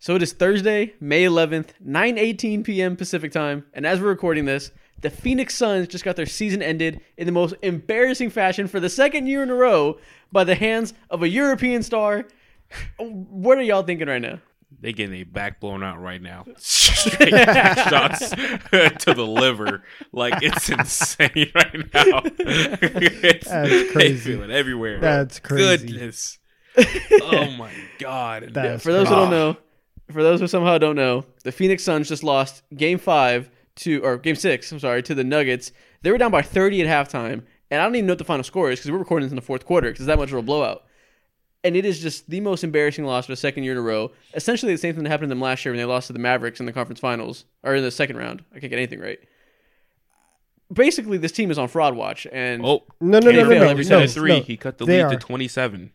So it is Thursday, May 11th, 9:18 p.m. Pacific time, and as we're recording this, the Phoenix Suns just got their season ended in the most embarrassing fashion for the second year in a row by the hands of a European star. What are y'all thinking right now? They getting a back blown out right now. Straight shots to the liver. Like it's insane right now. It's, That's they crazy. feel it everywhere. That's crazy. Goodness. oh my god. That's For those who don't know, for those who somehow don't know, the Phoenix Suns just lost game five to, or game six, I'm sorry, to the Nuggets. They were down by 30 at halftime. And I don't even know what the final score is because we're recording this in the fourth quarter because that much of a blowout. And it is just the most embarrassing loss for the second year in a row. Essentially, the same thing that happened to them last year when they lost to the Mavericks in the conference finals or in the second round. I can't get anything right. Basically, this team is on fraud watch. And oh no, no, no, no, no, no, no, no, no, three. He cut the lead to 27.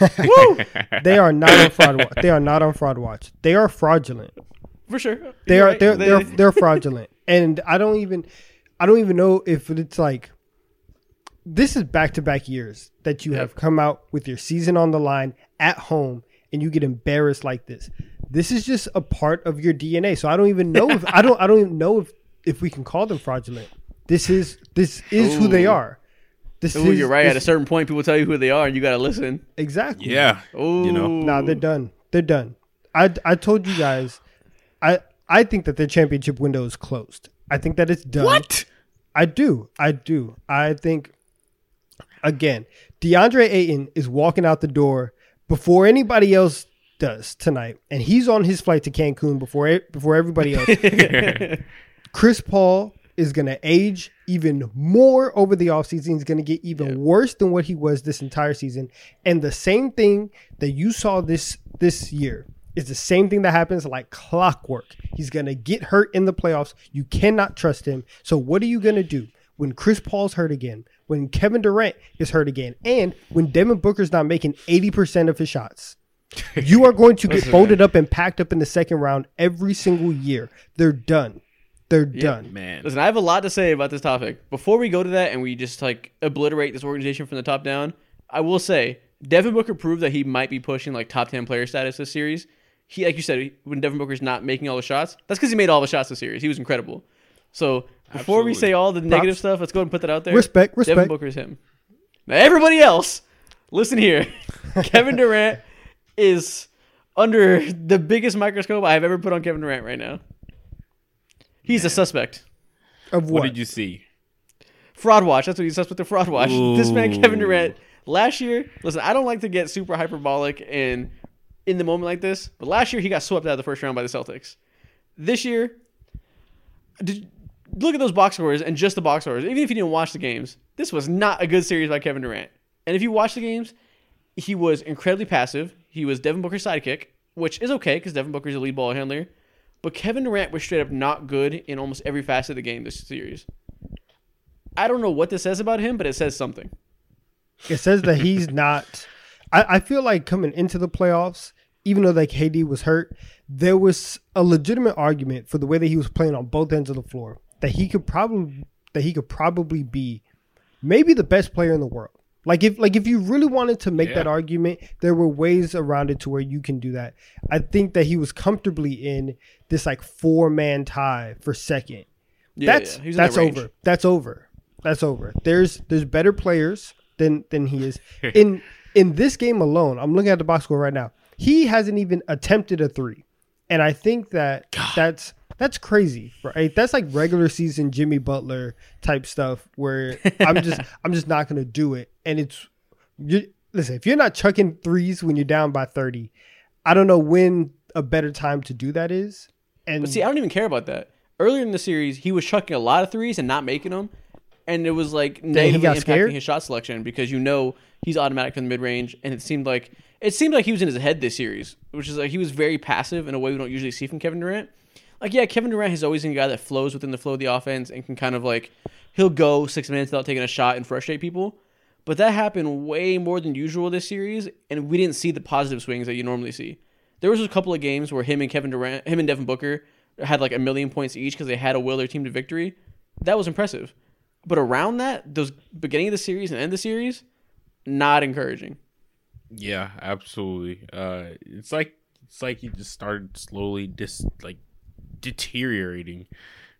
Woo! They are not on fraud. Watch. they are not on fraud watch. They are fraudulent. For sure. They You're are. Right. They're, they're they're fraudulent. And I don't even I don't even know if it's like this is back to back years that you yep. have come out with your season on the line at home and you get embarrassed like this. This is just a part of your DNA. So I don't even know if I don't I don't even know if if we can call them fraudulent. This is this is Ooh. who they are. This Ooh, is you're right. At a certain point, people tell you who they are, and you got to listen. exactly. Yeah. Ooh, You know. Nah, they're done. They're done. I I told you guys. I I think that their championship window is closed. I think that it's done. What? I do. I do. I think again, DeAndre Ayton is walking out the door before anybody else does tonight, and he's on his flight to Cancun before before everybody else. Chris Paul is going to age even more over the offseason. He's going to get even worse than what he was this entire season. And the same thing that you saw this this year is the same thing that happens like clockwork. He's going to get hurt in the playoffs. You cannot trust him. So what are you going to do when Chris Paul's hurt again? When Kevin Durant is hurt again? And when Devin Booker's not making 80% of his shots? You are going to get folded up and packed up in the second round every single year. They're done. They're done. Man. Listen, I have a lot to say about this topic. Before we go to that and we just like obliterate this organization from the top down, I will say Devin Booker proved that he might be pushing like top ten player status this series. He, like you said, when Devin Booker's not making all the shots, that's because he made all the shots this series. He was incredible. So before we say all the negative Props. stuff, let's go ahead and put that out there. Respect, Devin respect. Booker's him. Now everybody else, listen here. Kevin Durant is under the biggest microscope I have ever put on Kevin Durant right now. He's a suspect. Of What what? did you see? Fraud watch. That's what he's says with the fraud watch. This man, Kevin Durant, last year, listen, I don't like to get super hyperbolic and in the moment like this, but last year he got swept out of the first round by the Celtics. This year, did, look at those box scores and just the box scores. Even if you didn't watch the games, this was not a good series by Kevin Durant. And if you watch the games, he was incredibly passive. He was Devin Booker's sidekick, which is okay because Devin Booker's a lead ball handler. But Kevin Durant was straight up not good in almost every facet of the game this series. I don't know what this says about him, but it says something. It says that he's not. I, I feel like coming into the playoffs, even though like KD was hurt, there was a legitimate argument for the way that he was playing on both ends of the floor that he could probably that he could probably be maybe the best player in the world. Like if like if you really wanted to make Yeah. that argument, there were ways around it to where you can do that. I think that he was comfortably in this like four man tie for second. Yeah, that's yeah. Was that that's over. That's over. That's over. There's there's better players than than he is in in this game alone. I'm looking at the box score right now. He hasn't even attempted a three, and I think that that's that's crazy, right? That's like regular season Jimmy Butler type stuff where I'm just I'm just not gonna do it. And it's you listen if you're not chucking threes when you're down by 30, I don't know when a better time to do that is. And But see, I don't even care about that. Earlier in the series, he was chucking a lot of threes and not making them, and it was like negatively impacting scared? his shot selection because you know he's automatic from the mid range, and it seemed like it seemed like he was in his head this series, which is like he was very passive in a way we don't usually see from Kevin Durant. Like, yeah, Kevin Durant has always been a guy that flows within the flow of the offense and can kind of like he'll go six minutes without taking a shot and frustrate people. But that happened way more than usual this series, and we didn't see the positive swings that you normally see. There was a couple of games where him and Kevin Durant, him and Devin Booker had like a million points each because they had a will their team to victory. That was impressive. But around that, those beginning of the series and end of the series, not encouraging. Yeah, absolutely. Uh, it's like It's like he just started slowly dis like deteriorating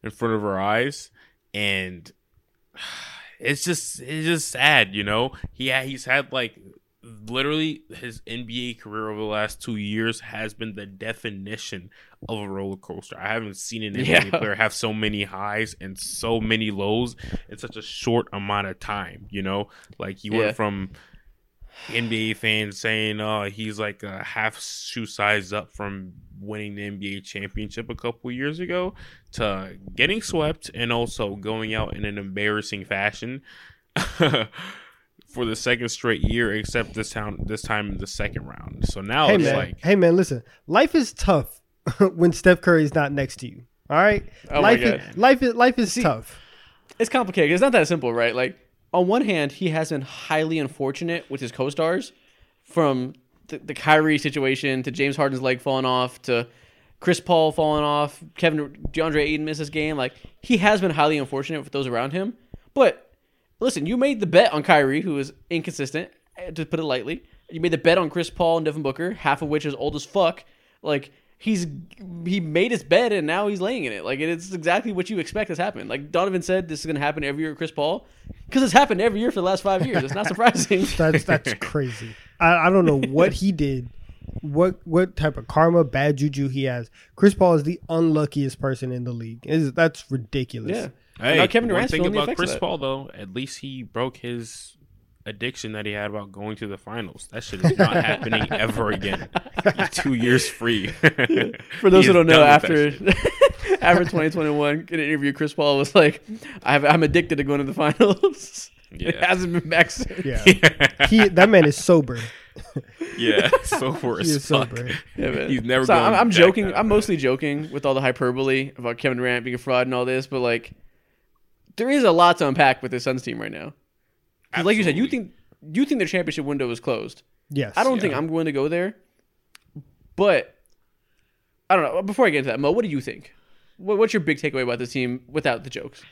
in front of our eyes, and it's just it's just sad, you know. He he's had like literally his NBA career over the last two years has been the definition of a roller coaster. I haven't seen an NBA Yeah. player have so many highs and so many lows in such a short amount of time. You know, like he Yeah. went from NBA fans saying, "Oh, he's like a half shoe size up from winning the NBA championship a couple years ago," to getting swept and also going out in an embarrassing fashion for the second straight year, except this time this time in the second round. So now Hey it's man, like, hey man, listen. Life is tough when Steph Curry's not next to you. All right, Oh my life God. is life is life is See- tough. it's complicated. It's not that simple, right? Like on one hand, he has been highly unfortunate with his co-stars, from the, the Kyrie situation to James Harden's leg falling off to Chris Paul falling off, Kevin DeAndre Ayton misses game. Like he has been highly unfortunate with those around him. But listen, you made the bet on Kyrie, who is inconsistent, to put it lightly. You made the bet on Chris Paul and Devin Booker, half of which is old as fuck. Like he's he made his bed and now he's laying in it. Like it's exactly what you expect has happened. Like Donovan said, this is gonna happen every year with Chris Paul because it's happened every year for the last five years. It's not surprising. That's that's crazy. I, I don't know what he did, what what type of karma, bad juju he has. Chris Paul is the unluckiest person in the league. Is that's ridiculous. yeah. hey, now Kevin one Durant's thing the about Chris. Paul though, at least he broke his addiction that he had about going to the finals. That shit is not happening ever again. He's two years free. For those He who is don't know, after after 2021, in an interview, Chris Paul was like, I have, "I'm addicted to going to the finals." It hasn't been back since. Yeah. He that man is sober. yeah, so for He as sober. Yeah. He's never So going I'm, I'm joking. that I'm road. mostly joking with all the hyperbole about Kevin Durant being a fraud and all this, but like, there is a lot to unpack with the Suns team right now. 'Cause Like you said, you think you think their championship window is closed. Yes. I don't think I'm going to go there, but I don't know. Before I get into that, Mo, what do you think? What's your big takeaway about this team without the jokes?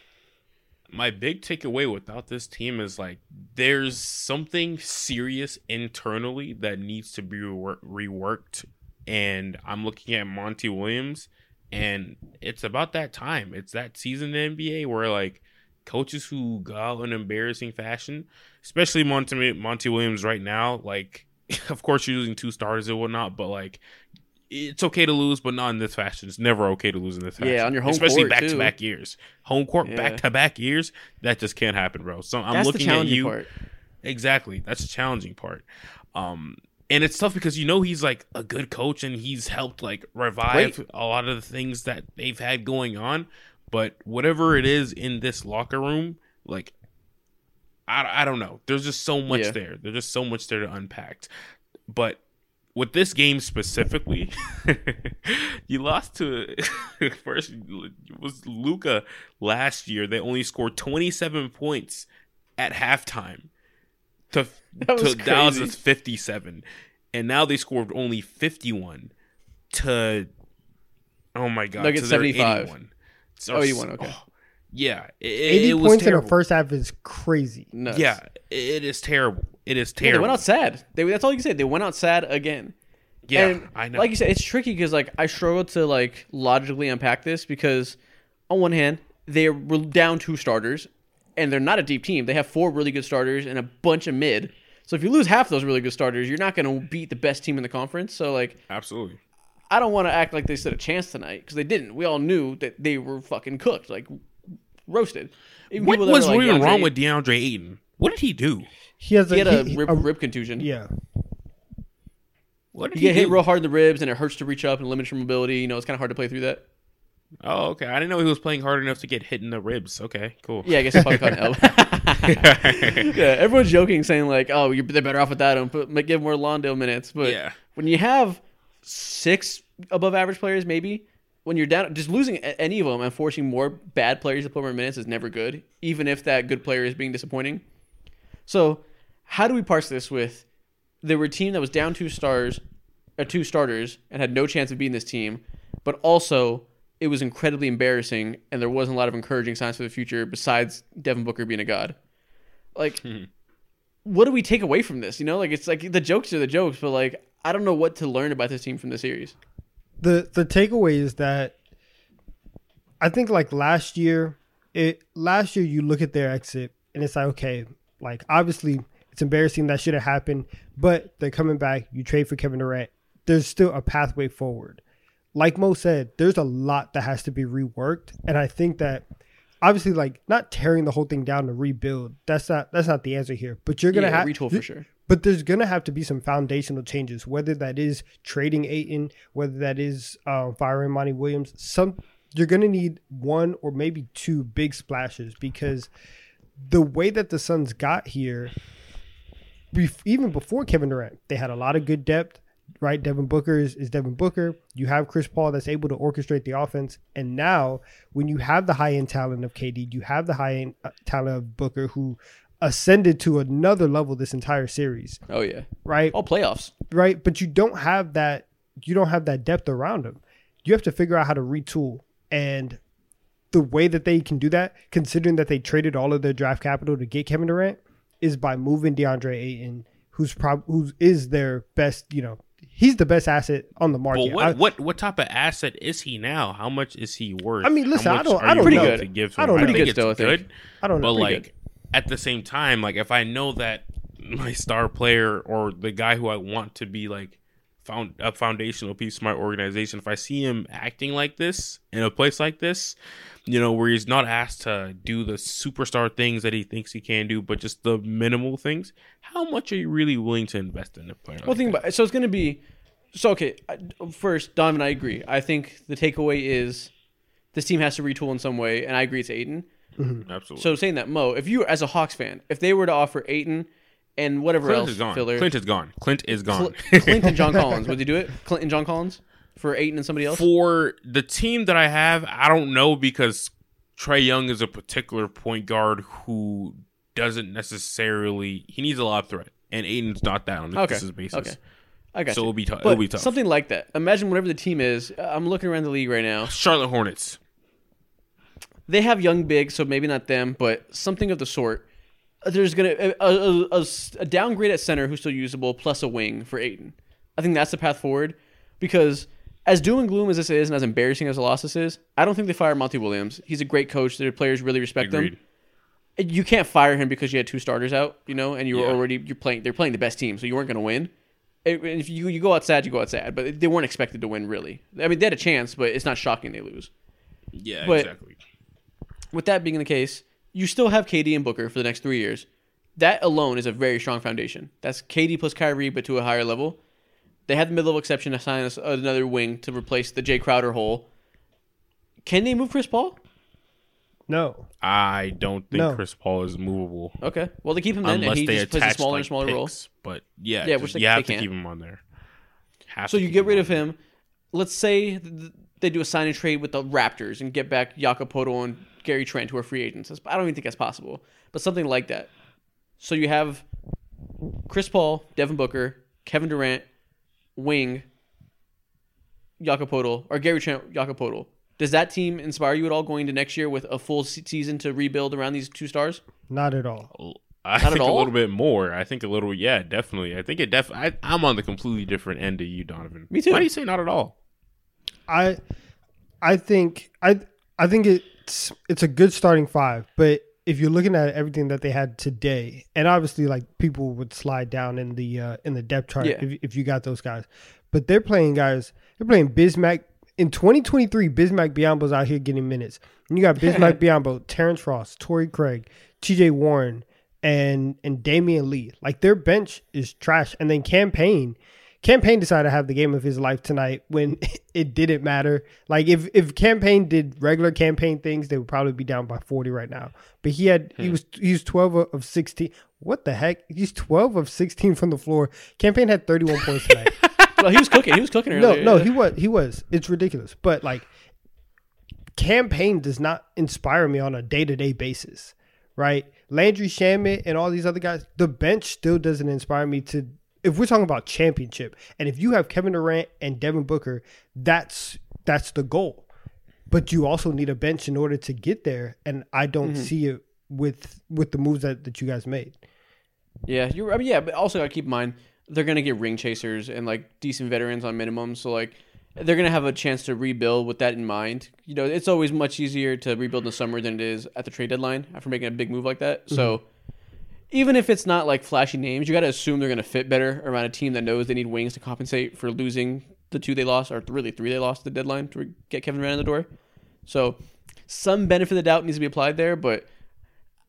my big takeaway without this team is like there's something serious internally that needs to be rework- reworked and i'm looking at monty williams and it's about that time it's that season in the nba where like coaches who go out in embarrassing fashion especially monty, monty williams right now like of course you're using two starters and whatnot but like it's okay to lose, but not in this fashion. It's never okay to lose in this fashion. Yeah, on your home especially court, back too. to back years, home court Yeah. back to back years. That just can't happen, bro. So I'm That's looking at you. part. Exactly, that's the challenging part. Um, and it's tough because you know he's like a good coach and he's helped like revive Great. a lot of the things that they've had going on. But whatever it is in this locker room, like I, I don't know. There's just so much Yeah. there. There's just so much there to unpack. But with this game specifically, you lost to first it was Luka last year. They only scored 27 points at halftime to, That was to Dallas crazy. 57, and now they scored only 51 to oh my god, Nuggets to their 75. 81. So, Oh, 81, okay. Oh, yeah, it, Eighty it was points in the first half is crazy. Nuts. Yeah, it is terrible. It is Yeah, they terrible. went out sad. They, that's all you can say. They went out sad again. yeah, And I know. Like you said, it's tricky because like I struggle to like logically unpack this because on one hand they were down two starters, and they're not a deep team. They have four really good starters and a bunch of mid. So if you lose half those really good starters, you're not going to beat the best team in the conference. So like Absolutely. I don't want to act like they stood a chance tonight because they didn't. We all knew that they were fucking cooked, like roasted. Even What was like, even wrong with DeAndre Ayton? What did he do? He has He had a he- rib, a- rib contusion. Yeah. What did You he get hit real hard in the ribs, and it hurts to reach up and limits your mobility. You know, it's kind of hard to play through that. Oh, okay. I didn't know he was playing hard enough to get hit in the ribs. Okay, cool. Yeah, I guess it's probably called an elbow. yeah, everyone's joking, saying like, "Oh, you're, they're better off without him. Put give more Landale minutes." But Yeah. when you have six above average players, maybe when you're down, just losing any of them and forcing more bad players to play more minutes is never good, even if that good player is being disappointing. So, how do we parse this with there were a team that was down two stars, uh, two starters, and had no chance of beating this team, but also it was incredibly embarrassing, and there wasn't a lot of encouraging signs for the future besides Devin Booker being a god. Like, what do we take away from this? You know, like it's like the jokes are the jokes, but like I don't know what to learn about this team from the series. the the takeaway is that I think like last year, it last year you look at their exit and it's like okay, like obviously it's embarrassing that should have happened, but they're coming back. You trade for Kevin Durant. There's still a pathway forward. Like Mo said, there's a lot that has to be reworked, and I think that obviously like not tearing the whole thing down to rebuild. That's not that's not the answer here. But you're gonna yeah, have retool for sure. but there's gonna have to be some foundational changes, whether that is trading Ayton, whether that is uh, firing Monty Williams. Some you're gonna need one or maybe two big splashes because the way that the Suns got here, even before Kevin Durant, they had a lot of good depth. Right, Devin Booker is, is Devin Booker. You have Chris Paul that's able to orchestrate the offense, and now when you have the high end talent of KD, you have the high end uh, talent of Booker, who ascended to another level this entire series, Oh yeah, right? all playoffs. Right, but you don't have that. You don't have that depth around them. You have to figure out how to retool, and the way that they can do that, considering that they traded all of their draft capital to get Kevin Durant, is by moving DeAndre Ayton, who's prob who is their best. You know, he's the best asset on the market. Well, what I- what what type of asset is he now? How much is he worth? I mean, listen, I don't- I don't Pretty know. To give I don't Pretty good it's still, I think. good, I don't know. but like at the same time, like if I know that my star player or the guy who I want to be like found a foundational piece of my organization, if I see him acting like this in a place like this, you know, where he's not asked to do the superstar things that he thinks he can do, but just the minimal things, how much are you really willing to invest in a player? Well, like think that? about it. so it's going to be so okay. I- First, Donovan, I agree. I think the takeaway is this team has to retool in some way, and I agree it's Ayton. Mm-hmm. Absolutely. So saying that, Mo, if you as a Hawks fan, if they were to offer Ayton and whatever Clint else is gone. filler, Clint is gone. Clint is gone. Cl- Clint and John Collins, would they do it? Clint and John Collins for Ayton and somebody else? For the team that I have, I don't know because Trae Young is a particular point guard who doesn't necessarily he needs a lot of threat, and Ayton's not that on a Okay. basis. Okay. I got So you. it'll be tou- it'll be tough. Something like that. Imagine whatever the team is. Uh, I'm looking around the league right now. Charlotte Hornets. they have young bigs, so maybe not them, but something of the sort. There's gonna a, a, a, a downgrade at center who's still usable, plus a wing for Ayton. I think that's the path forward because as doom and gloom as this is, and as embarrassing as the loss this is, I don't think they fire Monty Williams. He's a great coach. Their players really respect Agreed. him. You can't fire him because you had two starters out, you know, and you were Yeah. already you're playing. They're playing the best team, so you weren't going to win. If you you go out sad, you go out sad. But they weren't expected to win, really. I mean, they had a chance, but it's not shocking they lose. Yeah, But- exactly. With that being the case, you still have KD and Booker for the next three years. That alone is a very strong foundation. That's KD plus Kyrie, but to a higher level. They had the mid-level exception to sign us another wing to replace the Jae Crowder hole. Can they move Chris Paul? no. I don't think No. Chris Paul is movable Okay. Well, they keep him then, and unless he they just plays a attach smaller like and smaller role. picks. But yeah, Yeah, just- they- you have they to can't. keep him on there. Have So to you keep get rid on of him. Let's say th- they do a sign and trade with the Raptors and get back Jakob Poeltl and Gary Trent, who are free agents. That's- I don't even think that's possible, but something like that. So you have Chris Paul, Devin Booker, Kevin Durant, wing, Jakob or Gary Trent, Jakob Does that team inspire you at all going to next year with a full season to rebuild around these two stars? Not at all. I Not at think a little bit more. I think a little, yeah, definitely. I think it def. I, I'm on the completely different end of you, Donovan. Me too. Why do you say not at all? I I think I I think it's it's a good starting five, but if you're looking at everything that they had today, and obviously like people would slide down in the uh, in the depth chart Yeah. if, if you got those guys, but they're playing guys. They're playing Bismack in 2023. Bismack Biyombo's out here getting minutes. And you got Bismack Biombo, Terrence Ross, Torrey Craig, T.J. Warren, and and Damion Lee. Like their bench is trash, and then Cam Payne. Cam Payne decided to have the game of his life tonight when it didn't matter. Like if if Cam Payne did regular Cam Payne things, they would probably be down by forty right now. But he had he hmm. was he's twelve of sixteen. What the heck? He's twelve of sixteen from the floor. Cam Payne had thirty one points tonight. well, he was cooking. He was cooking no, earlier. no, he was he was. It's ridiculous. But like Cam Payne does not inspire me on a day to day basis. Right? Landry Shamet and all these other guys, the bench still doesn't inspire me to if we're talking about championship, and if you have Kevin Durant and Devin Booker, that's that's the goal. But you also need a bench in order to get there, and I don't mm-hmm. see it with with the moves that, that you guys made. Yeah, you're. I mean, yeah, but also gotta keep in mind they're gonna get ring chasers and like decent veterans on minimum. So like they're gonna have a chance to rebuild with that in mind. You know, it's always much easier to rebuild in the summer than it is at the trade deadline after making a big move like that. So mm-hmm. Even if it's not like flashy names, you gotta assume they're gonna fit better around a team that knows they need wings to compensate for losing the two they lost, or really three they lost at the deadline to get Kevin Durant in the door. So some benefit of the doubt needs to be applied there, but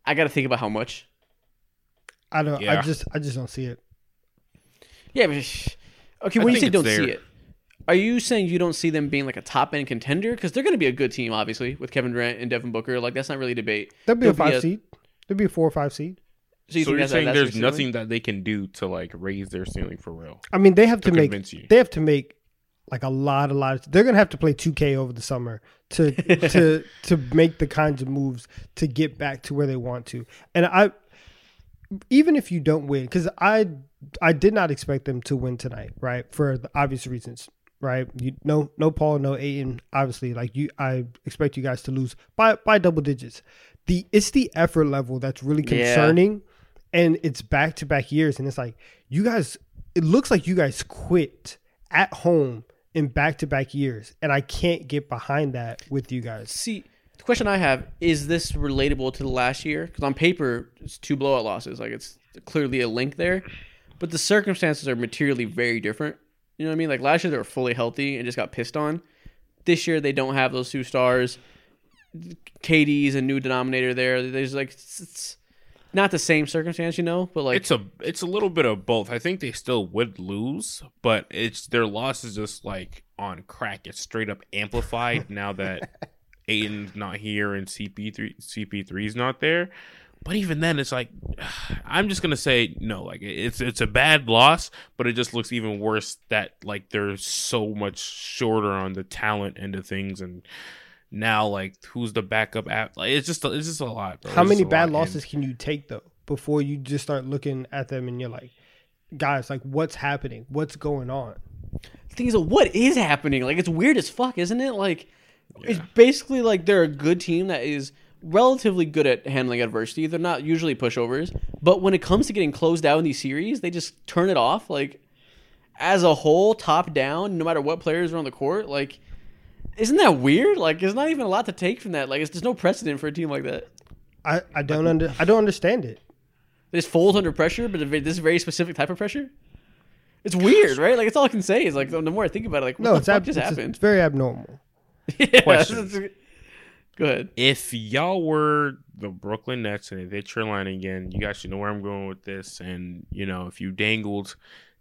I gotta think about how much. I don't. I just I just don't see it. Yeah, but okay. I When you say don't there. see it, are you saying you don't see them being like a top end contender? Because they're going to be a good team, obviously, with Kevin Durant and Devin Booker. Like that's not really a debate. There'll be a There'll five seed. Therell be a four or five seed. So you so you're saying there's nothing that they can do to like raise their ceiling for real? I mean, they have to, To make convince you. they have to make like a lot, a lot. Of, they're gonna have to play 2K over the summer to to to make the kinds of moves to get back to where they want to. And I, even if you don't win, because I I did not expect them to win tonight, right? For the obvious reasons, right? You no no Paul, no Ayton. Obviously, like you, I expect you guys to lose by by double digits. The it's the effort level that's really Yeah. And it's back to back years, and it's like you guys. It looks like you guys quit at home in back to back years, and I can't get behind that with you guys. See, the question I have is this relatable to the last year? Because on paper, it's two blowout losses. Like it's clearly a link there, but the circumstances are materially very different. You know what I mean? Like last year they were fully healthy and just got pissed on. This year they don't have those two stars. KD's a new denominator there. There's like it's, it's not the same circumstance, you know, but like it's a it's a little bit of both. I think they still would lose, but it's their loss is just like on crack. It's straight up amplified now that Ayton's not here and CP3 CP3's not there. But even then, it's like I'm just gonna say no. Like it's it's a bad loss, but it just looks even worse that like they're so much shorter on the talent end of things, and now like who's the backup at? Like it's just it's just a lot. Bro. How It's many bad lot, and- losses can you take though before you just start looking at them and you're like, guys, like what's happening? What's going on? the thing is, what is happening? Like it's weird as fuck, isn't it? Like it's basically like they're a good team that is relatively good at handling adversity. They're not usually pushovers, but when it comes to getting closed out in these series, they just turn it off. Like as a whole, top down, no matter what players are on the court, like. Isn't that weird? Like, there's not even a lot to take from that. Like, it's, there's no precedent for a team like that. I, I don't under I don't understand it. They just fold under pressure, but a ve- this very specific type of pressure. It's weird, right? Like, it's all I can say is like the more I think about it, like, what No, the it's fuck ab- just it's, happened? it's very abnormal. Yeah, Question. that's- Go ahead. if y'all were the Brooklyn Nets and they hit your line again, you guys should know where I'm going with this. And you know, if you dangled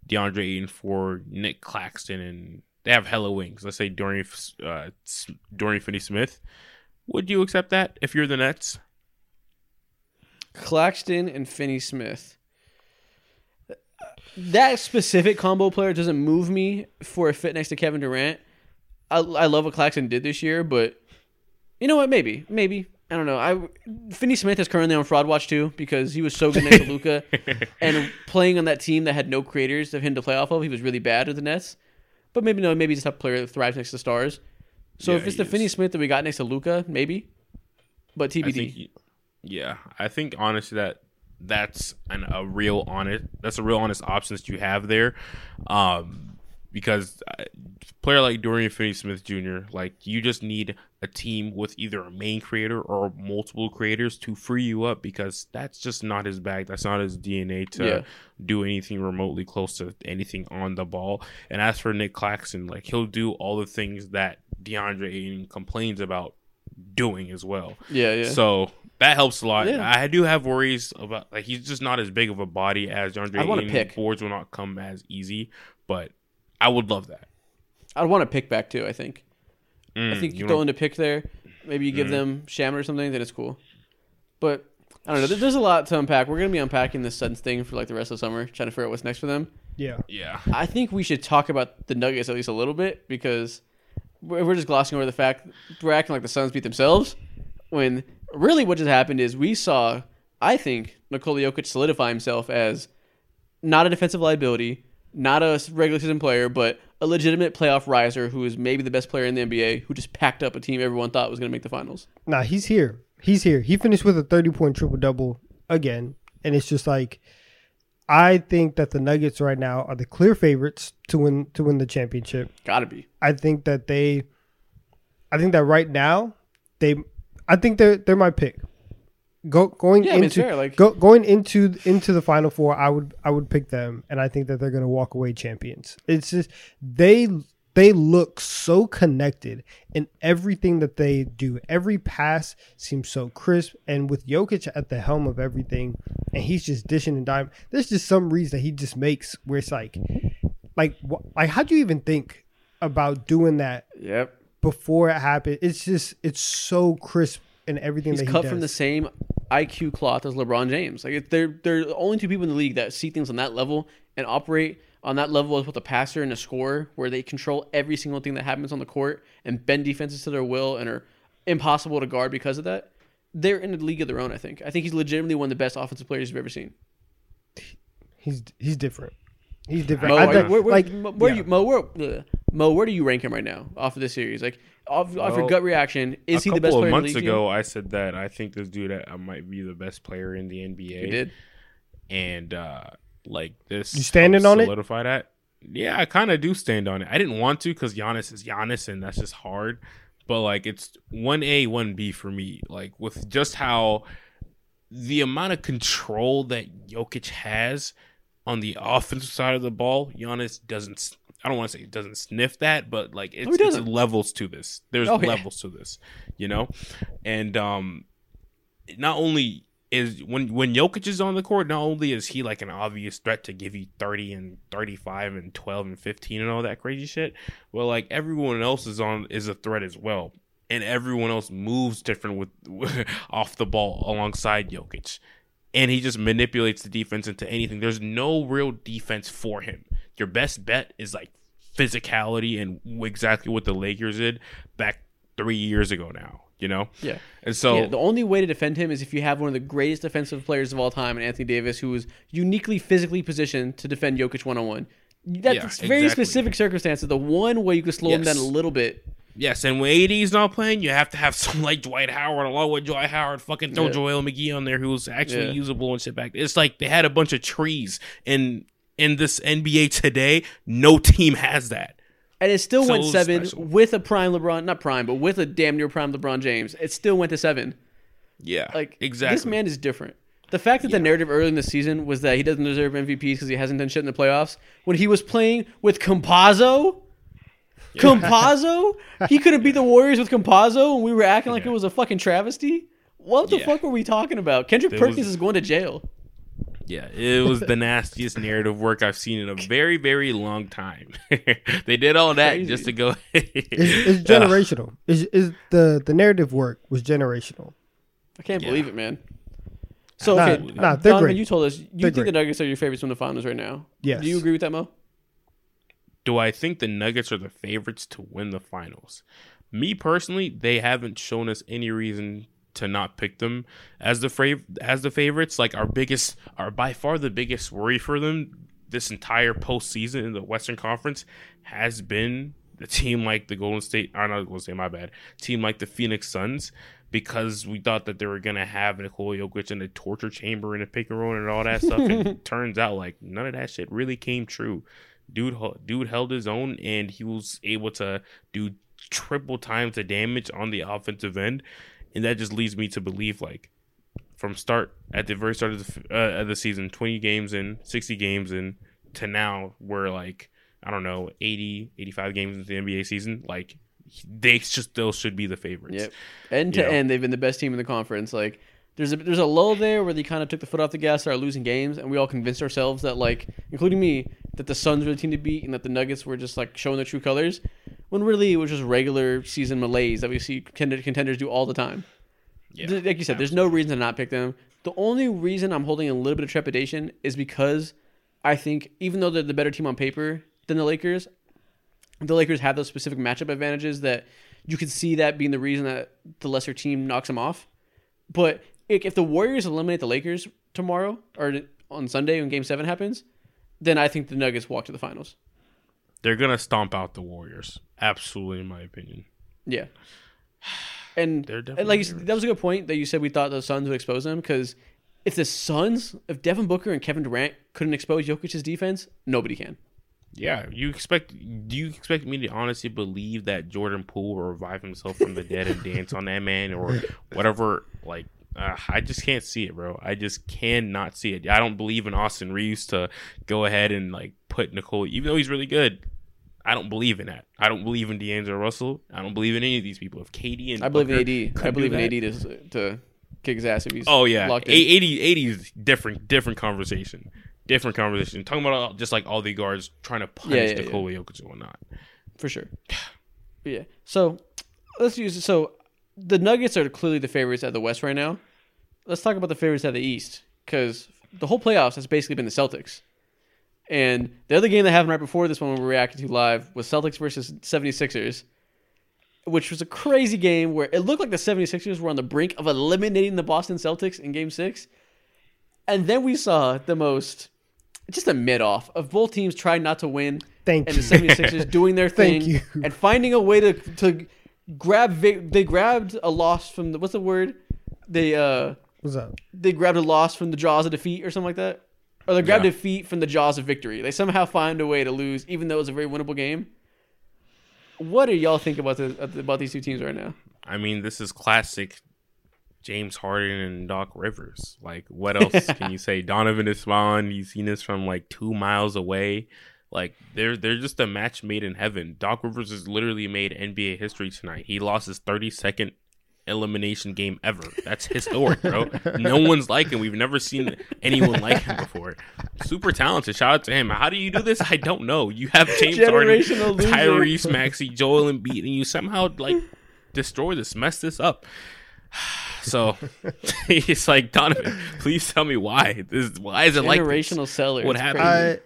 DeAndre Ayton for Nic Claxton and they have hella wings, let's say Dorian uh, Dorian Finney-Smith, would you accept that if you're the Nets? Claxton and Finney Smith. That specific combo player doesn't move me for a fit next to Kevin Durant. I, I love what Claxton did this year, but you know what? Maybe, maybe I don't know. I Finney Smith is currently on fraud watch too because he was so good next to Luka, and playing on that team that had no creators of him to play off of, he was really bad with the Nets. But maybe no, maybe he's a player that thrives next to stars. So Yeah, if it's he the Finney. Smith that we got next to Luka, maybe. But TBD. I y- yeah, I think honestly that that's an, a real honest that's a real honest option that you have there, um, because uh, player like Dorian Finney-Smith Jr. like you just need a team with either a main creator or multiple creators to free you up because that's just not his bag. That's not his DNA to Yeah. do anything remotely close to anything on the ball. And as for Nick Claxton, like he'll do all the things that DeAndre Ayton complains about doing as well. yeah, yeah. So that helps a lot. Yeah. I do have worries about like he's just not as big of a body as DeAndre wanna Ayton. pick. Boards will not come as easy, but I would love that. I'd want to pick back too. I think. I Mm, think you, you throw wanna- in a pick there. Maybe you give them Shamet or something. That is cool. But I don't know. There- There's a lot to unpack. We're gonna be unpacking this Suns thing for like the rest of the summer, trying to figure out what's next for them. Yeah. Yeah. I think we should talk about the Nuggets at least a little bit because we're we're just glossing over the fact we're acting like the Suns beat themselves when really what just happened is we saw, I think, Nikola Jokic solidify himself as not a defensive liability, not a regular season player, but a legitimate playoff riser who is maybe the best player in the NBA who just packed up a team everyone thought was going to make the finals. Nah, he's here. He's here. He finished with a 30 point triple double again. And it's just like, I think that the Nuggets right now are the clear favorites to win to win the championship. Gotta be. I think that they, I think that right now they, I think they're they're my pick. Go going Yeah, into fair, like- go, going into into the final four, I would I would pick them, and I think that they're gonna walk away champions. It's just they they look so connected in everything that they do. Every pass seems so crisp, and with Jokic at the helm of everything, and he's just dishing and diving. There's just some reads that he just makes where it's like, like, wh- like how do you even think about doing that Yep. before it happened? It's just it's so crisp in everything He's that he cut from the same IQ cloth as LeBron James. Like they're they're the only two people in the league that see things on that level and operate on that level with a passer and a scorer, where they control every single thing that happens on the court and bend defenses to their will and are impossible to guard because of that. They're in a league of their own. I think. I think he's legitimately one of the best offensive players you've ever seen. He's he's different. He's different. Mo, I where, where, like where yeah. you Mo where, uh, Mo where do you rank him right now off of this series? Like off, off your gut reaction, is he the best player of in the months league? to ago, I said that I think this dude uh, might be the best player in the NBA. He did. and uh like this You standing helps on it? solidify that yeah i kind of do stand on it i didn't want to because Giannis is Giannis and that's just hard but like it's 1a 1b for me like with just how the amount of control that Jokic has on the offensive side of the ball Giannis doesn't s- I don't want to say he doesn't sniff that, but like it's, he it's levels to this. There's Oh, yeah. levels to this, you know, and um, not only is when when Jokic is on the court, not only is he like an obvious threat to give you 30 and 35 and 12 and 15 and all that crazy shit, well like everyone else is on is a threat as well. And everyone else moves different with off the ball alongside Jokic. And he just manipulates the defense into anything. There's no real defense for him. Your best bet is like physicality and exactly what the Lakers did back three years ago now, you know? Yeah. And so yeah, the only way to defend him is if you have one of the greatest defensive players of all time, and Anthony Davis, who is uniquely physically positioned to defend Jokic one on one. That's Yeah, very exactly. specific circumstances. The one way you could slow him down a little bit. Yes, and when AD's not playing, you have to have some like Dwight Howard, along with Dwight Howard, fucking throw Yeah. JaVale McGee on there who's actually Yeah. usable and shit back. It's like they had a bunch of trees in in this NBA today. No team has that. And it still So went seven special. with a prime LeBron, not prime, but with a damn near prime LeBron James. It still went to seven. Yeah, Like exactly. this man is different. The fact that the narrative early in the season was that he doesn't deserve MVPs because he hasn't done shit in the playoffs, when he was playing with Campazzo, Campazzo, he couldn't beat the Warriors with Campazzo, and we were acting like Yeah. it was a fucking travesty. What the Yeah. fuck were we talking about? Kendrick There Perkins was- is going to jail. Yeah, it was the nastiest narrative work I've seen in a very, very long time. they did all that Crazy. just to go. It's, it's uh, generational. Is is the the narrative work was generational. I can't Yeah. believe it, man. So Nah, okay, nah, they're Donovan, great. you told us you They're think the. Nuggets are your favorites from the finals right now. Yes. Do you agree with that, Mo? Do I think the Nuggets are the favorites to win the finals? Me personally, they haven't shown us any reason to not pick them as the fav- as the favorites. Like our biggest, our by far the biggest worry for them this entire postseason in the Western Conference has been the team like the Golden State. I'm not going to say my bad. Team like the Phoenix Suns. Because we thought that they were gonna have Nikola Jokic in a torture chamber in a pick and roll and all that stuff, and it turns out like none of that shit really came true dude dude held his own and he was able to do triple times the damage on the offensive end and that just leads me to believe like from start at the very start of the uh, of the season 20 games in 60 games in to now we're like i don't know 80 85 games into the nba season like they just still should be the favorites Yep. End to You know? end, they've been the best team in the conference. Like there's a there's a lull there where they kind of took the foot off the gas, started losing games, and we all convinced ourselves that like, including me, that the Suns were the team to beat and that the Nuggets were just like showing their true colors. When really it was just regular season malaise that we see contender- contenders do all the time. yeah like you said, there's no reason to not pick them. The only reason I'm holding a little bit of trepidation is because I think even though they're the better team on paper than the Lakers, the Lakers have those specific matchup advantages that you could see that being the reason that the lesser team knocks them off. But if the Warriors eliminate the Lakers tomorrow or on Sunday when Game Seven happens, then I think the Nuggets walk to the finals. they're gonna stomp out the warriors absolutely in my opinion Yeah. And, They're and definitely like that was a good point that you said we thought the Suns would expose them because if the Suns, if Devin Booker and Kevin Durant couldn't expose Jokic's defense, nobody can. Yeah, you expect? Do you expect me to honestly believe that Jordan Poole will revive himself from the dead and dance on that man or whatever? Like, uh, I just can't see it, bro. I just cannot see it. I don't believe in Austin Reaves to go ahead and like put Nicole, even though he's really good. I don't believe in that. I don't believe in D'Angelo Russell. I don't believe in any of these people. If KD and I believe Booker in AD. I believe in AD to to kick his ass if he's Oh yeah, locked in. 80, 80 is different, different conversation, different conversation. Talking about all, just like all the guards trying to punish Yeah, yeah, Nikola Jokic and whatnot. for sure. Yeah. So let's use it. so the Nuggets are clearly the favorites at the West right now. Let's talk about the favorites at the East because the whole playoffs has basically been the Celtics. And the other game that happened right before this one we were reacting to live was Celtics versus 76ers, which was a crazy game where it looked like the 76ers were on the brink of eliminating the Boston Celtics in game six. And then we saw the most, just a mid off of both teams trying not to win Thank and you. the 76ers doing their thing Thank you. and finding a way to to grab vic- they grabbed a loss from the what's the word they uh What's up? they grabbed a loss from the jaws of defeat or something like that or they grabbed Yeah. defeat from the jaws of victory they somehow find a way to lose even though it's a very winnable game what do y'all think about the about these two teams right now I mean, this is classic James Harden and Doc Rivers. Like, what else can you say? Donovan is fun. You've seen this from like two miles away. Like, they're they're just a match made in heaven. Doc Rivers has literally made NBA history tonight. He lost his 32nd elimination game ever. That's historic, bro. no one's like him. We've never seen anyone like him before. Super talented. Shout out to him. How do you do this? I don't know. You have James Harden, Tyrese Maxey, Joel Embiid, and you somehow like destroy this, mess this up. So it's like Donovan, please tell me why. This why is it like this? generational seller What happened? I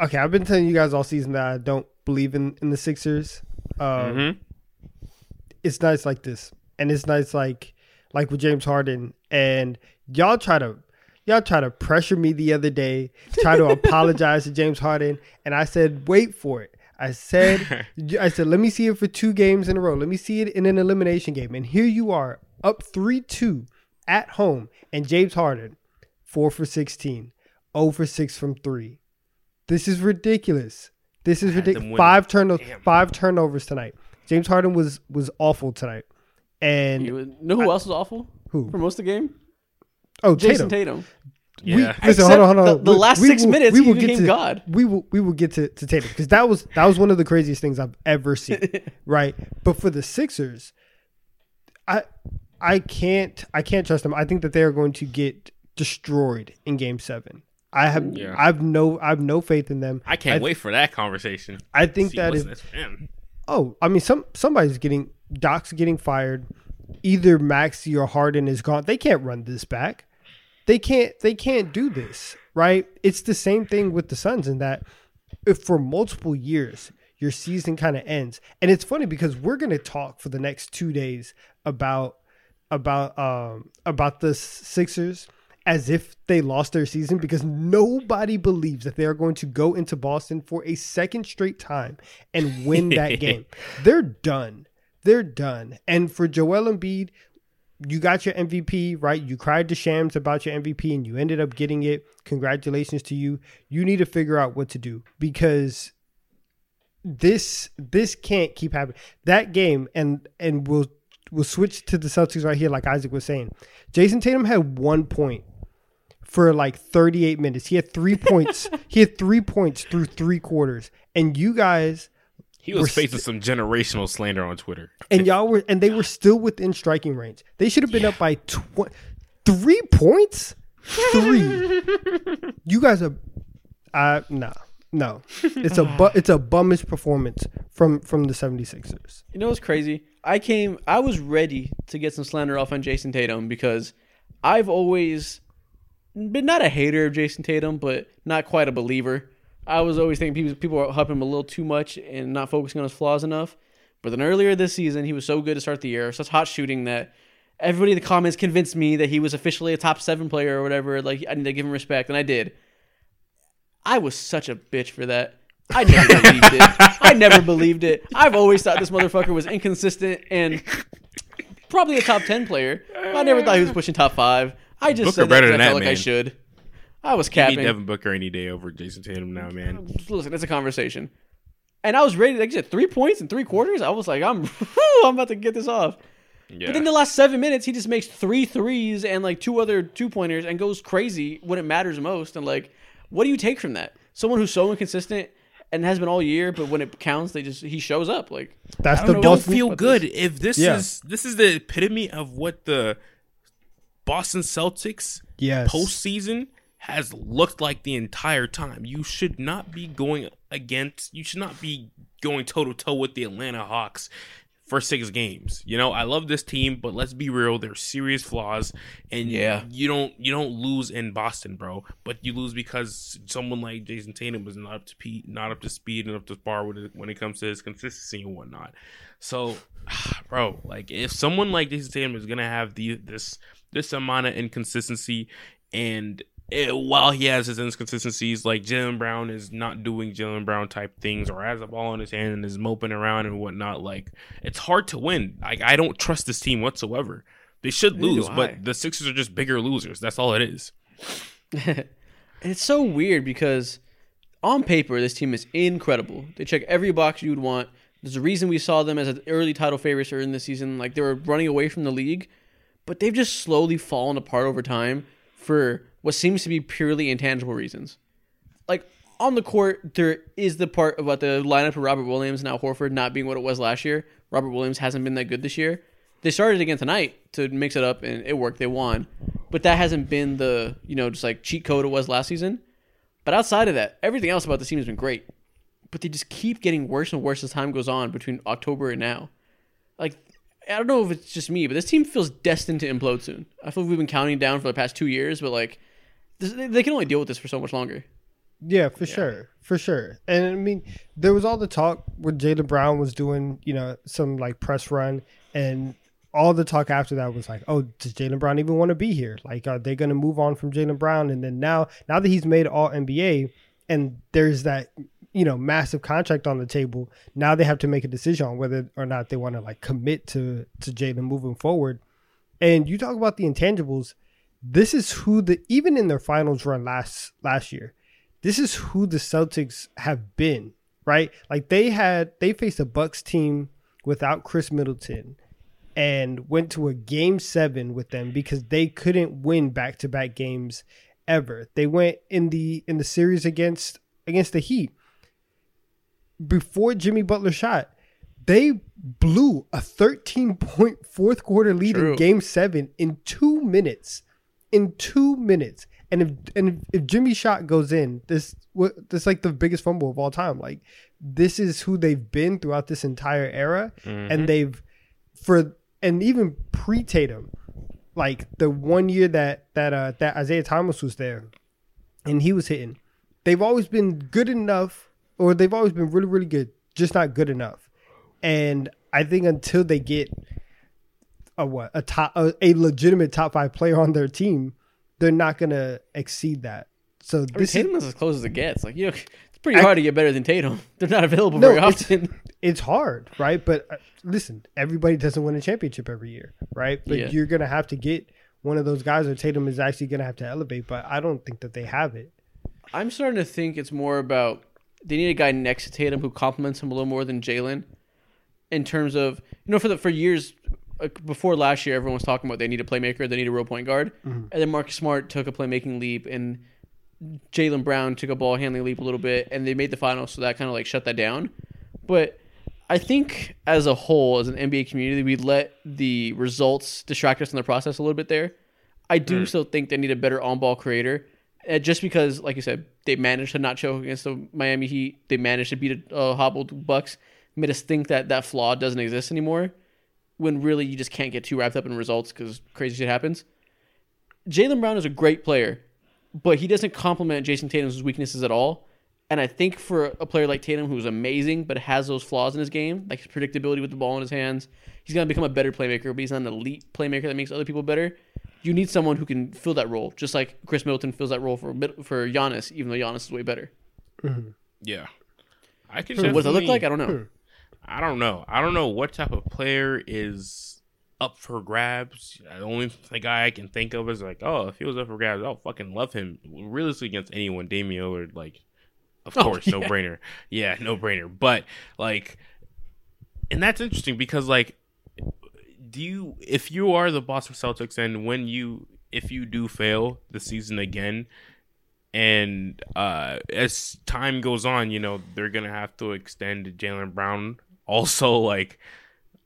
okay, I've been telling you guys all season that I don't believe in in the Sixers. Um, Mhm. It's nice like this, and it's nice like like with James Harden, and y'all try to y'all try to pressure me the other day, try to apologize to James Harden, and I said, wait for it. I said, I said, let me see it for two games in a row. Let me see it in an elimination game, and here you are, up three two at home, and James Harden, four for 16, 0 for six from three. This is ridiculous. This is ridiculous. Five turnovers. Five turnovers tonight. James Harden was was awful tonight. And You know who else was awful who? for most of the game Oh, jayson Tatum. tatum Yeah. We, listen, Except hold on, hold on. the- the last six minutes, we he became to, God. We will we will get to, to Tatum because that was that was one of the craziest things I've ever seen. right. But for the Sixers, I I can't I can't trust them. I think that they are going to get destroyed in game seven. I have Yeah. I've no I've no faith in them. I can't I- wait for that conversation. I think See that what's if next for him. oh, I mean some somebody's getting Doc's getting fired. Either Maxey or Harden is gone. They can't run this back. They can't they can't do this, right? It's the same thing with the Suns in that if for multiple years your season kind of ends. And it's funny because we're going to talk for the next 2 days about about um about the Sixers as if they lost their season because nobody believes that they are going to go into Boston for a second straight time and win that game. They're done. They're done. And for Joel Embiid, you got your MVP, right? You cried to Shams about your MVP and you ended up getting it. Congratulations to you. You need to figure out what to do because this this can't keep happening. That game and and we'll we'll switch to the Celtics right here like Isaac was saying. Jayson Tatum had 1 point for like 38 minutes. He had 3 points. He had 3 points through 3 quarters. And you guys He was We're facing some generational slander on Twitter. and y'all were and they were still within striking range. They should have been up by tw- three points. Three. you guys are, uh, no, no. It's a bu- it's a bummish performance from from the 76ers. You know what's crazy? I came, I was ready to get some slander off on Jayson Tatum because I've always been not a hater of Jayson Tatum, but not quite a believer. I was always thinking people people are hyping him a little too much and not focusing on his flaws enough. But then earlier this season, he was so good to start the year, such hot shooting that everybody in the comments convinced me that he was officially a top seven player or whatever. Like I need to give him respect, and I did. I was such a bitch for that. I never believed it. I never believed it. I've always thought this motherfucker was inconsistent and probably a top ten player. I never thought he was pushing top five. I just Booker said that than I that, felt like I man. should. I was Give me capping. Devin Booker any day over Jayson Tatum now, man. Listen, it's a conversation. And I was ready. Like you said, three points in three quarters. I was like, I'm, I'm about to get this off. Yeah. But then the last seven minutes, he just makes three threes and like two other two pointers and goes crazy when it matters most. And like, what do you take from that? Someone who's so inconsistent and has been all year, but when it counts, they just he shows up. Like, That's I the don't don't feel good this. if this Yeah. is this is the epitome of what the Boston Celtics Yes. postseason has looked like the entire time. You should not be going against. You should not be going toe to toe with the Atlanta Hawks for six games. You know, I love this team, but let's be real. There's serious flaws, and Yeah. you don't you don't lose in Boston, bro. But you lose because someone like Jayson Tatum was not up to pe- not up to speed and up to par with it when it comes to his consistency and whatnot. So, bro, like if someone like Jayson Tatum is gonna have the this this amount of inconsistency and eh, while he has his inconsistencies, like Jaylen Brown is not doing Jaylen Brown type things, or has a ball in his hand and is moping around and whatnot. Like it's hard to win. Like I don't trust this team whatsoever. They should lose, but the Sixers are just bigger losers. That's all it is. it's so weird because on paper, this team is incredible. They check every box you would want. There's a reason we saw them as an early title favorites early in the season. Like they were running away from the league, but they've just slowly fallen apart over time for what seems to be purely intangible reasons. Like on the court, there is the part about the lineup of Robert Williams and now Horford not being what it was last year. Robert Williams hasn't been that good this year. They started again tonight to mix it up and it worked. They won. But that hasn't been the, you know, just like cheat code it was last season. But outside of that, everything else about the team has been great. But they just keep getting worse and worse as time goes on between October and now. Like, I don't know if it's just me, but this team feels destined to implode soon. I feel like we've been counting down for the past two years, but like, this, they they can only deal with this for so much longer. Yeah, for sure, for sure. And I mean, there was all the talk when Jaylen Brown was doing, you know, some like press run, and all the talk after that was like, oh, does Jaylen Brown even want to be here? Like, are they going to move on from Jaylen Brown? And then now, now that he's made All NBA, and there's that, you know, massive contract on the table, now they have to make a decision on whether or not they want to like commit to to Jaylen moving forward. And you talk about the intangibles. This is who the even in their finals run last last year this is who the Celtics have been, right? Like they had they faced a Bucks team without Khris Middleton and went to a game 7 with them because they couldn't win back-to-back games ever. They went in the in the series against against the Heat. Before Jimmy Butler shot, they blew a 13 point fourth quarter lead True. in game 7 in 2 minutes. In 2 minutes. And if and if, if Jimmy shot goes in, this what this like the biggest fumble of all time. Like this is who they've been throughout this entire era, and they've for and even pre Tatum, like the one year that that uh that Isaiah Thomas was there, and he was hitting. They've always been good enough, or they've always been really really good, just not good enough. And I think until they get a what a top a, a legitimate top five player on their team, they're not gonna exceed that. So I mean, Tatum is as close as it gets. Like, you know, it's pretty I- hard to get better than Tatum. They're not available No, very it's- often. it's hard, right? But uh, listen, everybody doesn't win a championship every year, right? But Yeah. you're gonna have to get one of those guys, or Tatum is actually gonna have to elevate. But I don't think that they have it. I'm starting to think it's more about they need a guy next to Tatum who complements him a little more than Jaylen. In terms of you know, for the for years before last year, everyone was talking about they need a playmaker, they need a real point guard, mm-hmm. and then Marcus Smart took a playmaking leap, and Jaylen Brown took a ball handling leap a little bit, and they made the finals, so that kind of like shut that down. But I think as a whole, as an NBA community, we let the results distract us in the process a little bit there. I do hmm. still think they need a better on-ball creator, just because, like you said, they managed to not choke against the Miami Heat. They managed to beat a uh, hobbled Bucks. Made us think that that flaw doesn't exist anymore, when really you just can't get too wrapped up in results because crazy shit happens. Jaylen Brown is a great player, but he doesn't complement Jayson Tatum's weaknesses at all. And I think for a player like Tatum, who's amazing but has those flaws in his game, like his predictability with the ball in his hands, he's gonna become a better playmaker. But he's not an elite playmaker that makes other people better. You need someone who can fill that role, just like Khris Middleton fills that role for Mid- for Giannis, even though Giannis is way better. Mm-hmm. Yeah, I can. So what does it look like? I don't know. I don't know. I don't know what type of player is up for grabs. The only guy I can think of is like, oh, if he was up for grabs, I'll fucking love him. Realistically, against anyone, Damian Lillard, like, of Oh, course, no brainer. Yeah, no brainer. But like, and that's interesting because like, do you if you are the Boston Celtics and when you if you do fail the season again, and uh as time goes on, you know they're gonna have to extend Jaylen Brown. Also, like,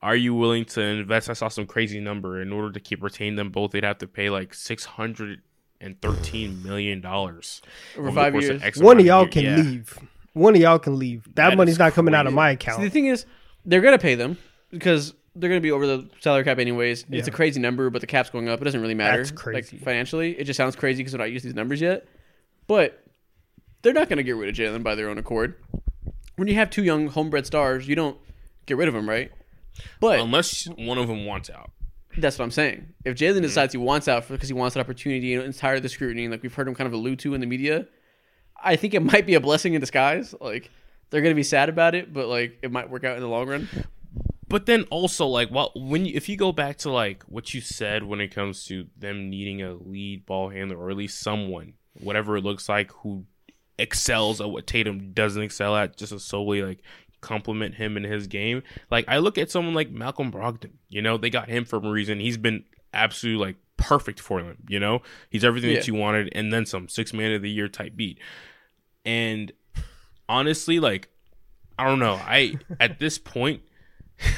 are you willing to invest? I saw some crazy number in order to keep retain them both. They'd have to pay like six hundred and thirteen million dollars Over five years. One of y'all can leave. One of y'all can leave. That, That money's not coming out of crazy. my See, account. the thing is, they're gonna pay them because they're gonna be over the salary cap anyways. It's a crazy number, but the cap's going up. It doesn't really matter. That's crazy. Like financially, it just sounds crazy because they're not used to these numbers yet. But they're not gonna get rid of Jaylen by their own accord. When you have two young homebred stars, you don't get rid of them, right? But unless one of them wants out. That's what I'm saying. If Jaylen mm-hmm. decides he wants out because he wants that opportunity and it's tired of the scrutiny, like we've heard him kind of allude to in the media, I think it might be a blessing in disguise. Like they're gonna be sad about it, but like it might work out in the long run. But then also like well when you, if you go back to like what you said when it comes to them needing a lead ball handler or at least someone whatever it looks like who excels at what Tatum doesn't excel at just to solely like compliment him in his game. Like I look at someone like Malcolm Brogdon. You know, they got him for a reason. He's been absolutely like perfect for them, you know? He's everything that you wanted and then some. Six man of the year type beat. And honestly, like I don't know. I at this point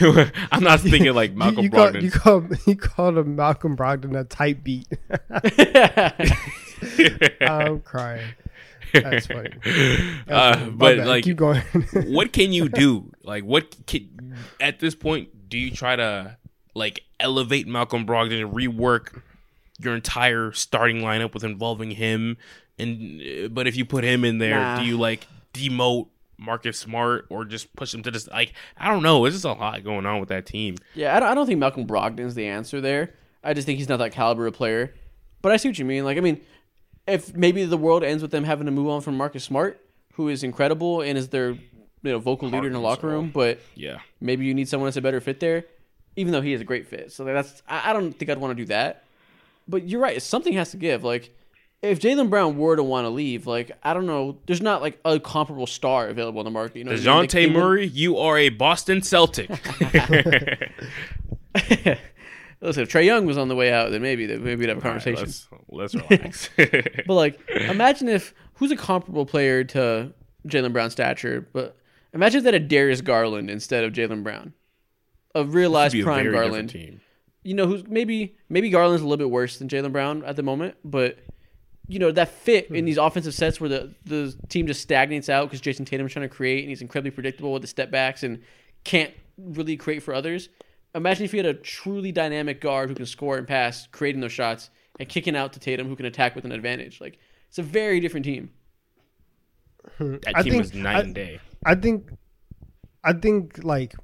I'm not thinking like Malcolm you, call, Brogdon. you call you called him Malcolm Brogdon a tight beat. I'm crying. That's funny. uh, My but bad. like keep going. what can you do? Like, what can, at this point do you try to like elevate Malcolm Brogdon and rework your entire starting lineup with involving him? And uh, but if you put him in there, Nah. do you like demote Marcus Smart or just push him to this? Like, I don't know. There's just a lot going on with that team. yeah, I don't, I don't think Malcolm Brogdon's the answer there. I just think he's not that caliber of player. But I see what you mean. Like, I mean, if maybe the world ends with them having to move on from Marcus Smart, who is incredible and is their you know vocal leader in the locker room, but Yeah, maybe you need someone that's a better fit there, even though he is a great fit. So that's I, I don't think I'd want to do that. But you're right, something has to give. Like if Jaylen Brown were to want to leave, like I don't know, there's not like a comparable star available on the market. You know, what I mean? Dejounte wouldn't- Murray, you are a Boston Celtic. Listen, if Trae Young was on the way out, then maybe maybe we'd have a conversation. let's, let's relax. But like, imagine if who's a comparable player to Jaylen Brown's stature, but imagine if that a Darius Garland instead of Jaylen Brown, a realized prime Garland. team. You know, who's maybe maybe Garland's a little bit worse than Jaylen Brown at the moment, but you know that fit in hmm. these offensive sets where the the team just stagnates out because Jayson Tatum's trying to create and he's incredibly predictable with the step backs and can't really create for others. Imagine if you had a truly dynamic guard who can score and pass, creating those shots and kicking out to Tatum who can attack with an advantage. Like it's a very different team. Hmm. That I team think- was night I- and day. I think, I think like,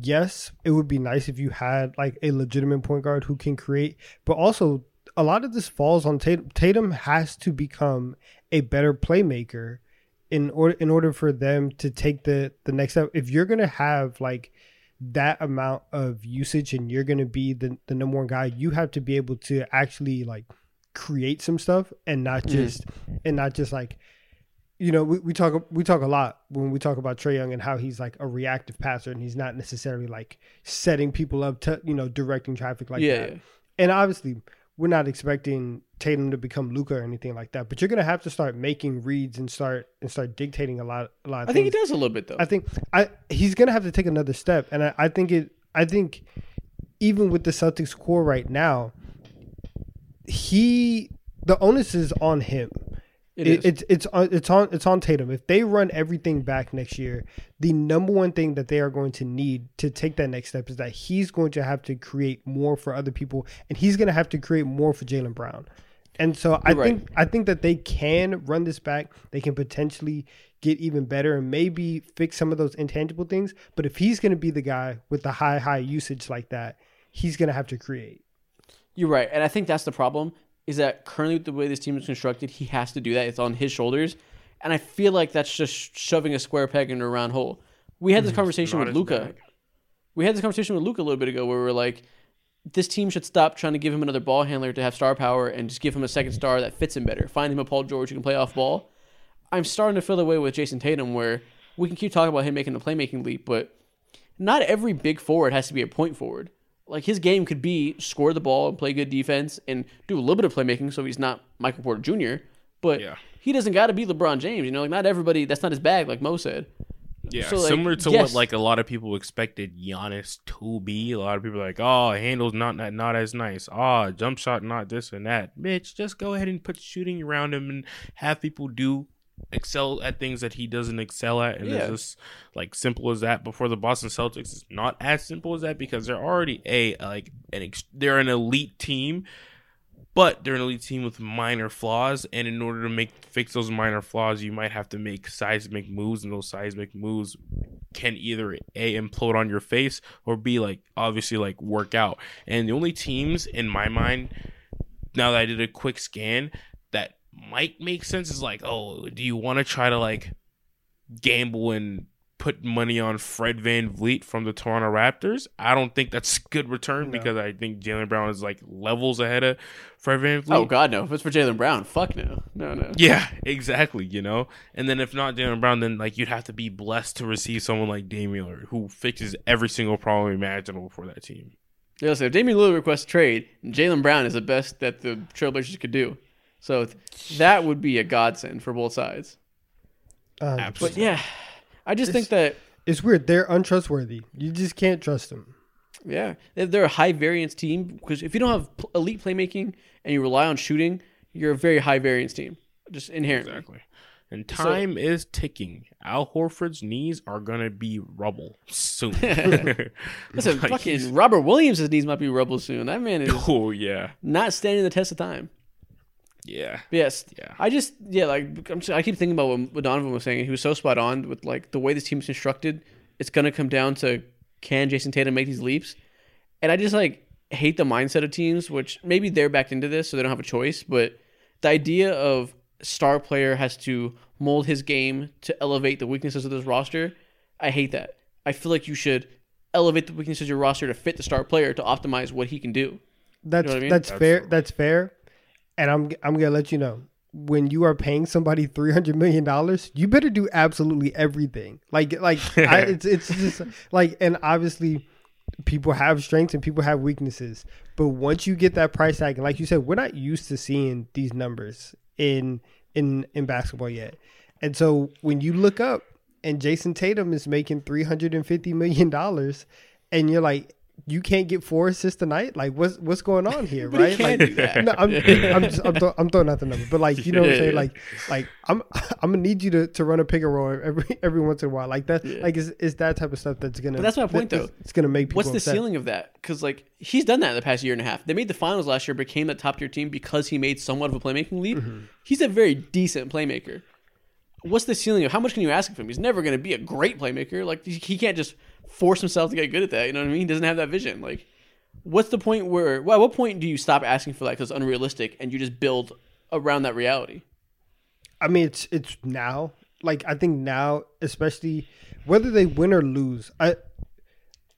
yes, it would be nice if you had like a legitimate point guard who can create, but also a lot of this falls on Tatum. Tatum has to become a better playmaker in order in order for them to take the the next step. If you're gonna have like that amount of usage and you're gonna be the the number one guy, you have to be able to actually like create some stuff and not mm-hmm. just and not just like you know, we, we talk we talk a lot when we talk about Trae Young and how he's like a reactive passer and he's not necessarily like setting people up to you know directing traffic like yeah, that. yeah. And obviously, we're not expecting Tatum to become Luka or anything like that. But you're gonna have to start making reads and start and start dictating a lot a lot. Of I think he does a little bit though. I think I he's gonna have to take another step, and I, I think it. I think even with the Celtics core right now, he the onus is on him. It it's it's on it's on it's on Tatum. If they run everything back next year, the number one thing that they are going to need to take that next step is that he's going to have to create more for other people, and he's going to have to create more for Jaylen Brown. And so I You're right. think I think that they can run this back. They can potentially get even better and maybe fix some of those intangible things. But if he's going to be the guy with the high high usage like that, he's going to have to create. You're right, and I think that's the problem. Is that currently with the way this team is constructed, he has to do that. It's on his shoulders, and I feel like that's just shoving a square peg into a round hole. We had this conversation with Luka. We had this conversation with Luka a little bit ago, where we were like, this team should stop trying to give him another ball handler to have star power and just give him a second star that fits him better. Find him a Paul George who can play off ball. I'm starting to feel the way with Jayson Tatum where we can keep talking about him making the playmaking leap, but not every big forward has to be a point forward. Like his game could be score the ball and play good defense and do a little bit of playmaking so he's not Michael Porter Jr. But Yeah. he doesn't got to be LeBron James. You know, like not everybody. That's not his bag, like Mo said. Yeah, So, like, similar to yes. what like a lot of people expected Giannis to be. A lot of people are like, oh, handles not not, not as nice. Oh, jump shot not this and that. Bitch, just go ahead and put shooting around him and have people do excel at things that he doesn't excel at, and Yeah. it's just like simple as that. Before the Boston Celtics, it's not as simple as that because they're already a like an ex- they're an elite team. But they're an elite team with minor flaws, and in order to make fix those minor flaws, you might have to make seismic moves, and those seismic moves can either a implode on your face or b like obviously like work out. And the only teams in my mind, now that I did a quick scan, that might make sense is like, oh, do you want to try to like gamble and put money on Fred VanVleet from the Toronto Raptors? I don't think that's good return No. because I think Jaylen Brown is like levels ahead of Fred VanVleet. Oh God, no! If it's for Jaylen Brown, fuck no, no, no. Yeah, exactly. You know, and then if not Jaylen Brown, then like you'd have to be blessed to receive someone like Damian Lillard who fixes every single problem imaginable for that team. Yeah, so if Damian Lillard requests trade, Jaylen Brown is the best that the Trailblazers could do. So th- that would be a godsend for both sides. Uh, But yeah, I just It's- think that it's weird. They're untrustworthy. You just can't trust them. yeah, they're- they're a high variance team because if you don't have elite playmaking and you rely on shooting, you're a very high variance team, just inherently. Exactly. And time is ticking. Al Horford's knees are gonna be rubble soon. Listen, Like, fucking he's- Robert Williams' knees might be rubble soon. That man is Oh yeah, not standing the test of time. Yeah, But yes, yeah. I just yeah, like I'm just, I keep thinking about what, what Donovan was saying. He was so spot on with like the way this team's constructed. It's gonna come down to can Jayson Tatum make these leaps, and I just like hate the mindset of teams, which maybe they're backed into this, so they don't have a choice. But the idea of star player has to mold his game to elevate the weaknesses of this roster, I hate that. I feel like you should elevate the weaknesses of your roster to fit the star player to optimize what he can do. That's what I mean? that's That's fair. true. That's fair. And I'm I'm gonna let you know when you are paying somebody three hundred million dollars, you better do absolutely everything. Like like I, it's it's just like and obviously people have strengths and people have weaknesses. But once you get that price tag, and like you said, we're not used to seeing these numbers in in in basketball yet. And so when you look up and Jayson Tatum is making three hundred and fifty million dollars, and you're like, you can't get four assists tonight. Like, what's what's going on here, he right? can Like, do that. no, I'm I'm, just, I'm, throw, I'm throwing out the number, but like you know what I'm saying? Like like I'm I'm gonna need you to, to run a pick and roll every every once in a while. Like that Yeah. like is is that type of stuff that's gonna. But that's my point, though. It's gonna make people. What's the upset. ceiling of that? Because like he's done that in the past year and a half. They made the finals last year, became the top tier team because he made somewhat of a playmaking leap. Mm-hmm. He's a very decent playmaker. What's the ceiling of how much can you ask of him? He's never going to be a great playmaker. Like he he can't just force himself to get good at that. You know what I mean? He doesn't have that vision. Like, what's the point where? Well, at what point do you stop asking for that because it's unrealistic and you just build around that reality? I mean, it's it's now. Like I think now, especially whether they win or lose, I,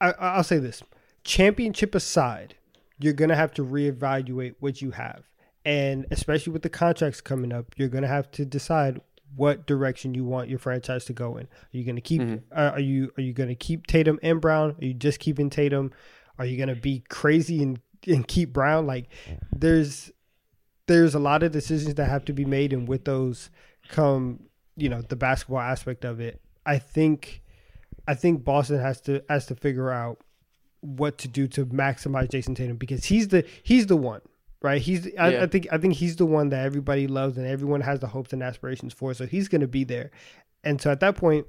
I I'll say this: championship aside, you're gonna have to reevaluate what you have, and especially with the contracts coming up, you're gonna have to decide what direction you want your franchise to go in. Are you gonna keep? Uh, are you are you gonna keep Tatum and Brown? Are you just keeping Tatum? Are you gonna be crazy and and keep Brown? Like, there's there's a lot of decisions that have to be made, and with those come, you know, the basketball aspect of it. I think, I think Boston has to has to figure out what to do to maximize Jayson Tatum because he's the he's the one, right? He's I, Yeah. I think I think he's the one that everybody loves and everyone has the hopes and aspirations for. So he's going to be there, and so at that point.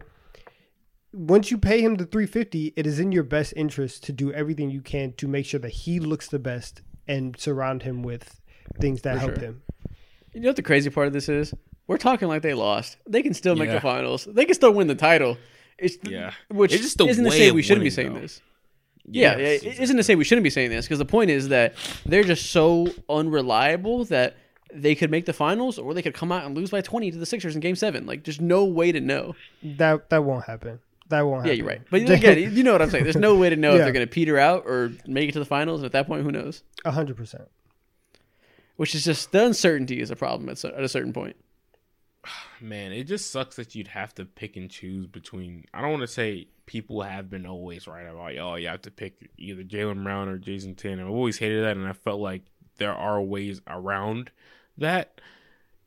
Once you pay him the 350, it is in your best interest to do everything you can to make sure that he looks the best and surround him with things that For help sure. him. You know what the crazy part of this is? We're talking like they lost. They can still make Yeah. the finals. They can still win the title. It's Yeah. which It's just the isn't to way say we shouldn't be saying though. this. Yeah, Yes, yeah, it isn't to say we shouldn't be saying this because the point is that they're just so unreliable that they could make the finals or they could come out and lose by 20 to the Sixers in game 7. Like there's no way to know. That that won't happen. that won't happen. Yeah, you're right. But again, you know what I'm saying. There's no way to know if they're going to peter out or make it to the finals. And at that point, who knows? A hundred percent. Which is just the uncertainty is a problem at, at a certain point. Man, it just sucks that you'd have to pick and choose between. I don't want to say people have been always right about, oh, you have to pick either Jaylen Brown or Jayson Tatum. I've always hated that, and I felt like there are ways around that.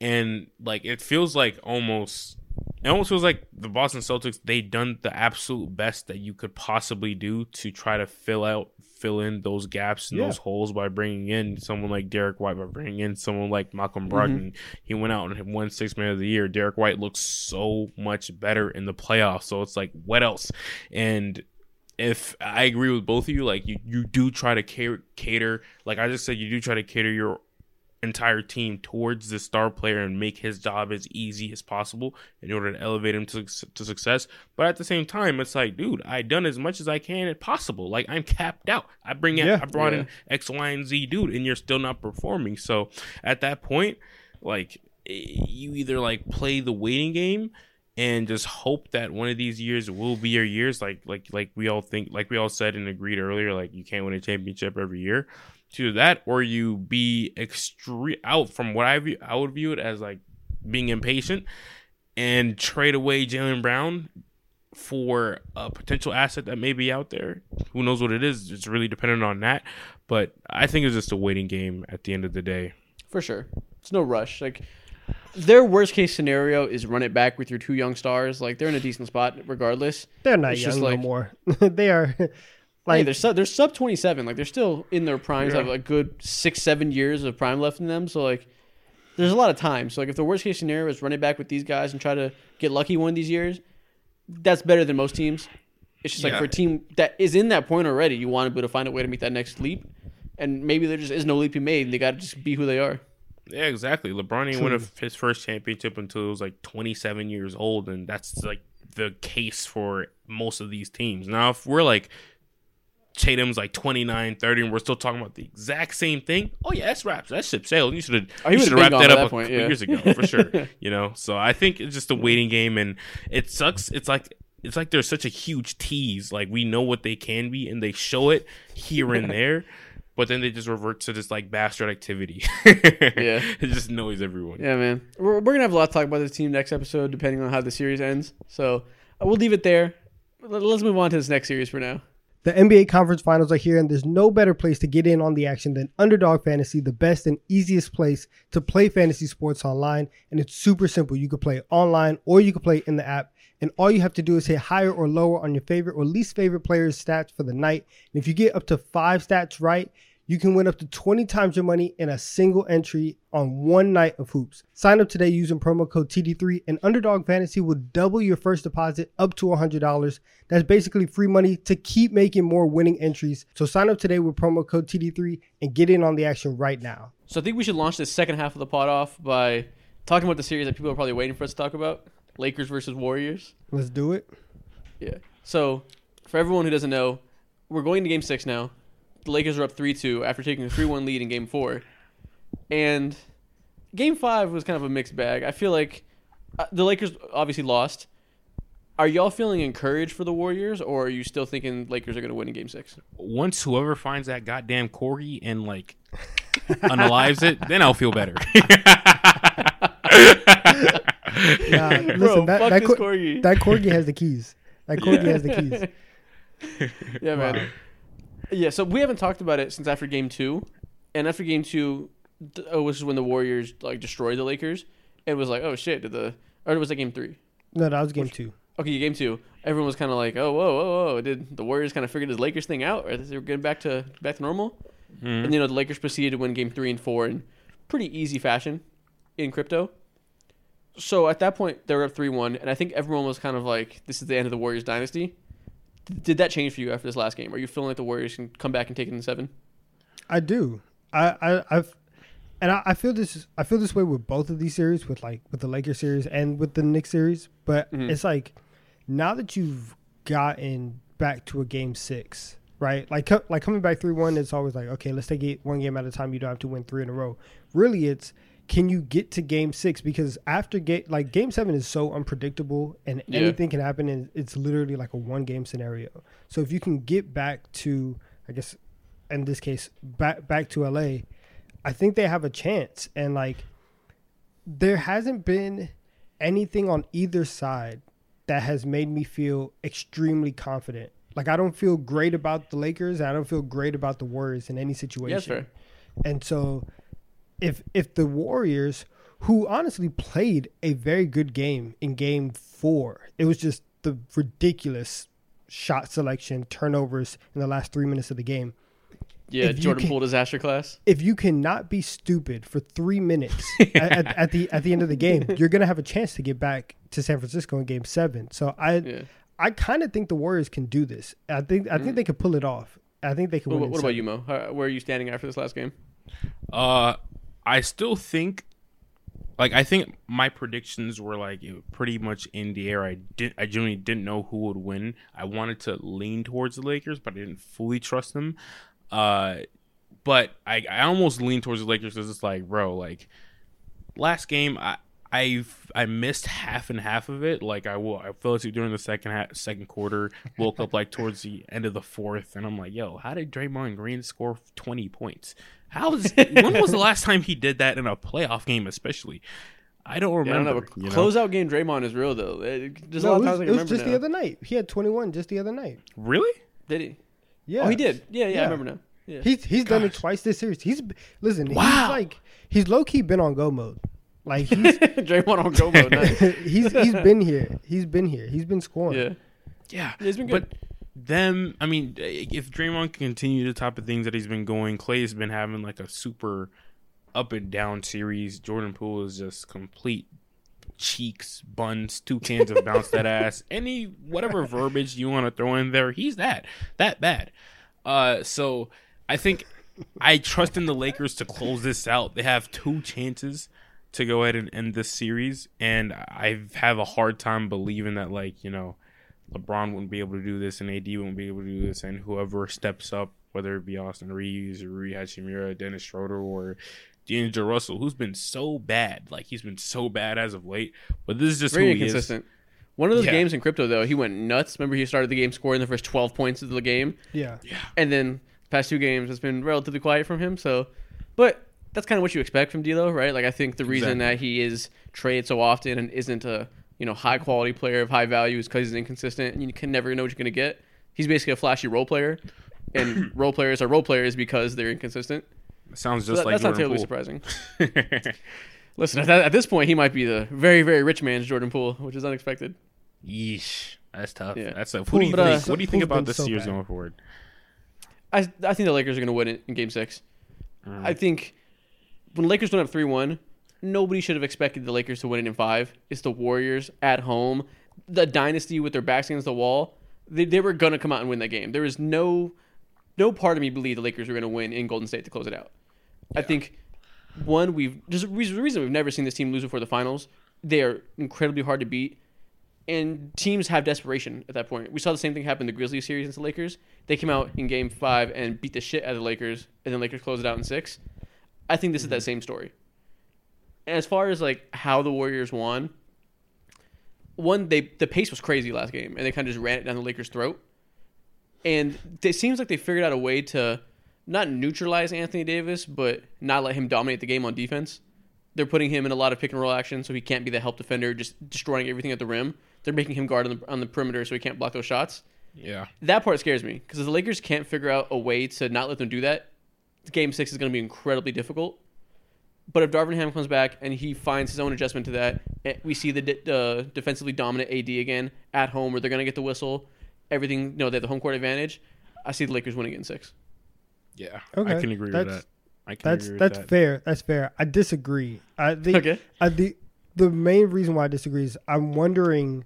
And like, it feels like almost, it almost feels like the Boston Celtics, they done the absolute best that you could possibly do to try to fill out, fill in those gaps and Yeah. those holes by bringing in someone like Derrick White, by bringing in someone like Malcolm mm-hmm. Brogdon. He went out and won six man of the year. Derrick White looks so much better in the playoffs. So it's like, what else? And if I agree with both of you, like you, you do try to cater, cater, like I just said, you do try to cater your entire team towards the star player and make his job as easy as possible in order to elevate him to, to success. But at the same time, it's like, dude, I done as much as I can as possible. Like I'm capped out. I bring in, Yeah. I brought Yeah. in X, Y, and Z, dude, and you're still not performing. So at that point, like eh, you either like play the waiting game and just hope that one of these years will be your years like like like we all think like we all said and agreed earlier like you can't win a championship every year to that or you be extreme out from what I view I would view it as like being impatient and trade away Jaylen Brown for a potential asset that may be out there. Who knows what it is? It's really dependent on that. But I think it's just a waiting game at the end of the day. For sure. It's no rush. Like their worst case scenario is run it back with your two young stars. Like they're in a decent spot regardless. They're not It's young just no like- more. they are Like they're sub, they're sub 27. Like they're still in their primes. Yeah. Have a good six seven years of prime left in them. So like there's a lot of time. So like if the worst case scenario is running back with these guys and try to get lucky one of these years, that's better than most teams. It's just like for a team that is in that point already, you want to be able to find a way to make that next leap. And maybe there just is no leap you made. And they got to just be who they are. Yeah, exactly. LeBron didn't win his first championship until he was like 27 years old, and that's like the case for most of these teams. Now, if we're like Tatum's like 29, 30, and we're still talking about the exact same thing, oh yeah, that's wraps. That ship sailed. You should have Oh, he you would've should have wrapped that up that a point, couple yeah. years ago for sure. you know, so I think it's just a waiting game, and it sucks. It's like it's like there's such a huge tease. Like we know what they can be, and they show it here and there. But then they just revert to this like bastard activity. Yeah. it just annoys everyone. Yeah, man. We're, we're gonna have a lot to talk about this team next episode, depending on how the series ends. So uh, we'll leave it there. Let's move on to this next series for now. The NBA Conference Finals are here, and there's no better place to get in on the action than Underdog Fantasy, the best and easiest place to play fantasy sports online. And it's super simple. You can play online or you can play in the app. And all you have to do is hit higher or lower on your favorite or least favorite player's stats for the night. And if you get up to five stats right, you can win up to 20 times your money in a single entry on one night of hoops. Sign up today using promo code TD3 and Underdog Fantasy will double your first deposit up to $100. That's basically free money to keep making more winning entries. So sign up today with promo code TD3 and get in on the action right now. So I think we should launch this second half of the pod off by talking about the series that people are probably waiting for us to talk about: Lakers versus Warriors. Let's do it. Yeah. So for everyone who doesn't know, we're going to Game Six now. The Lakers are up three two after taking a three one lead in Game Four, and Game Five was kind of a mixed bag. I feel like uh, the Lakers obviously lost. Are y'all feeling encouraged for the Warriors, or are you still thinking Lakers are going to win in Game Six? once whoever finds that goddamn corgi and like unalives it, then I'll feel better. Nah, listen, Bro, that, fuck that, this cor- corgi. that corgi has the keys. That corgi has the keys. yeah, man. Wow. Yeah, so we haven't talked about it since after game two, and after game two, th- oh, which is when the Warriors like destroyed the Lakers. It was like, oh shit, did the or was that game three? No, that was game two. Okay, game two. Everyone was kind of like, oh, whoa, whoa, whoa. Did the Warriors kind of figure this Lakers thing out, or they were getting back to back to normal? Mhm. And you know, the Lakers proceeded to win game three and four in pretty easy fashion in crypto. So at that point, they were up three one, and I think everyone was kind of like, this is the end of the Warriors dynasty. Did that change for you after this last game? Are you feeling like the Warriors can come back and take it in seven? I do. I, I I've and I, I feel this I feel this way with both of these series, with like with the Lakers series and with the Knicks series. But Mhm. it's like now that you've gotten back to a game six, right? Like like coming back three one, it's always like okay, let's take it one game at a time. You don't have to win three in a row. Really, it's can you get to game six? Because after game like game seven is so unpredictable and Yeah. anything can happen and it's literally like a one game scenario. So if you can get back to I guess in this case back back to LA, I think they have a chance. And like there hasn't been anything on either side that has made me feel extremely confident. Like I don't feel great about the Lakers. I don't feel great about the Warriors in any situation. That's fair. And so if if the Warriors, who honestly played a very good game in game four, it was just the ridiculous shot selection, turnovers in the last three minutes of the game. Yeah, If you Jordan can- Poole disaster class. If you cannot be stupid for three minutes at, at, at the at the end of the game, you're gonna have a chance to get back to San Francisco in game seven. So I Yeah. I kind of think the Warriors can do this. I think I think they could pull it off. I think they can What, win. what about you, Mo? How, where are you standing after this last game? Uh, I still think, like, I think my predictions were like pretty much in the air. I did, I genuinely didn't know who would win. I wanted to lean towards the Lakers, but I didn't fully trust them. Uh, but I, I almost leaned towards the Lakers because it's like, bro, like, last game, I. I I missed half and half of it. Like I will, I fell asleep during the second half, second quarter. Woke up like towards the end of the fourth, and I'm like, "Yo, how did Draymond Green score 20 points? How is when was the last time he did that in a playoff game, especially? I don't Yeah, I don't remember. know. you know? Closeout game Draymond is real though. It- There's a No, lot it of times was, I it can was remember just now. the other night. He had 21 just the other night. Really? Did he? Yeah. Oh, he did. Yeah, yeah, Yeah. I remember now. Yeah. He's he's done it twice this series. He's listen. Wow. He's like he's low key been on go mode. Like he's Draymond on go mode. Nice. he's he's been here. He's been here. He's been scoring. Yeah. Yeah, Yeah, he's been good. But them, I mean, if Draymond can continue the type of things that he's been going, Klay's been having like a super up and down series. Jordan Poole is just complete cheeks, buns, two cans of bounce that ass. Any whatever verbiage you want to throw in there, he's that that bad. Uh, so I think I trust in the Lakers to close this out. They have two chances to go ahead and end this series, and I have a hard time believing that like you know. LeBron wouldn't be able to do this, and AD wouldn't be able to do this, and whoever steps up, whether it be Austin Reaves or Rui Hachimura, Dennis Schroeder, or D'Angelo Russell, who's been so bad, like he's been so bad as of late. But this is just Very who he is. inconsistent. One of those Yeah. games in crypto though, he went nuts. Remember, he started the game scoring the first 12 points of the game, Yeah. yeah. and then the past two games it's been relatively quiet from him. So, but that's kind of what you expect from D'Lo, right? Like I think the reason Exactly. that he is traded so often and isn't a you know high quality player of high value is because he's inconsistent and you can never know what you're gonna get. He's basically a flashy role player, and role players are role players because they're inconsistent. Sounds So just that- like that's not terribly Jordan surprising. Listen, at, that, at this point, he might be the very, very rich man's Jordan Poole, which is unexpected. Yeesh, that's tough. Yeah. That's a. What do you But, uh, think? What do you think about this so series bad. going forward? I I think the Lakers are going to win it in Game Six. Mm. I think when the Lakers went up three one, nobody should have expected the Lakers to win it in five. It's the Warriors at home, the dynasty with their backs against the wall. They, they were going to come out and win that game. There was no no part of me believed the Lakers were going to win in Golden State to close it out. I think one we've there's a reason, reason we've never seen this team lose before the finals. They are incredibly hard to beat. And teams have desperation at that point. We saw the same thing happen in the Grizzlies series against the Lakers. They came out in game five and beat the shit out of the Lakers, and then Lakers closed it out in six. I think this is that mm-hmm. same story. As far as like how the Warriors won, one they the pace was crazy last game, and they kind of just ran it down the Lakers' throat. And it seems like they figured out a way to not neutralize Anthony Davis, but not let him dominate the game on defense. They're putting him in a lot of pick and roll action, so he can't be the help defender, just destroying everything at the rim. They're making him guard on the, on the perimeter, so he can't block those shots. Yeah. That part scares me because if the Lakers can't figure out a way to not let them do that, Game Six is going to be incredibly difficult. But if Darvin Ham comes back and he finds his own adjustment to that, eh, we see the de- uh, defensively dominant AD again at home, where they're going to get the whistle. Everything, you know, they have the home court advantage. I see the Lakers winning in six. Yeah. Okay, I can agree with that. I can That's agree with that's that. fair. That's fair. I disagree. I think Okay. I the the main reason why I disagree is I'm wondering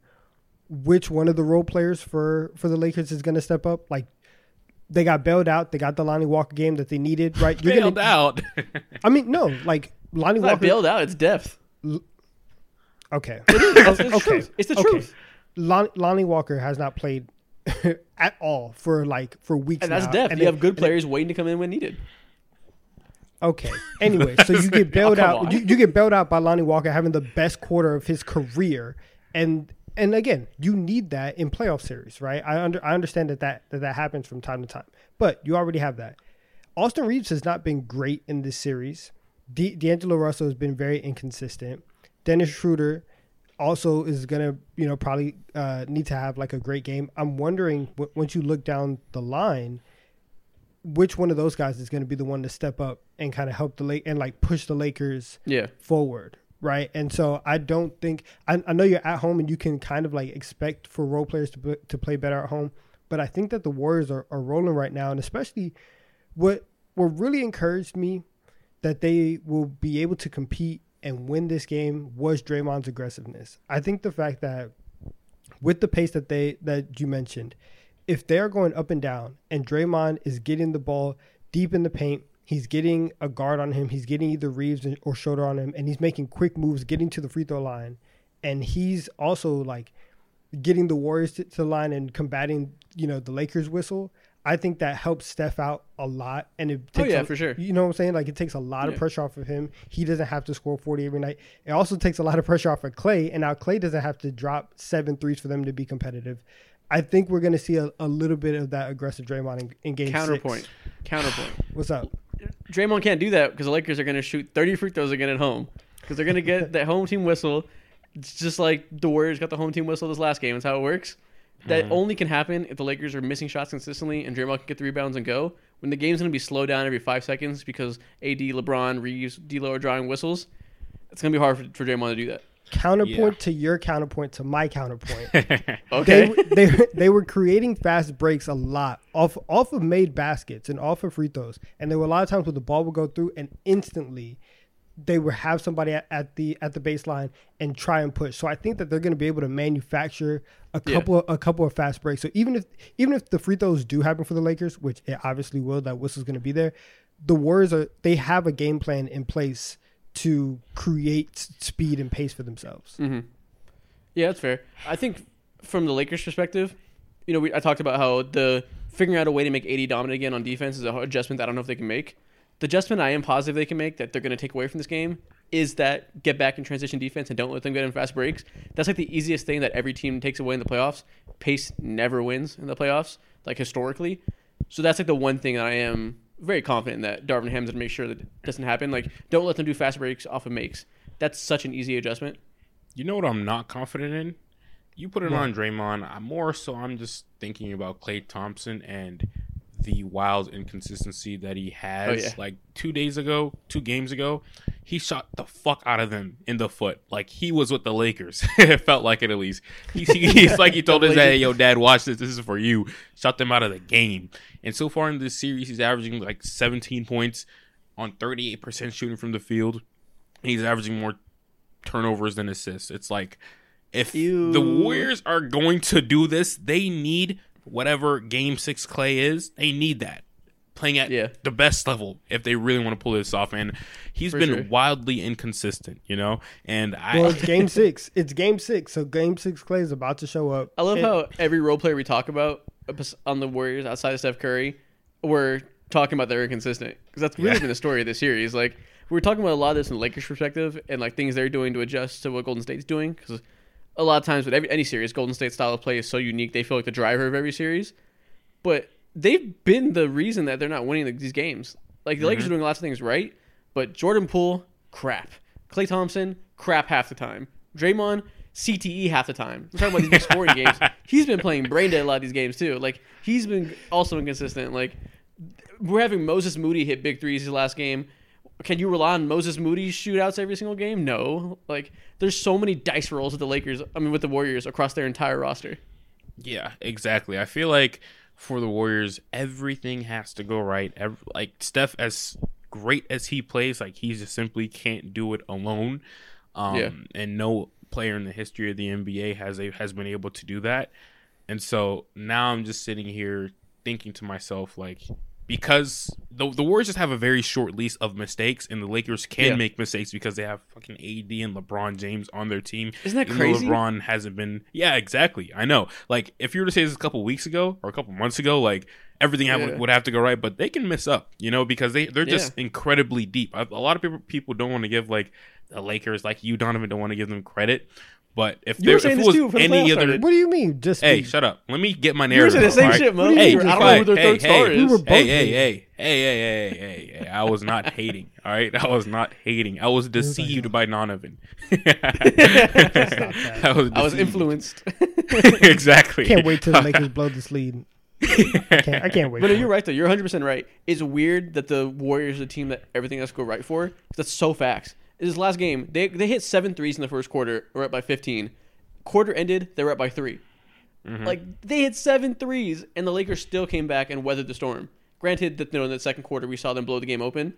which one of the role players for for the Lakers is going to step up. Like they got bailed out. They got the Lonnie Walker game that they needed. Right? You're Bailed gonna, out. I mean, no, like Lonnie It's not Walker. bailed out; it's depth. Okay. It's the okay. truth. It's the okay. truth, Lon, Lonnie Walker has not played at all for like for weeks. and that's now, depth. and you it- have good and it- players waiting to come in when needed. Okay. Anyway, so you get oh, bailed Oh, out. You, you get bailed out by Lonnie Walker having the best quarter of his career, and and again, you need that in playoff series, right? I under I understand that that that, that happens from time to time, but you already have that. Austin Reaves has not been great in this series. D- D'Angelo Russell has been very inconsistent. Dennis Schroeder also is gonna, you know, probably uh, need to have like a great game. I'm wondering w- once you look down the line, which one of those guys is going to be the one to step up and kind of help the Lake and like push the Lakers Yeah. forward, right? And so I don't think I, I know you're at home and you can kind of like expect for role players to to play better at home, but I think that the Warriors are, are rolling right now, and especially what what really encouraged me that they will be able to compete and win this game was Draymond's aggressiveness. I think the fact that with the pace that they that you mentioned, if they're going up and down and Draymond is getting the ball deep in the paint, he's getting a guard on him, he's getting either Reaves or Schroeder on him, and he's making quick moves, getting to the free throw line, and he's also like getting the Warriors to, the line and combating, you know, the Lakers whistle. I think that helps Steph out a lot, and it Oh, takes yeah, a- for sure. You know what I'm saying? Like it takes a lot of pressure off of him. He doesn't have to score 40 every night. It also takes a lot of pressure off of Klay, and now Klay doesn't have to drop seven threes for them to be competitive. I think we're going to see a, a little bit of that aggressive Draymond in, in game Counterpoint. six. Counterpoint. What's up? Draymond can't do that because the Lakers are going to shoot 30 free throws again at home because they're going to get that home team whistle. It's just like the Warriors got the home team whistle this last game. That's how it works. That mm-hmm. only can happen if the Lakers are missing shots consistently and Draymond can get the rebounds and go. When the game's going to be slowed down every five seconds because AD, LeBron, Reaves, D'Lo are drawing whistles, it's going to be hard for, for Draymond to do that. Counterpoint to your counterpoint to my counterpoint. Okay. they they they were creating fast breaks a lot off off of made baskets and off of free throws, and there were a lot of times where the ball would go through and instantly they would have somebody at, at the at the baseline and try and push. So I think that they're going to be able to manufacture a Yeah. couple a couple of fast breaks. So even if even if the free throws do happen for the Lakers, which it obviously will, that whistle's going to be there. The Warriors are they have a game plan in place to create speed and pace for themselves. Mm-hmm. Yeah, that's fair. I think from the Lakers' perspective, you know, we, I talked about how the figuring out a way to make AD dominant again on defense is an adjustment that I don't know if they can make. The adjustment I am positive they can make that they're going to take away from this game is that get back in transition defense and don't let them get in fast breaks. That's like the easiest thing that every team takes away in the playoffs. Pace never wins in the playoffs, like historically. So that's like the one thing that I am very confident that Darvin Ham's going to make sure that it doesn't happen. Like, don't let them do fast breaks off of makes. That's such an easy adjustment. You know what I'm not confident in? You put it What? on Draymond. I'm more so I'm just thinking about Klay Thompson and the wild inconsistency that he oh, has. Oh, yeah. Like two days ago, two games ago, he shot the fuck out of them in the foot. Like he was with the Lakers. it felt like it at least. He's, he's like he told his dad, "Hey, yo, dad, watch this. This is for you." Shot them out of the game. And so far in this series, he's averaging like 17 points on 38% shooting from the field. He's averaging more turnovers than assists. It's like if Ew. the Warriors are going to do this, they need whatever game six Klay is. They need that playing at Yeah. the best level if they really want to pull this off. And he's For been sure. wildly inconsistent, you know. And I, Well, it's game six. It's game six. So game six Klay is about to show up. I love And- how every role player we talk about on the Warriors outside of Steph Curry, we're talking about they're inconsistent because that's really Yeah. been the story of this series. Like we're talking about a lot of this in Lakers' perspective and like things they're doing to adjust to what Golden State's doing because a lot of times with every, any series, Golden State style of play is so unique. They feel like the driver of every series, but they've been the reason that they're not winning the, these games. Like the Lakers are mm-hmm. doing lots of things right, but Jordan Poole, crap. Klay Thompson, crap half the time. Draymond, CTE half the time. We're talking about these big scoring games. He's been playing brain dead a lot of these games too. Like he's been also inconsistent. Like we're having Moses Moody hit big threes his last game. Can you rely on Moses Moody's shootouts every single game? No. Like there's so many dice rolls with the Lakers. I mean with the Warriors across their entire roster. Yeah, exactly. I feel like for the Warriors, everything has to go right. Ev like Steph, as great as he plays, like he just simply can't do it alone. Um, Yeah. And no player in the history of the NBA has a, has been able to do that. And so now I'm just sitting here thinking to myself, like, because the the Warriors just have a very short lease of mistakes, and the Lakers can Yeah. make mistakes because they have fucking AD and LeBron James on their team. Isn't that crazy? LeBron hasn't been. Yeah, exactly. I know. Like, if you were to say this a couple weeks ago or a couple months ago, like everything Yeah. would have to go right, but they can mess up, you know, because they they're just incredibly deep. A, a lot of people people don't want to give like the Lakers, like you, Donovan, don't want to give them credit. But if You there if it was too the any other, started. What do you mean? Just hey, the- shut up. Let me get my You were narrative. saying the same alright? shit, Mo. What do you Hey. I don't know who their Hey, third hey, star hey. We were both Hey, hey, hey, hey, hey, hey, hey, hey! I was not hating. All right, I was not hating. I was deceived uh, by Donovan. I was, I was influenced. exactly. can't wait till the Lakers blow this lead. I can't, I can't wait. But no, you're right though. You're 100 percent right. It's weird that the Warriors are the team that everything has to go right for, That's so facts. This last game, they they hit seven threes in the first quarter. We're up by 15. Quarter ended, they were up by 3 mm-hmm. Like they hit seven threes, and the Lakers still came back and weathered the storm. Granted that you know, in the second quarter we saw them blow the game open,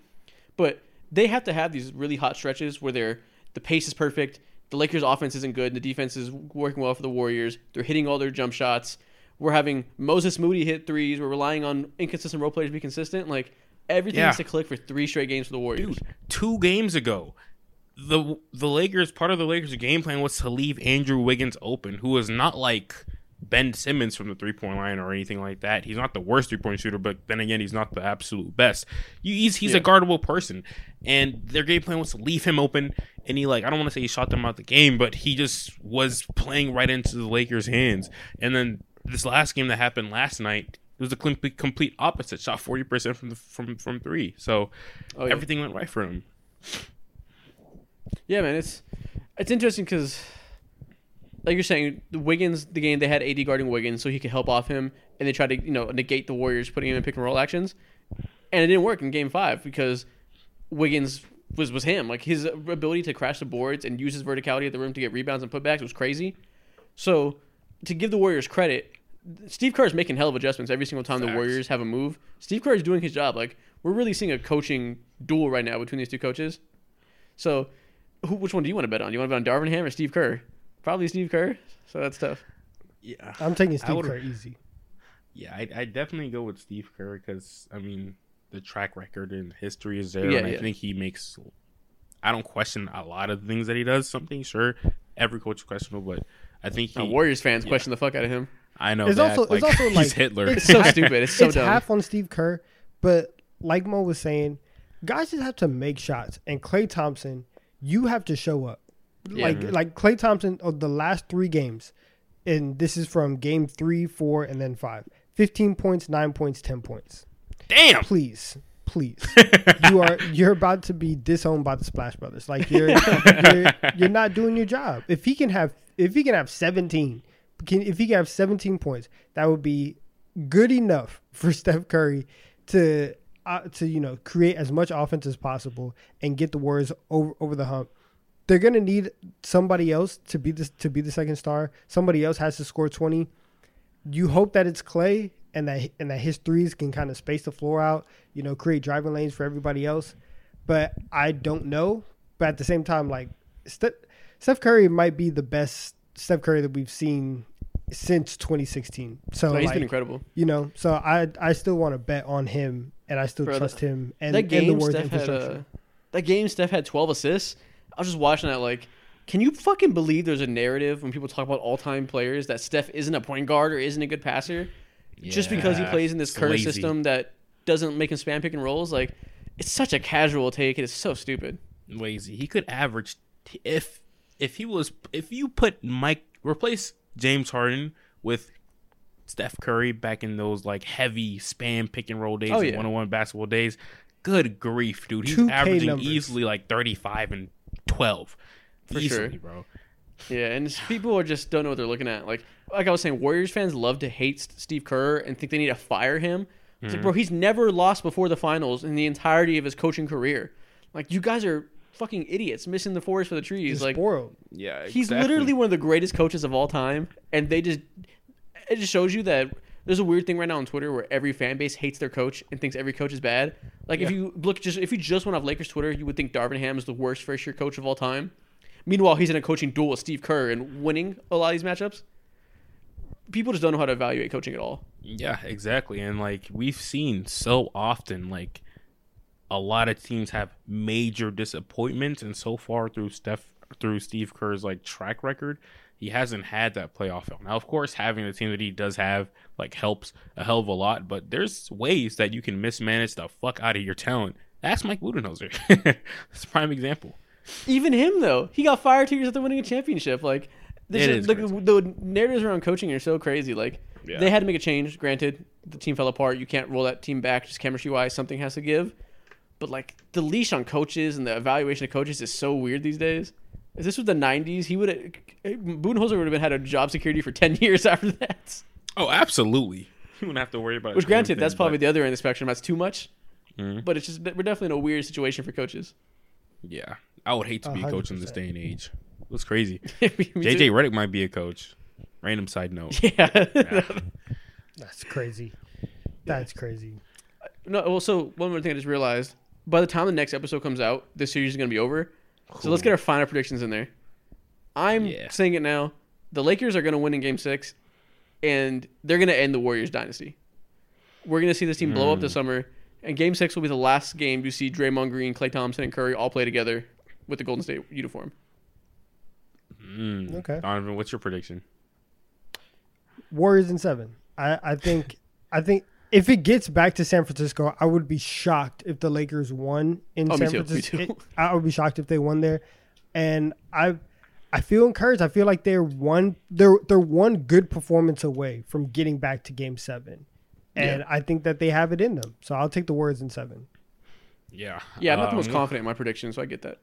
but they have to have these really hot stretches where they're the pace is perfect. The Lakers' offense isn't good. And the defense is working well for the Warriors. They're hitting all their jump shots. We're having Moses Moody hit threes. We're relying on inconsistent role players to be consistent. Like everything Yeah. has to click for three straight games for the Warriors. Dude, two games ago, the the Lakers part of the Lakers game plan was to leave Andrew Wiggins open, who is not like Ben Simmons from the three point line or anything like that. He's not the worst three point shooter, but then again, he's not the absolute best. He's he's Yeah. a guardable person, and their game plan was to leave him open. And he like I don't want to say he shot them out the game, but he just was playing right into the Lakers' hands. And then this last game that happened last night. It was the complete, complete opposite. Shot forty percent from the from from three. So Oh, yeah. everything went right for him. Yeah, man, it's it's interesting because, like you're saying, the Wiggins, the game they had AD guarding Wiggins so he could help off him, and they tried to you know negate the Warriors putting him in pick and roll actions, and it didn't work in Game Five because Wiggins was was him. Like his ability to crash the boards and use his verticality at the rim to get rebounds and putbacks was crazy. So to give the Warriors credit, Steve Kerr is making hell of adjustments every single time the Warriors have a move. Steve Kerr is doing his job. Like we're really seeing a coaching duel right now between these two coaches. So, who, which one do you want to bet on? You want to bet on Darvin Ham or Steve Kerr? Probably Steve Kerr. So that's tough. Yeah, I'm taking I Steve would've- Kerr easy. yeah, I I definitely go with Steve Kerr because I mean the track record and history is there, Yeah, and I think he makes. I don't question a lot of the things that he does. Something sure, every coach is questionable, but I think he. Warriors fans yeah. question the fuck out of him. I know It's that. also- it's like, also, he's like- Hitler. It's so stupid. It's so it's dumb. half on Steve Kerr, but like Mo was saying, guys just have to make shots. And Klay Thompson, you have to show up. Yeah. Like mm-hmm. like Klay Thompson of the last three games, and this is from game three, four, and then five. Fifteen points, nine points, ten points. Damn. Please, please, you are you're about to be disowned by the Splash Brothers. Like you're you're, you're not doing your job. If he can have if he can have seventeen, can if he can have seventeen points, that would be good enough for Steph Curry to uh, to you know create as much offense as possible and get the Warriors over over the hump. They're gonna need somebody else to be the to be the second star. Somebody else has to score twenty. You hope that it's Klay and that and that his threes can kind of space the floor out. You know, create driving lanes for everybody else. But I don't know. But at the same time, like Steph, Steph Curry might be the best Steph Curry that we've seen since 2016. So So he's like, been incredible. you know, so I I still want to bet on him, and I still Bro, trust him and, that and the game, Warriors Steph had infrastructure. uh, that game. Steph had 12 assists. I was just watching that. Like, can you fucking believe there's a narrative when people talk about all-time players that Steph isn't a point guard or isn't a good passer just because he plays in this it's Kerr lazy. system that doesn't make him spam pick and rolls? Like, it's such a casual take. It is so stupid. lazy. He could average if if he was if you put Mike replace James Harden with Steph Curry back in those like heavy spam pick and roll days, Oh, and yeah. one on one basketball days. Good grief, dude! He's 2K averaging numbers. easily like thirty five and twelve. For easily, sure. bro. Yeah, and people are just don't know what they're looking at. Like, like I was saying, Warriors fans love to hate Steve Kerr and think they need to fire him. It's like, mm-hmm. bro, he's never lost before the finals in the entirety of his coaching career. Like, you guys are fucking idiots, missing the forest for the trees. He's like, spoiled. Yeah, he's literally one of the greatest coaches of all time, and they just it just shows you that there's a weird thing right now on Twitter where every fan base hates their coach and thinks every coach is bad. Like if you look just if you just went off Lakers Twitter, you would think Darvin Ham is the worst first year coach of all time. Meanwhile, he's in a coaching duel with Steve Kerr and winning a lot of these matchups. People just don't know how to evaluate coaching at all. Yeah, exactly. And like we've seen so often, like a lot of teams have major disappointments, and so far through Steph through Steve Kerr's like track record, he hasn't had that playoff feel. Now, of course, having the team that he does have like helps a hell of a lot, but there's ways that you can mismanage the fuck out of your talent. That's Mike Budenholzer. That's a prime example. Even him though, he got fired two years after winning a championship. Like, this It is, is the, the narratives around coaching are so crazy. Like, Yeah. they had to make a change. Granted, the team fell apart. You can't roll that team back just chemistry wise. Something has to give. But like the leash on coaches and the evaluation of coaches is so weird these days. If this was the '90s, he would have Budenholzer would have been had a job security for ten years after that. Oh, absolutely. You wouldn't have to worry about. It. Which, granted, thing, that's but- probably the other end of the spectrum. That's too much. Mhm. But it's just we're definitely in a weird situation for coaches. Yeah, I would hate to A be a coach in this day and age. It's crazy. JJ Redick might be a coach. Random side note. Yeah. That's crazy. That's crazy. no. Well, so one more thing I just realized: by the time the next episode comes out, this series is going to be over. So let's get our final predictions in there. I'm Yeah. saying it now: the Lakers are going to win in Game Six, and they're going to end the Warriors dynasty. We're going to see this team blow up this summer, and Game Six will be the last game you see Draymond Green, Klay Thompson, and Curry all play together with the Golden State uniform. Mm. Okay. Donovan, what's your prediction? Warriors in seven. I, I think I think if it gets back to San Francisco, I would be shocked if the Lakers won in Oh, me San too, me Francisco. too. I would be shocked if they won there. And I I feel encouraged. I feel like they're one they're they're one good performance away from getting back to game seven. And Yeah. I think that they have it in them. So I'll take the Warriors in seven. Yeah. Yeah, I'm not the most Um, confident in my prediction, so I get that.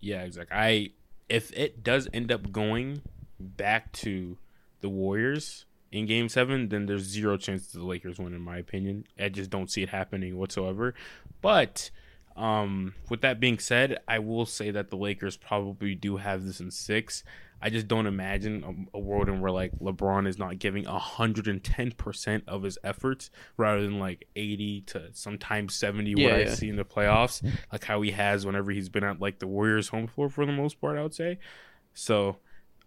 Yeah, exactly. I if it does end up going back to the Warriors in Game Seven, then there's zero chance the Lakers win, in my opinion. I just don't see it happening whatsoever. But um, with that being said, I will say that the Lakers probably do have this in six. I just don't imagine a, a world in where like LeBron is not giving hundred and ten percent of his efforts rather than like eighty to sometimes seventy. Yeah, what I see in the playoffs, like how he has whenever he's been at like the Warriors' home floor for the most part. I would say. So,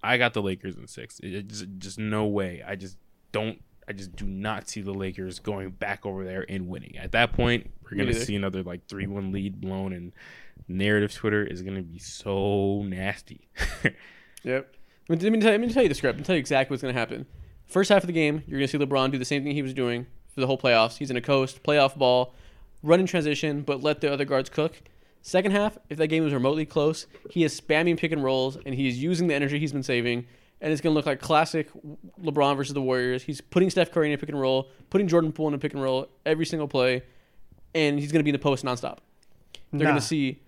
I got the Lakers in six. It, it just, just no way. I just don't. I just do not see the Lakers going back over there and winning. At that point, we're gonna see another like three one lead blown, and narrative Twitter is gonna be so nasty. Yep. Let me, tell, let me tell you the script. Let me tell you exactly what's going to happen. First half of the game, you're going to see LeBron do the same thing he was doing for the whole playoffs. He's in a coast, playoff ball, run in transition, but let the other guards cook. Second half, if that game was remotely close, he is spamming pick and rolls, and he is using the energy he's been saving, and it's going to look like classic LeBron versus the Warriors. He's putting Steph Curry in a pick and roll, putting Jordan Poole in a pick and roll every single play, and he's going to be in the post nonstop. They're Nah. going to see.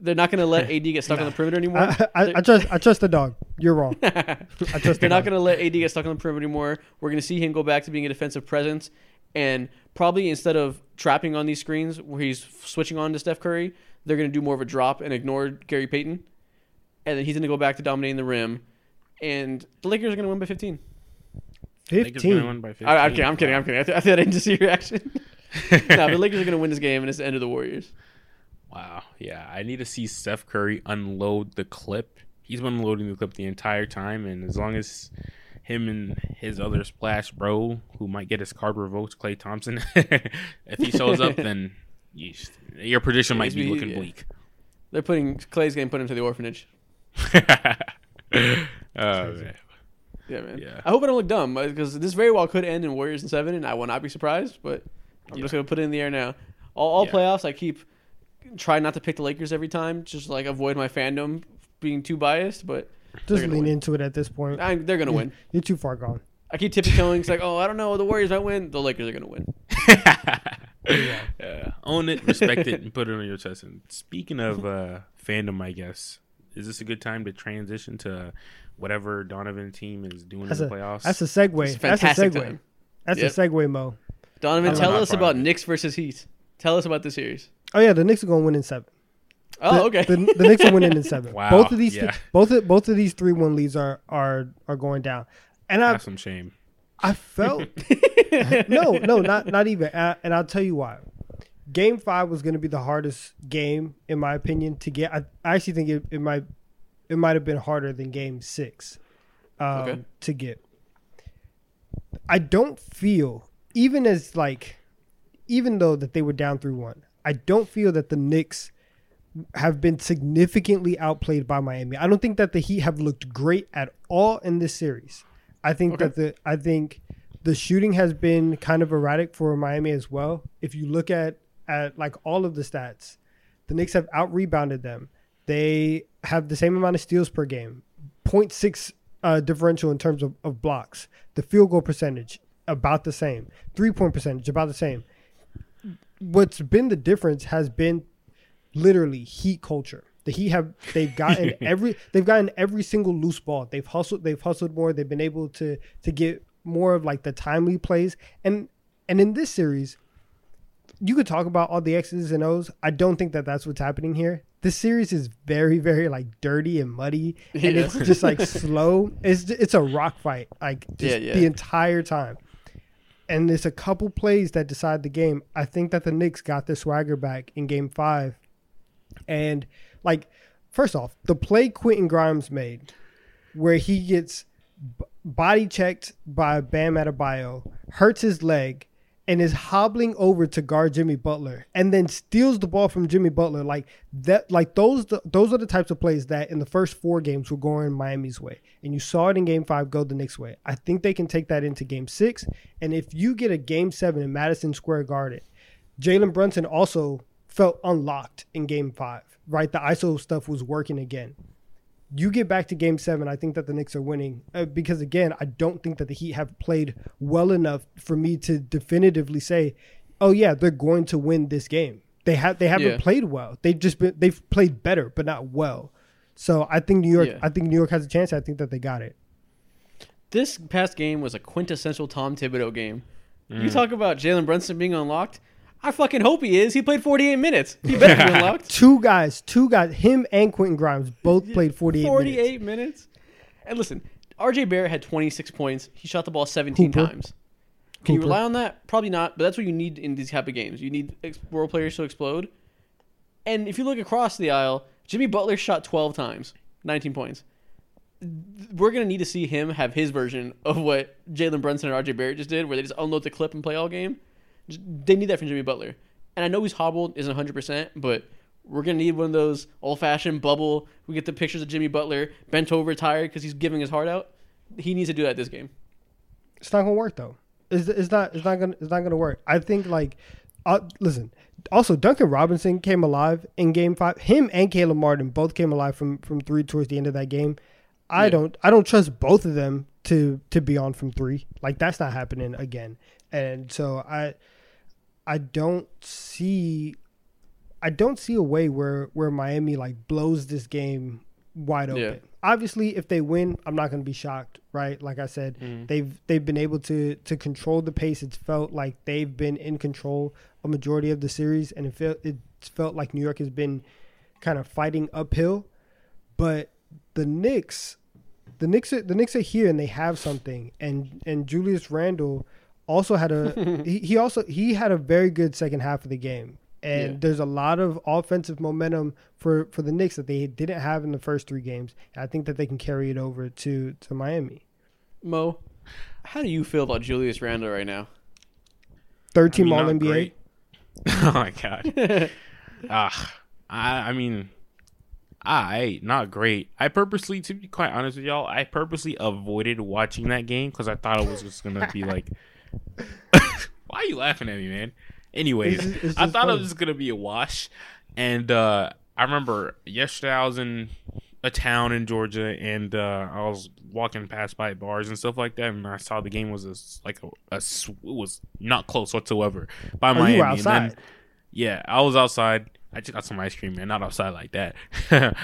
They're not going to let AD get stuck on the perimeter anymore. I, I, I trust I trust the dog. You're wrong. I trust They're not going to let AD get stuck on the perimeter anymore. We're going to see him go back to being a defensive presence, and probably instead of trapping on these screens where he's switching on to Steph Curry, they're going to do more of a drop and ignore Gary Payton, and then he's going to go back to dominating the rim, and the Lakers are going to win by 15. Lakers gonna 15. win by 15. I, I'm kidding. I'm kidding. I'm kidding. I, th- I thought I didn't see your reaction. no, the Lakers are going to win this game, and it's the end of the Warriors. Wow. Yeah, I need to see Steph Curry unload the clip. He's been unloading the clip the entire time, and as long as him and his other splash bro, who might get his card revoked, Klay Thompson, if he shows up, then you, your prediction might be looking yeah. bleak. They're putting Klay's game put him to the orphanage. oh, man. Yeah, man. Yeah. I hope I don't look dumb uh, because this very well could end in Warriors and seven, and I will not be surprised. But I'm just gonna put it in the air now. All, all Yeah. playoffs, I keep try not to pick the Lakers every time, just like avoid my fandom being too biased. But Just lean win. into it at this point. I, they're gonna win. You're too far gone. I keep tippy toeing. It's like, oh, I don't know, the Warriors might win. The Lakers are gonna win. yeah. Own it, respect it, and put it on your chest. And speaking of uh, fandom, I guess is this a good time to transition to whatever Donovan team is doing That's in a the playoffs? that's a segue. It's a That's a segue. time. That's Yep. a segue, Mo. Donovan, I'm tell us about of. Knicks versus Heat. Tell us about the series. Oh yeah, the Knicks are going to win in seven. Oh, The- okay. The, the Knicks are winning in seven. Wow, Both of these, yeah. both of, both of these three one leads are are are going down. And I Have some shame. I felt no no not not even. Uh, and I'll tell you why. Game five was going to be the hardest game in my opinion to get. I, I actually think it, it might it might have been harder than game six um, Okay. to get. I don't feel even as like even though that they were down through one. I don't feel that the Knicks have been significantly outplayed by Miami. I don't think that the Heat have looked great at all in this series. I think Okay. that the I think the shooting has been kind of erratic for Miami as well. If you look at at like all of the stats, the Knicks have out rebounded them. They have the same amount of steals per game, 0.6 uh, differential in terms of, of blocks. The field goal percentage about the same, three point percentage about the same. What's been the difference has been literally Heat culture. The Heat have they've gotten every they've gotten every single loose ball. They've hustled they've hustled more. They've been able to to get more of like the timely plays. And and in this series, you could talk about all the X's and O's. I don't think that that's what's happening here. This series is very very like dirty and muddy, and Yeah. it's just like slow. It's it's a rock fight like just Yeah, yeah. the entire time. And there's a couple plays that decide the game. I think that the Knicks got their swagger back in Game Five, and like first off, the play Quentin Grimes made, where he gets b- body checked by Bam Adebayo, hurts his leg, and is hobbling over to guard Jimmy Butler, and then steals the ball from Jimmy Butler. Like that, like those, those are the types of plays that in the first four games were going Miami's way, and you saw it in Game Five go the Knicks' way. I think they can take that into Game Six, and if you get a Game Seven in Madison Square Garden, Jalen Brunson also felt unlocked in Game Five. Right, the ISO stuff was working again you get back to game seven, I think that the Knicks are winning uh, because again, I don't think that the Heat have played well enough for me to definitively say, "Oh yeah, they're going to win this game." They have they haven't Yeah. played well. They've just been they've played better, but not well. So I think New York. Yeah. I think New York has a chance. I think that they got it. This past game was a quintessential Tom Thibodeau game. Mm. You talk about Jalen Brunson being unlocked. I fucking hope he is. He played 48 minutes. He better be unlocked. Two guys, two guys, him and Quentin Grimes both played 48, 48 minutes. minutes. And listen, RJ Barrett had 26 points. He shot the ball 17 Hooper. times. Can you rely on that? Probably not, but that's what you need in these type of games. You need ex- role players to explode. And if you look across the aisle, Jimmy Butler shot 12 times, 19 points. We're going to need to see him have his version of what Jalen Brunson and RJ Barrett just did, where they just unload the clip and play all game. They need that from Jimmy Butler. And I know he's hobbled, isn't 100%, but we're going to need one of those old fashioned bubble. We get the pictures of Jimmy Butler bent over, tired because he's giving his heart out. He needs to do that this game. It's not gonna work though. It's, it's not. It's not gonna. It's not gonna work. I think like, uh, listen. Also, Duncan Robinson came alive in Game Five. Him and Caleb Martin both came alive from from three towards the end of that game. I Yeah. don't. I don't trust both of them to to be on from three. Like that's not happening again. And so I, I don't see. I don't see a way where where Miami like blows this game wide open. Yeah. Obviously, if they win, I'm not going to be shocked, right? Like I said, Mhm. they've they've been able to to control the pace. It's felt like they've been in control a majority of the series, and it felt it's felt like New York has been kind of fighting uphill. But the Knicks, the Knicks, are, the Knicks are here and they have something. And and Julius Randle also had a he, he also he had a very good second half of the game. And Yeah. there's a lot of offensive momentum for, for the Knicks that they didn't have in the first three games. And I think that they can carry it over to, to Miami. Mo, how do you feel about Julius Randle right now? Third team I mean, All not NBA. great. oh my god. Ah, I, I mean, I not great. I purposely, to be quite honest with y'all, I purposely avoided watching that game because I thought it was just gonna be like. Why are you laughing at me, man? Anyways, It's it's I thought it was gonna be a wash, and uh I remember yesterday I was in a town in Georgia, and uh I was walking past by bars and stuff like that, and I saw the game was a like a, a it was not close whatsoever by Oh, Miami. you were then- yeah, I was outside. I just got some ice cream, man. Not outside like that.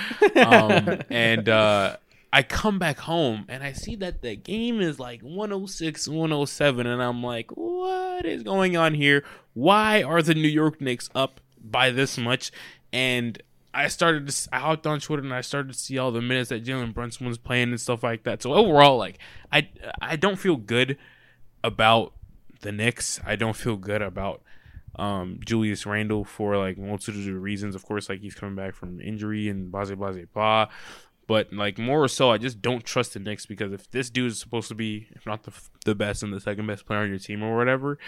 um, and uh, I come back home and I see that the game is like 106, 107. And I'm like, what is going on here? Why are the New York Knicks up by this much? And I started to, I hopped on Twitter and I started to see all the minutes that Jalen Brunson was playing and stuff like that. So overall, like, I, I don't feel good about the Knicks. I don't feel good about um, Julius Randle for like multitude of reasons. Of course, like he's coming back from injury and blah blah blah blah. But like more or so, I just don't trust the Knicks because if this dude is supposed to be, if not the the best and the second best player on your team or whatever,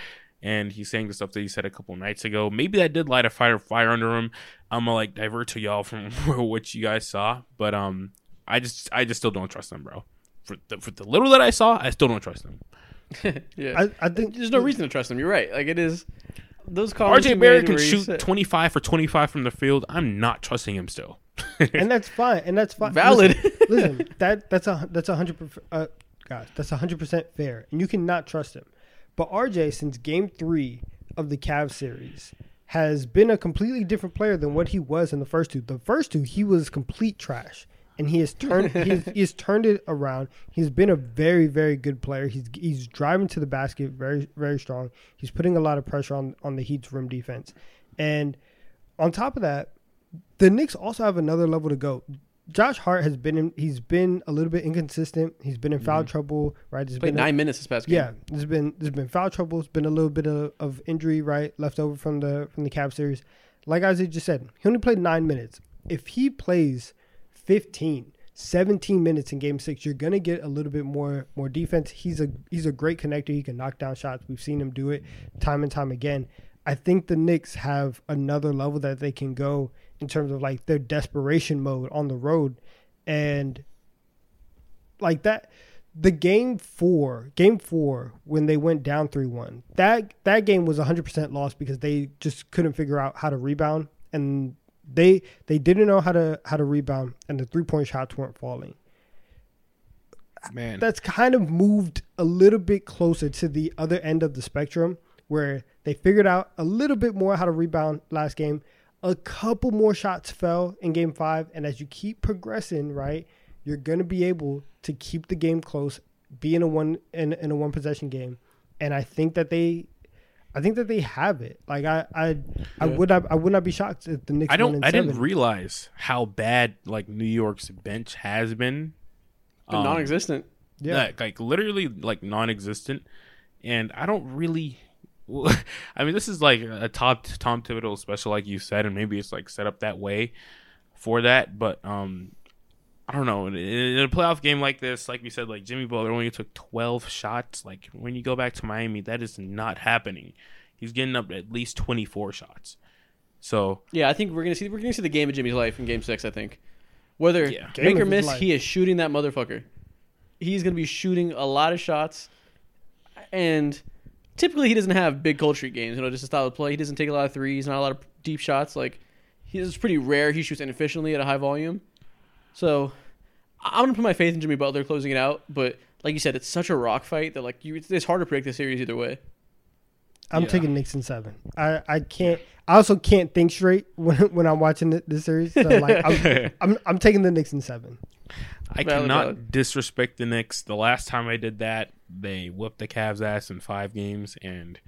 and he's saying the stuff that he said a couple nights ago. Maybe that did light a fire fire under him. I'm gonna like divert to y'all from what you guys saw, but um, I just I just still don't trust them, bro. For the, for the little that I saw, I still don't trust them. yeah. I, I think There's no reason to trust them. You're right. Like it is. Those comments RJ he Barrett can shoot said- 25 for 25 from the field. I'm not trusting him still. and that's fine, and that's fine. Valid. Listen, listen, that that's a that's a hundred percent. Uh, gosh, that's a hundred percent fair, and you cannot trust him. But RJ, since Game Three of the Cavs series, has been a completely different player than what he was in the first two. The first two, he was complete trash, and he has turned he has, turned it around. He's been a very very good player. He's he's driving to the basket very very strong. He's putting a lot of pressure on on the Heat's rim defense, and on top of that, the Knicks also have another level to go. Josh Hart has been in, he's been a little bit inconsistent. He's been in foul mm-hmm. trouble, right? There's Played been a- nine minutes this past game. yeah, there's been there's been foul trouble. There's been a little bit of, of injury, right, left over from the from the Cavs series. Like Isaiah just said, he only played nine minutes. If he plays 15, 17 minutes in Game Six, you're gonna get a little bit more more defense. He's a he's a great connector. He can knock down shots. We've seen him do it time and time again. I think the Knicks have another level that they can go in terms of like their desperation mode on the road, and like that the game four, game four, when they went down three one, that that game was hundred percent lost because they just couldn't figure out how to rebound, and they they didn't know how to how to rebound, and the three point shots weren't falling. Man, That's kind of moved a little bit closer to the other end of the spectrum, where they figured out a little bit more how to rebound last game. A couple more shots fell in game five, and as you keep progressing, right, you're gonna be able to keep the game close, be in a one in, in a one possession game, and I think that they, I think that they have it. Like I I, I would not I would not be shocked if the Knicks I don't. I seven. didn't realize how bad like New York's bench has been. Been Um, non-existent. yeah. like, like literally like non-existent, and I don't really. I mean, this is like a top Tom Thibodeau special, like you said, and maybe it's like set up that way for that. But um, I don't know. In, in a playoff game like this, like we said, like Jimmy Butler only took twelve shots. Like when you go back to Miami, that is not happening. He's getting up at least twenty four shots. So Yeah, I think we're gonna see we're gonna see the game of Jimmy's life in Game Six. I think whether Yeah. Make or miss, life. he is shooting that motherfucker. He's gonna be shooting a lot of shots, and typically he doesn't have big cold street games. You know, just a style of play. He doesn't take a lot of threes, not a lot of deep shots. Like he's pretty rare. He shoots inefficiently at a high volume. So I'm gonna put my faith in Jimmy Butler closing it out. But like you said, it's such a rock fight that like you, it's hard to predict the series either way. I'm Yeah. taking Knicks in seven. I, I can't. I also can't think straight when when I'm watching the, this series. So like, I'm, I'm I'm taking the Knicks in seven. I Valid, cannot valid. disrespect the Knicks. The last time I did that, they whipped the Cavs' ass in five games, and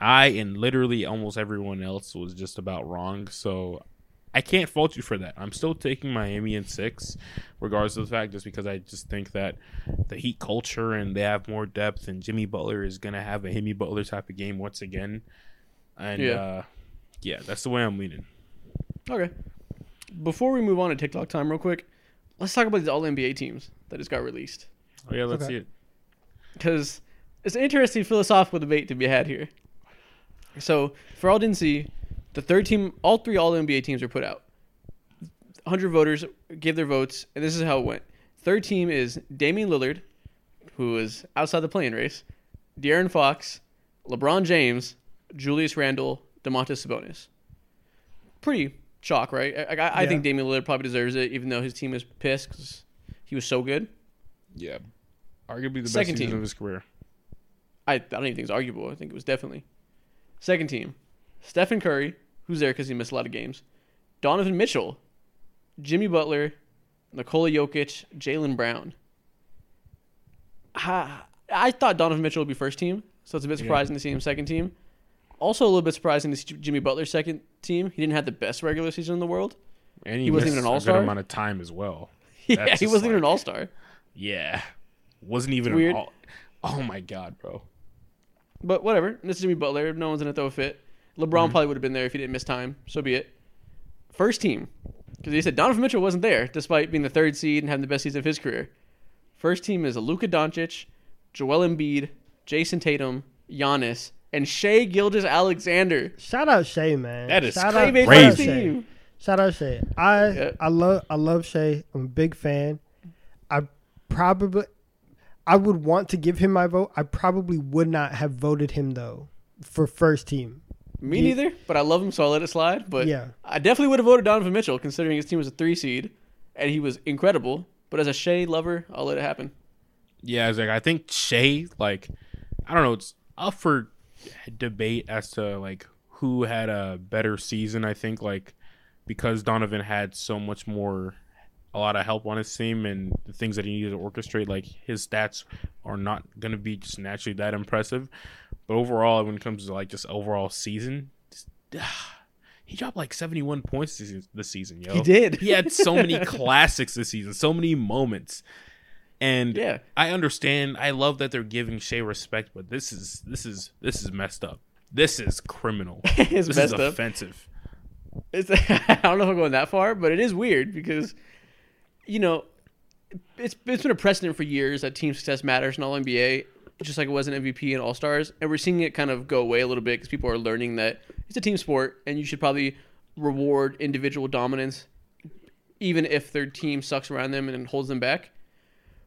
I and literally almost everyone else was just about wrong. So I can't fault you for that. I'm still taking Miami in six, regardless of the fact, just because I just think that the Heat culture and they have more depth, and Jimmy Butler is gonna have a Jimmy Butler type of game once again. And Yeah. uh, yeah, that's the way I'm leaning. Okay. Before we move on to TikTok time, real quick, let's talk about these All NBA teams that just got released. Oh yeah, let's Okay. see it. because it's an interesting philosophical debate to be had here. So, for all didn't see, the third team, all three All NBA teams are put out. 100 voters gave their votes, and this is how it went. Third team is Damian Lillard, who is outside the playing race, De'Aaron Fox, LeBron James, Julius Randle, Domantas Sabonis. Pretty chalk, right? I, I, I Yeah. think Damian Lillard probably deserves it, even though his team is pissed because he was so good. Yeah, arguably the Second best season team. of his career. I, I don't even think it's arguable. I think it was definitely. Second team, Stephen Curry, who's there because he missed a lot of games. Donovan Mitchell, Jimmy Butler, Nikola Jokic, Jaylen Brown. I, I thought Donovan Mitchell would be first team, so it's a bit Yeah. surprising to see him second team. Also, a little bit surprising to see Jimmy Butler second team. He didn't have the best regular season in the world. And He wasn't even an all-star? Amount of time as well. yeah, That's he wasn't even an All Star. Yeah, wasn't even Weird. An all. Oh my god, bro. But whatever. This is Jimmy Butler. No one's gonna throw a fit. LeBron Mm-hmm. probably would have been there if he didn't miss time. So be it. First team, because he said Donovan Mitchell wasn't there, despite being the third seed and having the best season of his career. First team is Luka Doncic, Joel Embiid, Jayson Tatum, Giannis, and Shai Gilgeous-Alexander. Shout out Shai, man. That is Shout Clay out, made shout out first Shai. team. Shout out Shai. I Yeah. I love I love Shai. I'm a big fan. I probably I would want to give him my vote. I probably would not have voted him though for first team. Me Ye- neither, but I love him, so I let it slide. But Yeah. I definitely would have voted Donovan Mitchell, considering his team was a three seed, and he was incredible. But as a Shai lover, I'll let it happen. Yeah, it's like I think Shai, like, I don't know, it's up for debate as to like who had a better season. I think like because Donovan had so much more, a lot of help on his team and the things that he needed to orchestrate. Like his stats are not gonna be just naturally that impressive. But overall, when it comes to like just overall season, just, he dropped like seventy one points this, season- this season. Yo, He did. He had so many classics this season, so many moments. And Yeah. I understand. I love that they're giving Shai respect, but this is this is this is messed up. This is criminal. it's this is up. offensive. It's, I don't know if I'm going that far, but it is weird because, you know, it's it's been a precedent for years that team success matters in all NBA, just like it was in MVP and All Stars, and we're seeing it kind of go away a little bit because people are learning that it's a team sport and you should probably reward individual dominance, even if their team sucks around them and holds them back.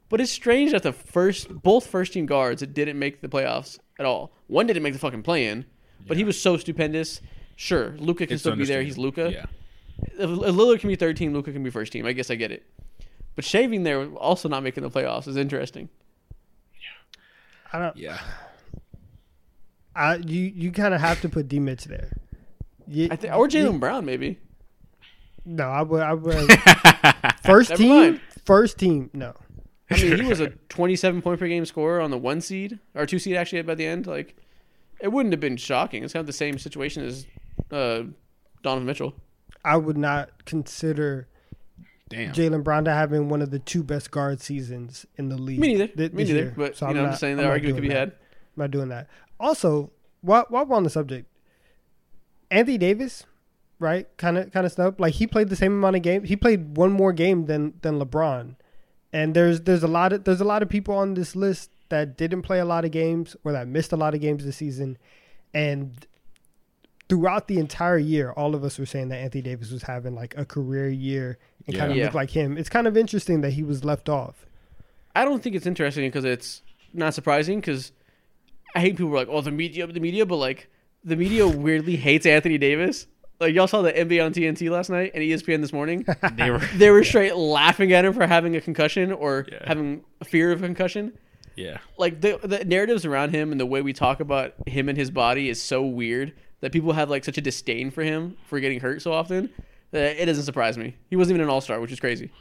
But it's strange that the first both first team guards that didn't make the playoffs at all. One didn't make the fucking play in, but he was so stupendous. Sure, Luka can It's still be there. He's Luka. Yeah. If Lillard can be third team, Luka can be first team. I guess I get it. But shaving there, also not making the playoffs, is interesting. I don't Yeah. I you you kind of have to put D Mitch there. You- I think, or you- Jaylen Brown maybe. No, I would I would first Never team mind. first team no. I mean, he was a 27 point per game scorer on the one seed or two seed actually by the end. Like, it wouldn't have been shocking. It's kind of the same situation as uh, Donovan Mitchell. I would not consider Damn. Jaylen Brown to having one of the two best guard seasons in the league. Me neither. thi- Me neither. year. But So you know, I'm not- just saying I'm the argument could be that. had. I'm not doing that. Also, while while we're on the subject, Anthony Davis, right? Kind of kind of stuff. Like he played the same amount of games. He played one more game than than LeBron. And there's there's a lot of there's a lot of people on this list that didn't play a lot of games or that missed a lot of games this season. And throughout the entire year, all of us were saying that Anthony Davis was having like a career year and kind of Yeah. looked like him. It's kind of interesting that he was left off. I don't think it's interesting because it's not surprising because I hate people who are like, oh, the media, the media, but like the media weirdly hates Anthony Davis. Like y'all saw the NBA on TNT last night and ESPN this morning. They were. they were straight laughing at him for having a concussion or Yeah. having a fear of a concussion. Yeah. Like the the narratives around him and the way we talk about him and his body is so weird that people have like such a disdain for him for getting hurt so often that it doesn't surprise me. He wasn't even an All Star, which is crazy.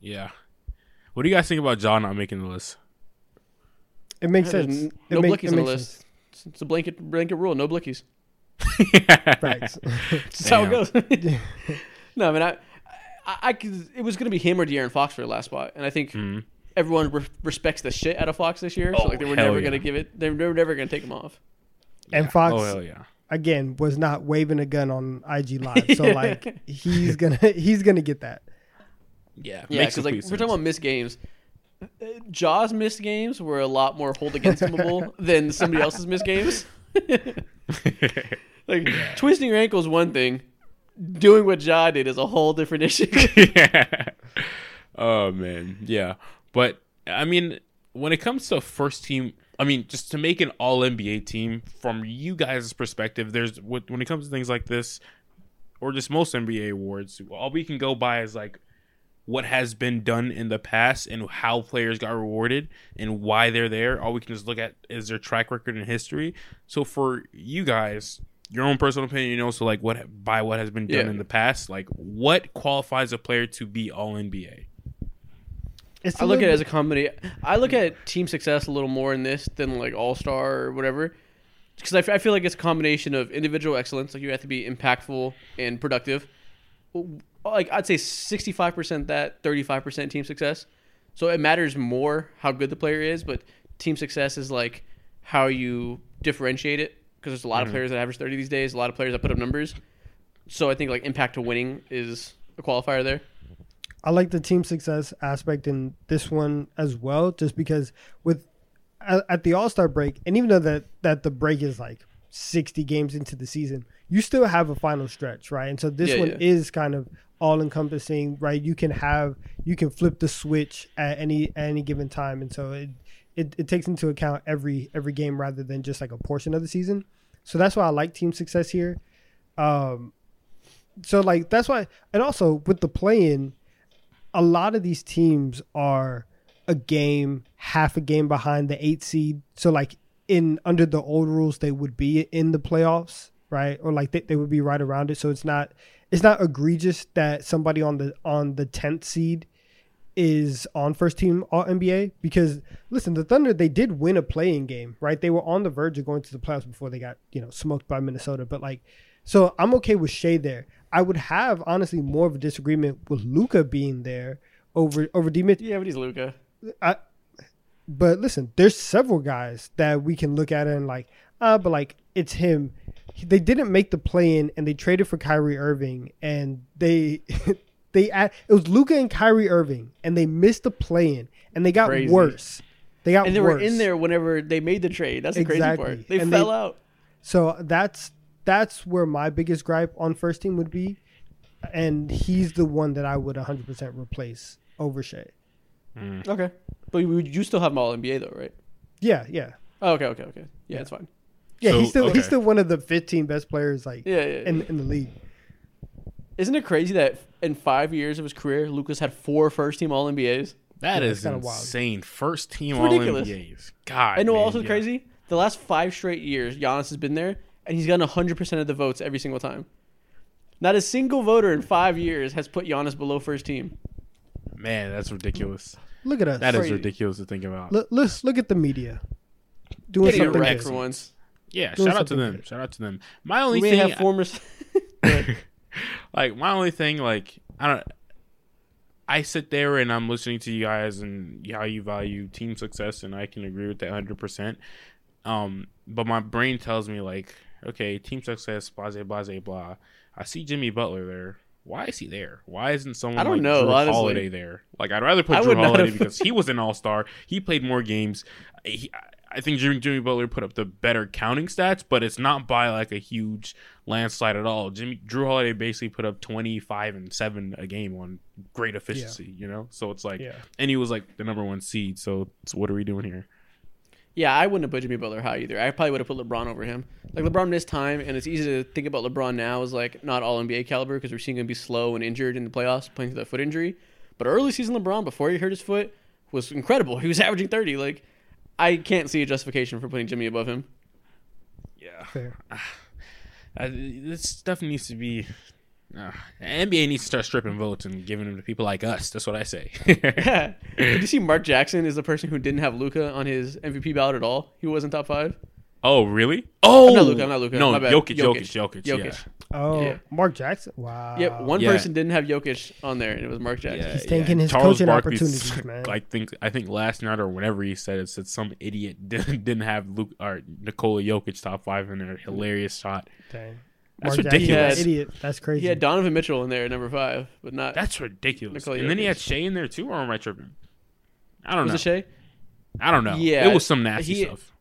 Yeah. What do you guys think about John not making the list? It makes sense. n- It no make- blickies on the list. sense. It's- It's a blanket blanket rule. No blickies. Facts. That's how it goes. no, I mean, I, I, I it was going to be him or De'Aaron Fox for the last spot, and I think Mhm. everyone re- respects the shit out of Fox this year. so Oh, like they were never yeah. going to give it. They were never going to take him off. And Fox Oh hell yeah. Again was not waving a gun on IG Live, so like he's gonna he's gonna get that. Yeah. Yeah, because like we're talking about missed games. Ja's missed games were a lot more hold against himable than somebody else's missed games. like twisting your ankle is one thing. Doing what Ja did is a whole different issue. yeah. oh man, yeah. But I mean, when it comes to first team, I mean, just to make an All NBA team from you guys' perspective, there's when when it comes to things like this, or just most NBA awards, all we can go by is like what has been done in the past and how players got rewarded and why they're there. All we can just look at is their track record and history. So for you guys, your own personal opinion, you know, so like what by what has been done Yeah. in the past, like what qualifies a player to be All NBA? It's I look at it as a combination. I look at team success a little more in this than like All Star or whatever, because I, f- I feel like it's a combination of individual excellence. Like you have to be impactful and productive. Like I'd say sixty-five percent that, thirty-five percent team success. So it matters more how good the player is, but team success is like how you differentiate it. Because there's a lot of mm-hmm. players that average thirty these days. A lot of players that put up numbers. So I think like impact to winning is a qualifier there. I like the team success aspect in this one as well, just because with at, at the All Star break, and even though that that the break is like 60 games into the season, you still have a final stretch, right? And so this Yeah, one yeah. is kind of all encompassing, right? You can have you can flip the switch at any at any given time, and so it, it it takes into account every every game rather than just like a portion of the season. So that's why I like team success here. Um, so like that's why, and also with the play-in, a lot of these teams are a game, half a game behind the eight seed. So like in under the old rules, they would be in the playoffs, right? Or like they, they would be right around it. So it's not it's not egregious that somebody on the on the tenth seed is on first team all NBA because listen, the Thunder they did win a playing game, right? They were on the verge of going to the playoffs before they got you know smoked by Minnesota. But like, so I'm okay with Shai there. I would have honestly more of a disagreement with Luka being there over over Dimitri. Yeah, but he's Luka. But listen, there's several guys that we can look at and like, uh, but like it's him. They didn't make the play in, and they traded for Kyrie Irving, and they they it was Luka and Kyrie Irving, and they missed the play in, and they got Crazy. worse. They got And they worse. were in there whenever they made the trade. That's the Exactly. crazy part. They And fell they- out. So that's that's where my biggest gripe on first team would be, and he's the one that I would 100% replace over Shai. Mm. Okay, but you, you still have him all NBA though, right? Yeah, yeah, Oh, okay, okay, okay. Yeah, it's fine. yeah. So, he's still okay. he's still one of the 15 best players like Yeah, yeah. yeah. in in the league. Isn't it crazy that in five years of his career, Luka's had four first team All NBAs? That Yeah, is it's kinda wild. insane. First team It's All ridiculous. NBAs. God. I know. man, Also yeah. crazy. The last five straight years, Giannis has been there, and he's gotten hundred percent of the votes every single time. Not a single voter in five years has put Giannis below first team. Man, that's ridiculous. Look at us. That is Crazy. ridiculous to think about. look, let's look at the media doing Getting it something wrecked good. for once. Yeah, Doing shout out to something them. good. Shout out to them. My We only may thing, have former. like my only thing, like I don't. I sit there and I'm listening to you guys and how you value team success, and I can agree with that 100. percent Um, but my brain tells me like, okay, team success, blase, blase, blah. I see Jimmy Butler there. Why is he there? Why isn't someone I don't like know, Drew honestly. Holiday there? Like I'd rather put I Drew Holiday have- because he was an All Star. He played more games. He, I think Jimmy, Jimmy Butler put up the better counting stats, but it's not by like a huge landslide at all. Jimmy Drew Holiday basically put up twenty five and seven a game on great efficiency. You know, so it's like, Yeah. and he was like the number one seed. So, so what are we doing here? Yeah, I wouldn't have put Jimmy Butler high either. I probably would have put LeBron over him. Like LeBron missed time, and it's easy to think about LeBron now as like not all NBA caliber because we're seeing him be slow and injured in the playoffs, playing through that foot injury. But early season LeBron, before he hurt his foot, was incredible. He was averaging thirty. Like I can't see a justification for putting Jimmy above him. Yeah, Fair. uh, this stuff needs to be. Uh, NBA needs to start stripping votes and giving them to people like us. That's what I say. Yeah. Did you see Mark Jackson is the person who didn't have Luka on his MVP ballot at all? He wasn't top five. oh, really? Oh, I'm not Luka, I'm not Luka. No, My bad. Jokic, Jokic. Jokic, Jokic, Jokic. Yeah. Oh, Yeah. Mark Jackson. Wow. Yep, one Yeah. person didn't have Jokic on there, and it was Mark Jackson. Yeah, He's taking his Charles coaching Barkley's- opportunities, man. I think I think last night or whenever he said it, said some idiot didn't, didn't have Luke or Nikola Jokic top five in their hilarious shot. Dang. That's Mark Jackson, ridiculous. that idiot. That's crazy. He had Donovan Mitchell in there at number five, but not. That's ridiculous. Nikola and then he had Shai in there too, or am I tripping? I don't was know. it Shai? I don't know. Yeah, it was some nasty he- stuff.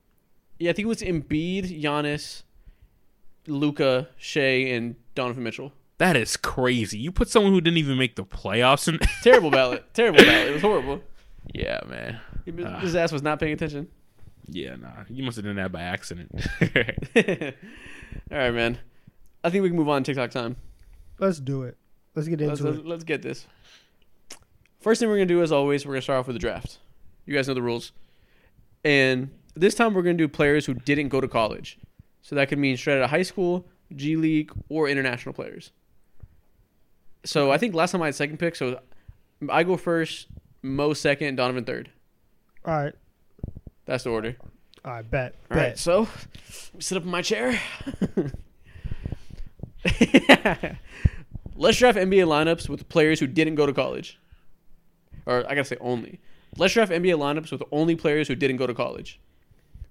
Yeah, I think it was Embiid, Giannis, Luka, Shai, and Donovan Mitchell. That is crazy. You put someone who didn't even make the playoffs in. Terrible ballot. Terrible ballot. It was horrible. yeah, man. He- Ah. His ass was not paying attention. Yeah, nah. You must have done that by accident. All right, man. I think we can move on to TikTok time. Let's do it. Let's get into Let's, let's, it. let's get this. First thing we're gonna do, as always, we're gonna start off with the draft. You guys know the rules, and this time we're gonna do players who didn't go to college. So that could mean straight out of high school, G League, or international players. So I think last time I had second pick, so I go first, Mo second, Donovan third. All right. That's the order. All right. Bet. All bet. right, so sit up in my chair. Let's draft NBA lineups with players who didn't go to college. Or I gotta say only. Let's draft NBA lineups with only players who didn't go to college.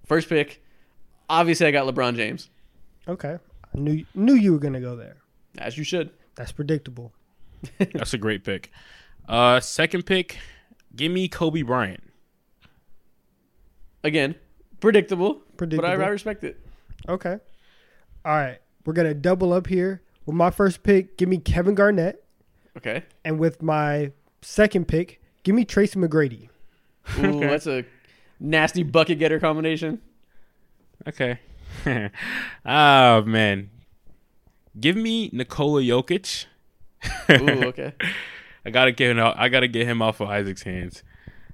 First pick, obviously I got LeBron James, Okay. I knew knew you were gonna go there. as you should. That's predictable. That's a great pick. Uh, second pick, give me Kobe Bryant. Again, predictable, Predictable. but I, I respect it. Okay. All right, we're gonna double up here. With my first pick, give me Kevin Garnett, Okay. and with my second pick, give me Tracy McGrady. Ooh, that's a nasty bucket getter combination. Okay. oh man. Give me Nikola Jokic. Ooh, okay. I gotta get him. Out, I gotta get him off of Isaac's hands.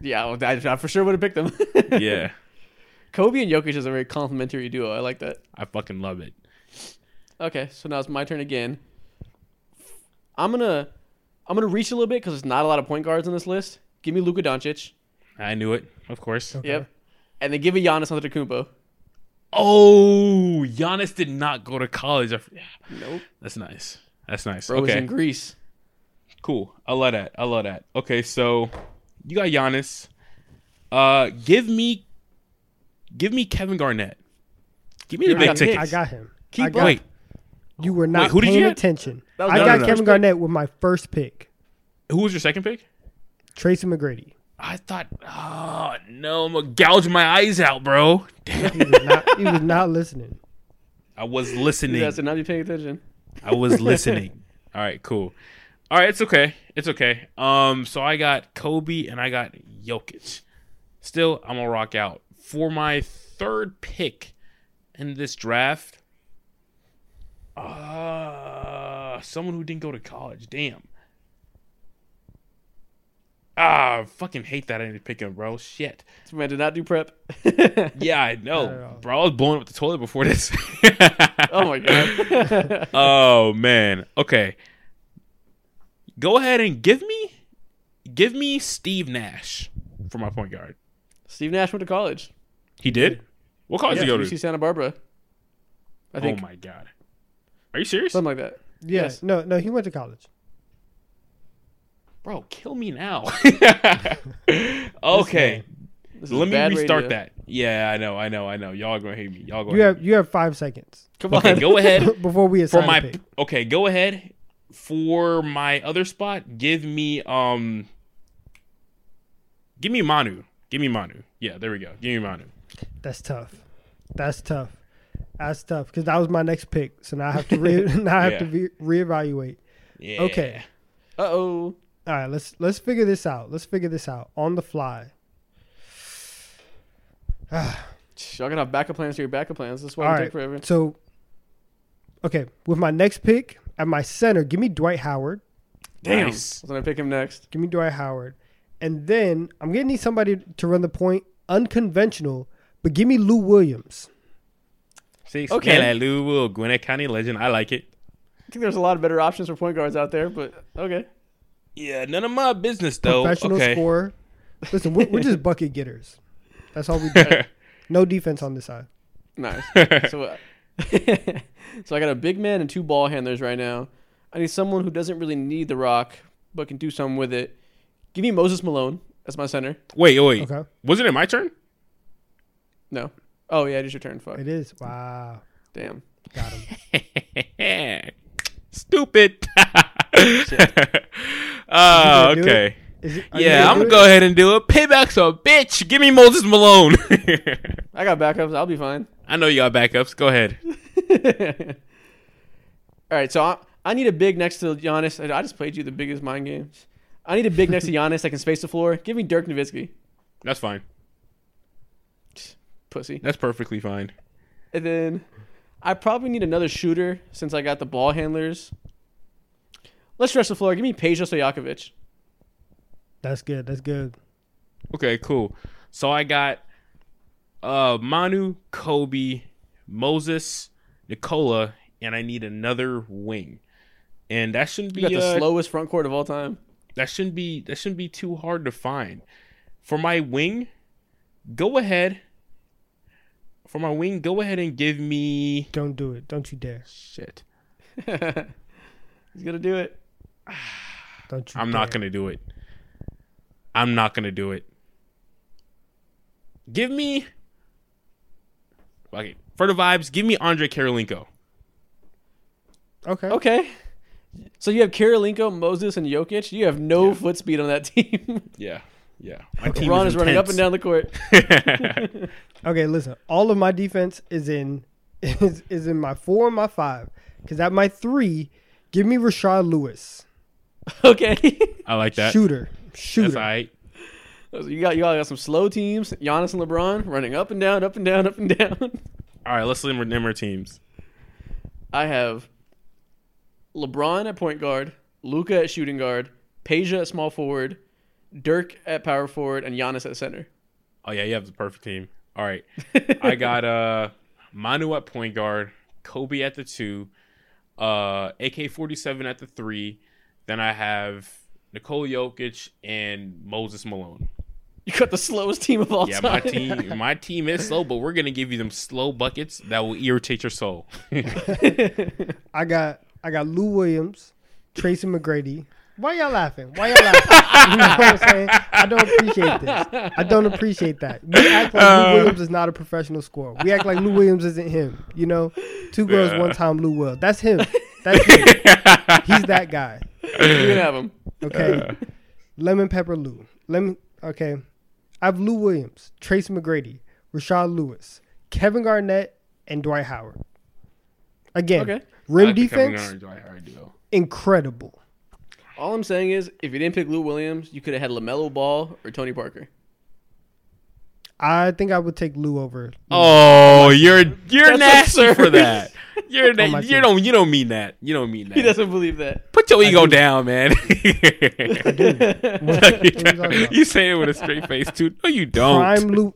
Yeah, well, I, I for sure would have picked them. Yeah, Kobe and Jokic is a very complimentary duo. I like that. I fucking love it. Okay, so now it's my turn again. I'm gonna, I'm gonna reach a little bit because there's not a lot of point guards on this list. Give me Luka Doncic. I knew it, of course. Okay. Yep. And then give me Giannis Antetokounmpo. Oh, Giannis did not go to college. I f- Nope. That's nice. That's nice. Bro was okay, in Greece. cool. I love that. I love that. Okay, so you got Giannis. Uh, give me, give me Kevin Garnett. Give me the Dude, I big ticket. I got him. Keep I got. Wait, You were not who did you paying get? attention. That was I my got no, no. Kevin first Garnett with my first pick, who was your second pick? Tracy McGrady. I thought, oh no, I'm gonna gouge my eyes out, bro. Damn, He was not, he was not listening. I was You listening. guys did not be paying attention. I was listening. All right, cool. All right, it's okay. It's okay. Um, so I got Kobe and I got Jokic. Still, I'm gonna rock out for my third pick in this draft. Uh, someone who didn't go to college. Damn. Ah, I fucking hate that I didn't pick him, bro. Shit. This man did not do prep. Yeah, I know, all. bro. I was blowing up the toilet before this. oh my god. oh man. Okay. Go ahead and give me give me Steve Nash for my point guard. Steve Nash went to college. He did? What college Yeah, did he go to? UC to? Santa Barbara. I think Oh my god. Are you serious? something like that. Yeah, Yes. no, no, he went to college. Bro, kill me now. okay. This is Let me bad restart radio. that. Yeah, I know, I know, I know. Y'all are gonna hate me. Y'all gonna You hate have you have five seconds Come me. Okay, on. go ahead. before we for assign my a pick. okay, go ahead. For my other spot, give me um give me Manu. Give me Manu. Yeah, there we go. Give me Manu. That's tough. That's tough. That's tough because that was my next pick. So now I have to re- now I have to re- reevaluate. Yeah. Okay. Uh oh. All right, let's let's figure this out. Let's figure this out on the fly. Y'all gonna have backup plans to your backup plans. That's why All it right. take forever. So, okay, with my next pick at my center, give me Dwight Howard. Damn. Nice. I was gonna pick him next. Give me Dwight Howard, and then I'm gonna need somebody to run the point, unconventional, but give me Lou Williams. See, Okay. okay. Lou Will, Gwinnett County legend. I like it. I think there's a lot of better options for point guards out there, but okay. Yeah, none of my business though. Professional okay. scorer. Listen, we're, we're just bucket getters. That's all we do. No defense on this side. Nice. so, uh, so I got a big man and two ball handlers right now. I need someone who doesn't really need the rock, but can do something with it. Give me Moses Malone as my center. wait, wait. Okay, Wasn't it my turn? No. Oh yeah, it is your turn. Fuck. it is. Wow, Damn. got him. Stupid. Oh, gonna okay. It, Yeah, I'm gonna go ahead and do it. Payback's a bitch. Give me Moses Malone. I got backups. I'll be fine. I know you got backups. Go ahead. All right, so I, I need a big next to Giannis. I I just played you the biggest mind games. I need a big next to Giannis that can space the floor. Give me Dirk Nowitzki, That's fine. Pussy. That's perfectly fine. And then I probably need another shooter since I got the ball handlers. Let's stretch the floor. Give me Peja Stojakovic. That's good. That's good. Okay, cool. So I got uh Manu, Kobe, Moses, Nikola, and I need another wing. And that shouldn't be You got the uh, slowest front court of all time. that shouldn't be that shouldn't be too hard to find. For my wing, go ahead. For my wing, go ahead and give me Don't do it. Don't you dare. shit. He's gonna do it. Don't you? I'm not gonna do it. I'm not gonna do it. Give me okay for the vibes. Give me Andre Kirilenko. Okay. Okay. So you have Kirilenko, Moses, and Jokic. You have no Yeah. foot speed on that team. Yeah, yeah. Okay. Ron is running up and down the court. Okay. Listen. All of my defense is in is, is in my four and my five. Because at my three, give me Rashard Lewis. Okay. I like that. Shooter. That's Shooter. all right. you got you all got some slow teams. Giannis and LeBron running up and down, up and down, up and down. All right, let's name our- name our teams. I have LeBron at point guard, Luka at shooting guard, Peja at small forward, Dirk at power forward, and Giannis at center. Oh yeah, you have the perfect team. All right, I got uh Manu at point guard, Kobe at the two, uh AK forty seven at the three. Then I have Nikola Jokic and Moses Malone. You got the slowest team of all Yeah, time. my team my team is slow, but we're gonna give you them slow buckets that will irritate your soul. I got I got Lou Williams, Tracy McGrady. Why y'all laughing? Why y'all laughing? you know what I'm saying? I don't appreciate this. I don't appreciate that. We act like Uh. Lou Williams is not a professional scorer. We act like Lou Williams isn't him. You know, two girls, Yeah. one time Lou Will. That's him. That's him. He's that guy. you can have him. Okay. Lemon pepper Lou. Lemon. Okay. I have Lou Williams, Tracy McGrady, Rashard Lewis, Kevin Garnett, and Dwight Howard. Again, Okay. rim I like the Kevin defense, Garnett, Dwight Howard duo. incredible. All I'm saying is, if you didn't pick Lou Williams, you could have had Lamelo Ball or Tony Parker. I think I would take Lou over. Oh, you're you're That's nasty for that. You're oh On my na- you team. don't you don't mean that. You don't mean that. He doesn't believe that. Put your ego do. down, man. What are you talking you say it with a straight face too. No, you don't. Prime Lou.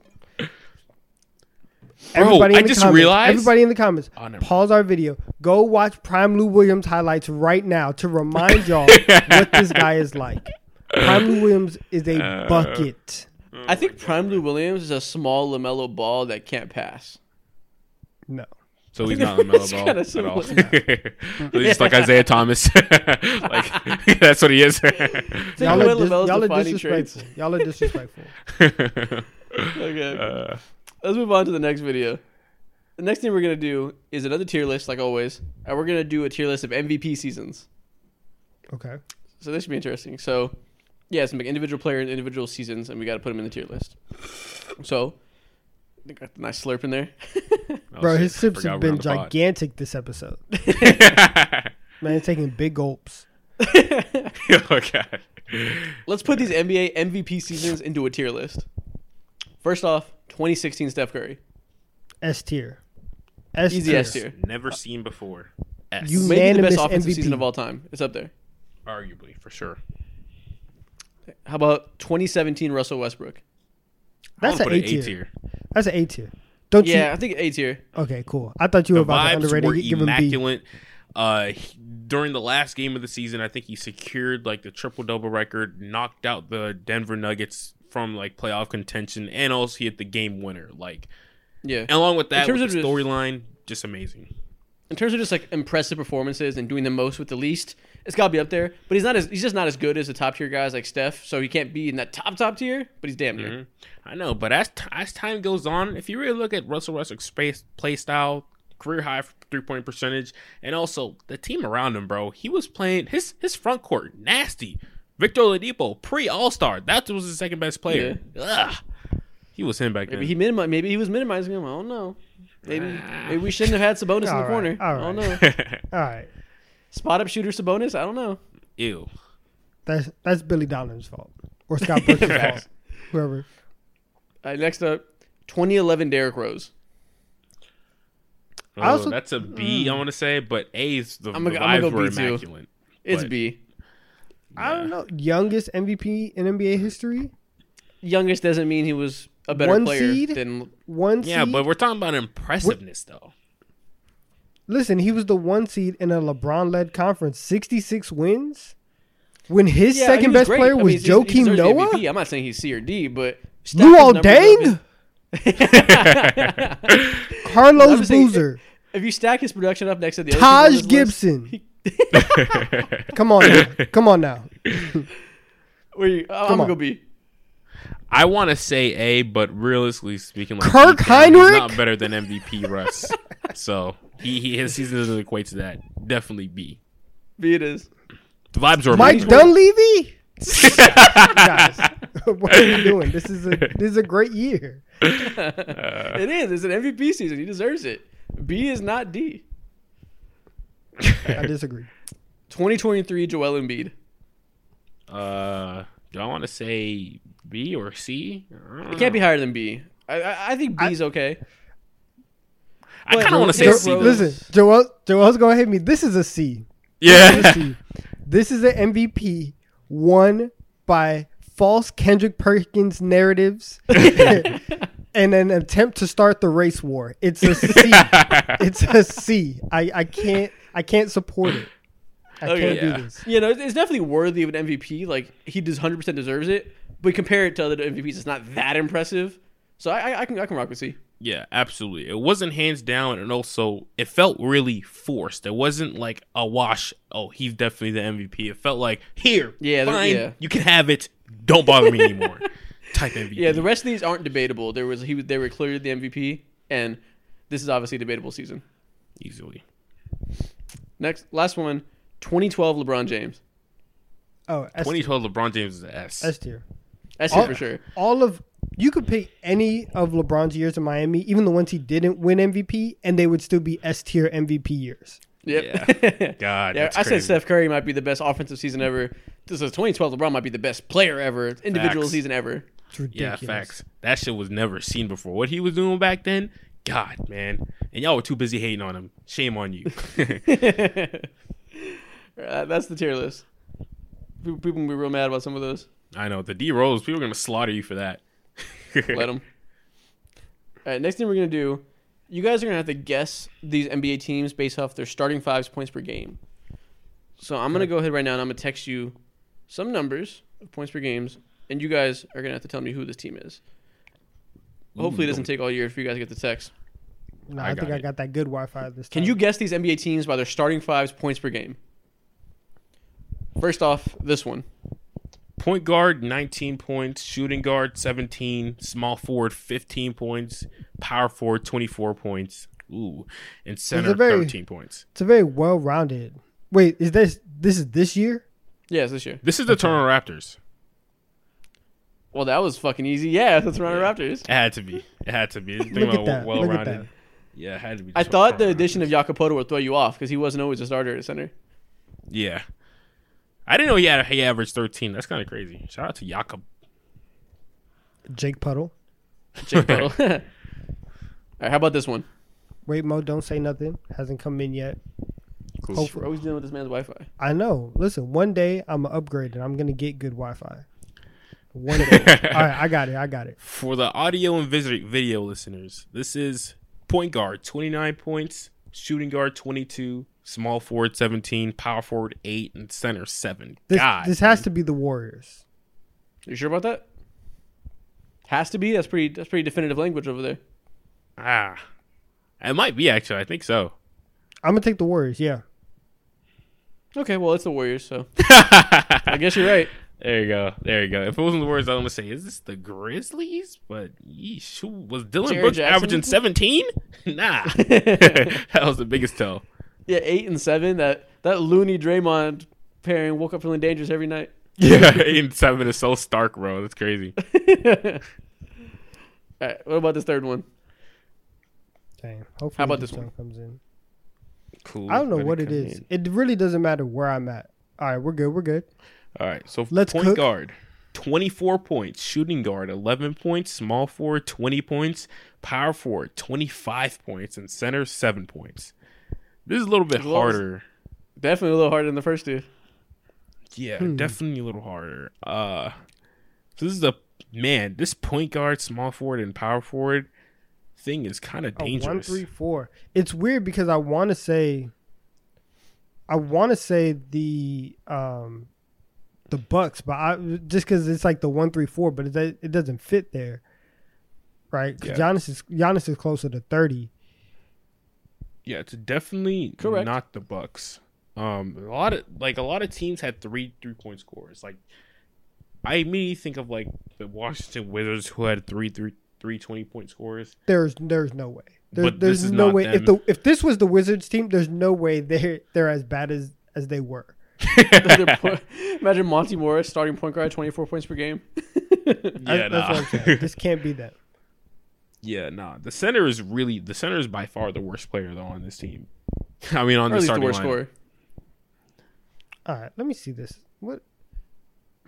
Bro, I in the just comments, realized- Everybody in the comments, Oh, never pause our video. Go watch Prime Lou Williams highlights right now to remind y'all what this guy is like. Prime Lou Williams is a Uh, bucket. I think Prime Lou Williams is a small Lamelo Ball that can't pass. No. So he's not a it's mellow kinda ball at all. similar. so he's just like Isaiah Thomas. like that's what he is. Take Y'all away are, dis- LaMelo's y'all are defining traits. disrespectful. Y'all are disrespectful. Okay. uh, Let's move on to the next video. The next thing we're gonna do is another tier list, like always, and we're gonna do a tier list of MVP seasons. Okay. So this should be interesting. So, yeah, some individual player and individual seasons, and we got to put them in the tier list. So, I got a nice slurp in there. Bro, oh, his shit, sips have been on the gigantic this episode. Man, he's taking big gulps. oh god. Let's put these NBA MVP seasons into a tier list. First off, 2016 Steph Curry, S tier. S easy tier. S tier, Never seen before. S. You- maybe the best offensive MVP. season of all time. It's up there. arguably for sure. How about 2017 Russell Westbrook? That's I'm an A tier. That's an A tier. Don't you Yeah, I think A tier. Okay, cool. I thought you were The about to vibes underrate were it. Give him B. immaculate. Uh, he- during the last game of the season, I think he secured like the triple double record, knocked out the Denver Nuggets from like playoff contention, and also he hit the game winner. Like, Yeah. and along with that, terms with the of storyline, just amazing. in terms of just like impressive performances and doing the most with the least, it's got to be up there. But he's not as he's just not as good as the top tier guys like Steph, so he can't be in that top top tier. But he's damn near. Mhm. I know, but as t- as time goes on, if you really look at Russell Westbrook's space play style, career high three point percentage, and also the team around him, bro, he was playing his his front court nasty. Victor Oladipo, pre All Star, that was his second best player. Ugh. He was him back then. Maybe he minimi- Maybe he was minimizing him. I don't know. Maybe ah. maybe we shouldn't have had Sabonis in the right, corner. all I don't know. All right. Spot up shooter Sabonis. I don't know. Ew. That's that's Billy Donovan's fault. Or Scott Brooks' fault. Whoever. All right, next up, 2011 Derrick Rose. Oh, also- that's a B, mm. I want to say, but A's the, I'm the gonna- I'm vibes gonna were go B too. immaculate. It's But- B. I don't know. Youngest MVP in NBA history? Youngest doesn't mean he was a better One player seed? than. One seed. Yeah, seed? but we're talking about impressiveness, though. Listen, he was the one seed in a LeBron led conference. 66 wins? When his Yeah, he second was best great. player I mean, was he's- he Joakim deserves the Noah? MVP. I'm not saying he's C or D, but Luol stack his numbers up, Deng? I'm Carlos just saying, Boozer. If you stack his production up next to the other people on Taj this list- Gibson. Come on now. Come on now. where you, I'm Come gonna on. go B. I want to say A, but realistically speaking, like Kirk deep down, he's Hinrich? not better than MVP Russ. so he, he his season doesn't equate to that. Definitely B. B it is. The vibes are Mike amazing. Dunleavy? Guys, what are we doing? This is a this is a great year. it is. It's an MVP season. He deserves it. B is not D. I disagree. 2023 Joel Embiid. Uh, do I want to say B or C? It can't be higher than B. I I, I think B's okay. I kind of want to say Derrick C. Listen, Joel, Joel's gonna hit me. This is a C. Yeah. See, this is an MVP won by false Kendrick Perkins narratives and an attempt to start the race war. It's a C. it's a C. I, I can't I can't support it. I Okay. can't Yeah. do this. You know, it's definitely worthy of an MVP. Like he does 100 percent deserves it. But compare it to other MVPs, it's not that impressive. So I, I, I can I can rock with C. Yeah, absolutely. It wasn't hands down, and also it felt really forced. It wasn't like a wash. Oh, he's definitely the MVP. It felt like here, Yeah, fine, yeah. you can have it. Don't bother me anymore. Type MVP. Yeah, the rest of these aren't debatable. There was he they were clearly the MVP, and this is obviously a debatable season. easily. Next, last one, 2012 LeBron James. Oh, S, 2012 LeBron James is an S. S tier. S tier for sure. All of you could pick any of LeBron's years in Miami, even the ones he didn't win MVP, and they would still be S tier MVP years. Yep. God, yeah, that's I said. Steph Curry might be the best offensive season ever. This is 2012 LeBron might be the best player ever, individual Facts. season ever. It's Yeah, facts. That shit was never seen before. What he was doing back then, God, man. And y'all were too busy hating on him. Shame on you. Uh, that's the tier list. People, people can be real mad about some of those. I know the D rolls, People are gonna slaughter you for that. Let them. All right, next thing we're gonna do, you guys are gonna have to guess these NBA teams based off their starting fives points per game. So I'm gonna go ahead right now and I'm gonna text you some numbers of points per games, and you guys are gonna have to tell me who this team is. Hopefully, it doesn't take all year for you guys to get the text. No, I I, think got I got that good Wi-Fi this time. Can you guess these NBA teams by their starting fives points per game? First off, this one. Point guard, 19 points. Shooting guard, 17. Small forward, 15 points. Power forward, 24 points. Ooh. And center, very- 13 points. It's a very well-rounded. Wait, is this this is this year? Yes, this year. This is the Toronto Raptors. Well, that was fucking easy. Yeah, that's Toronto Yeah. Raptors. It had to be. It had to be. Think Look at about that. well Look at rounded. that. Yeah, it had to be. I thought the Toronto addition of Raptors. Jakob would throw you off because he wasn't always a starter at center. Yeah. I didn't know he had he averaged 13. That's kind of crazy. Shout out to Jakob. Jake Puddle. Jake Puddle. All right, how about this one? Wait, Mo, don't say nothing. Hasn't come in yet. Cool. Hopefully. We're always dealing with this man's Wi-Fi. I know. Listen, one day I'm gonna upgrade and I'm gonna get good Wi-Fi. One day. All right, I got it. I got it. For the audio and vis- video listeners, this is point guard 29 points, shooting guard 22, small forward 17, power forward 8, and center 7. This God. this has to be the Warriors. You sure about that? Has to be. That's pretty. That's pretty definitive language over there. ah. It might be actually. I think so. I'm gonna take the Warriors. Yeah. Okay, well it's the Warriors, so I guess you're right. There you go. There you go. If it wasn't the words, I was gonna say, is this the Grizzlies? But yeesh, who was Dillon Jaren Brooks Jackson? averaging 17? Nah. that was the biggest tell. Yeah, eight and seven. That that Looney Draymond pairing woke up feeling dangerous every night. Yeah, eight and seven is so stark, bro. That's crazy. All right, what about this third one? Dang. Hopefully How about this one? comes in. Cool. I don't know what it is. in. It really doesn't matter where I'm at. All right, we're good. We're good. All right. So Let's point cook. guard, 24 points. Shooting guard, 11 points. Small forward, 20 points. Power forward, 25 points. And center, 7 points. This is a little bit well harder. Definitely a little harder than the first two. Yeah, Hmm. definitely a little harder. Uh, so this is a man. This point guard, small forward, and power forward thing is kind of dangerous. three, four. It's weird because I want to say, I want to say the um, the Bucks, but I just because it's like the one, three, four, but it it doesn't fit there, right? 'Cause Yeah. Giannis is Giannis is closer to thirty. Yeah, it's definitely Correct. not the Bucks. Um, a lot of like a lot of teams had three three point scores. Like, I immediately think of like the Washington Wizards who had three three three twenty point scores. There's there's no way. There, But there's this is no not way. If the if this was the Wizards team, there's no way they're they're as bad as as they were. Their po- Imagine Monte Morris starting point guard, 24 points per game. yeah, I- that's nah. what I'm saying. This can't be that. Yeah, nah. The center is really the center is by far the worst player though on this team. I mean, on Or the at least the starting worst line. scorer. All right, let me see this. What?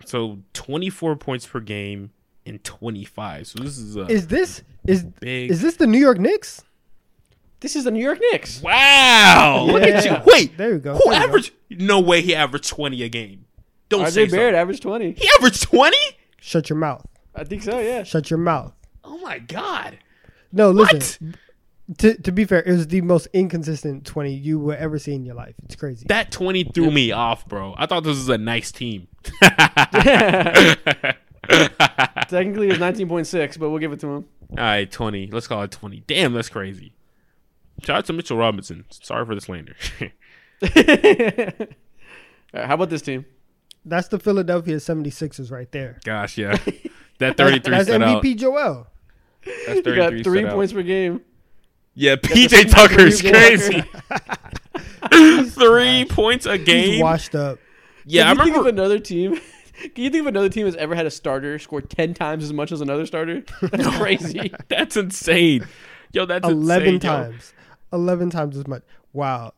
So twenty four points per game in twenty five. So this is a Is this is big. is this the New York Knicks? This is the New York Knicks. wow! Look at you. Yeah. Wait, There you go. who There you go. averaged? No way. He averaged twenty a game. Don't say RJ so. Barrett averaged 20. He averaged twenty. Shut your mouth. I think so, yeah. Shut your mouth. Oh my god. No, listen. To to be fair, it was the most inconsistent twenty you will ever see in your life. It's crazy. That 20 threw me off, bro. I thought this was a nice team. Technically, it was 19.6, but we'll give it to him. All right, 20. Let's call it 20. Damn, that's crazy. Shout out to Mitchell Robinson. Sorry for the slander. All right, how about this team? That's the Philadelphia 76ers right there. Gosh, yeah. That 33 That's stood out. MVP Joel. That's You 33 got three stood out. points per game. Yeah, PJ Tucker is crazy. Tucker. Three points a He's game. washed up. Yeah, I Can you think of remember. another team? Can you think of another team has ever had a starter score 10 times as much as another starter? That's crazy. That's insane. Yo, that's Eleven insane, yo. Times. Eleven times as much. Wow.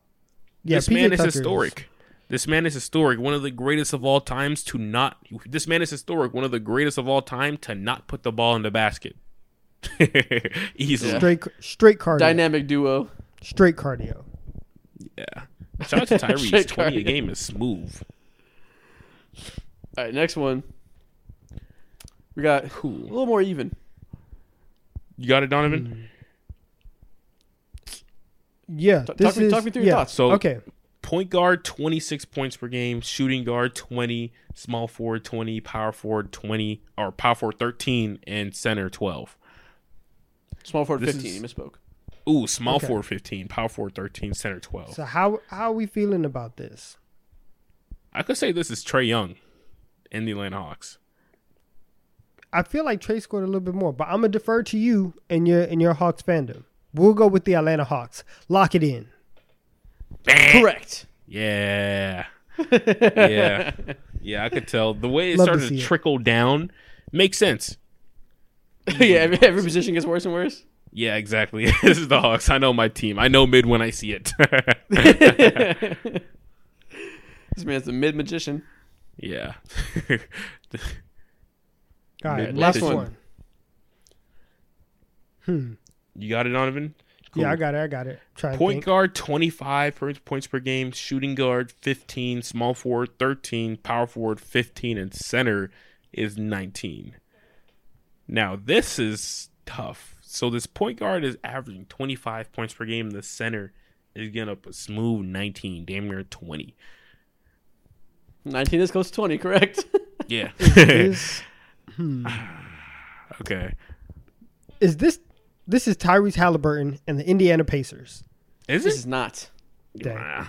Yeah, this PJ man is Tucker historic. This man is historic. One of the greatest of all times to not. This man is historic. One of the greatest of all time to not put the ball in the basket. Easily. Yeah. Straight straight cardio. Dynamic duo. Straight cardio. Yeah. Shout out to Tyrese. Straight 20 a game is smooth. All right, next one. We got a little more even. You got it, Donovan? Hmm. Yeah. T- this talk me- is, talk me through your thoughts. So Okay. point guard 26 points per game, shooting guard 20, small forward 20, power forward 20 or power forward 13 and center 12. Small forward This 15. is- You misspoke. Ooh, small Okay. forward 15, power forward 13, center 12. So how how are we feeling about this? I could say this is Trae Young in the Atlanta Hawks. I feel like Trae scored a little bit more, but I'm gonna defer to you and your and your Hawks fandom. We'll go with the Atlanta Hawks. Lock it in. Correct. Yeah. yeah. Yeah, I could tell. The way it Love started to, see it. trickle down makes sense. yeah, every, every position gets worse and worse. Yeah, exactly. this is the Hawks. I know my team. I know mid when I see it. This man's a mid magician. yeah. All right, last one. one. Hmm. You got it, Donovan? Yeah, I got it. I got it. Trying to Point guard 25 points per game, shooting guard 15, small forward 13, power forward 15, and center is 19. Now, this is tough. So, this point guard is averaging 25 points per game. The center is getting up a smooth 19, damn near 20. 19 is close to 20, correct? Yeah. Is, hmm. okay. is this this is Tyrese Halliburton and the Indiana Pacers? Is this is not. Dang. I'm.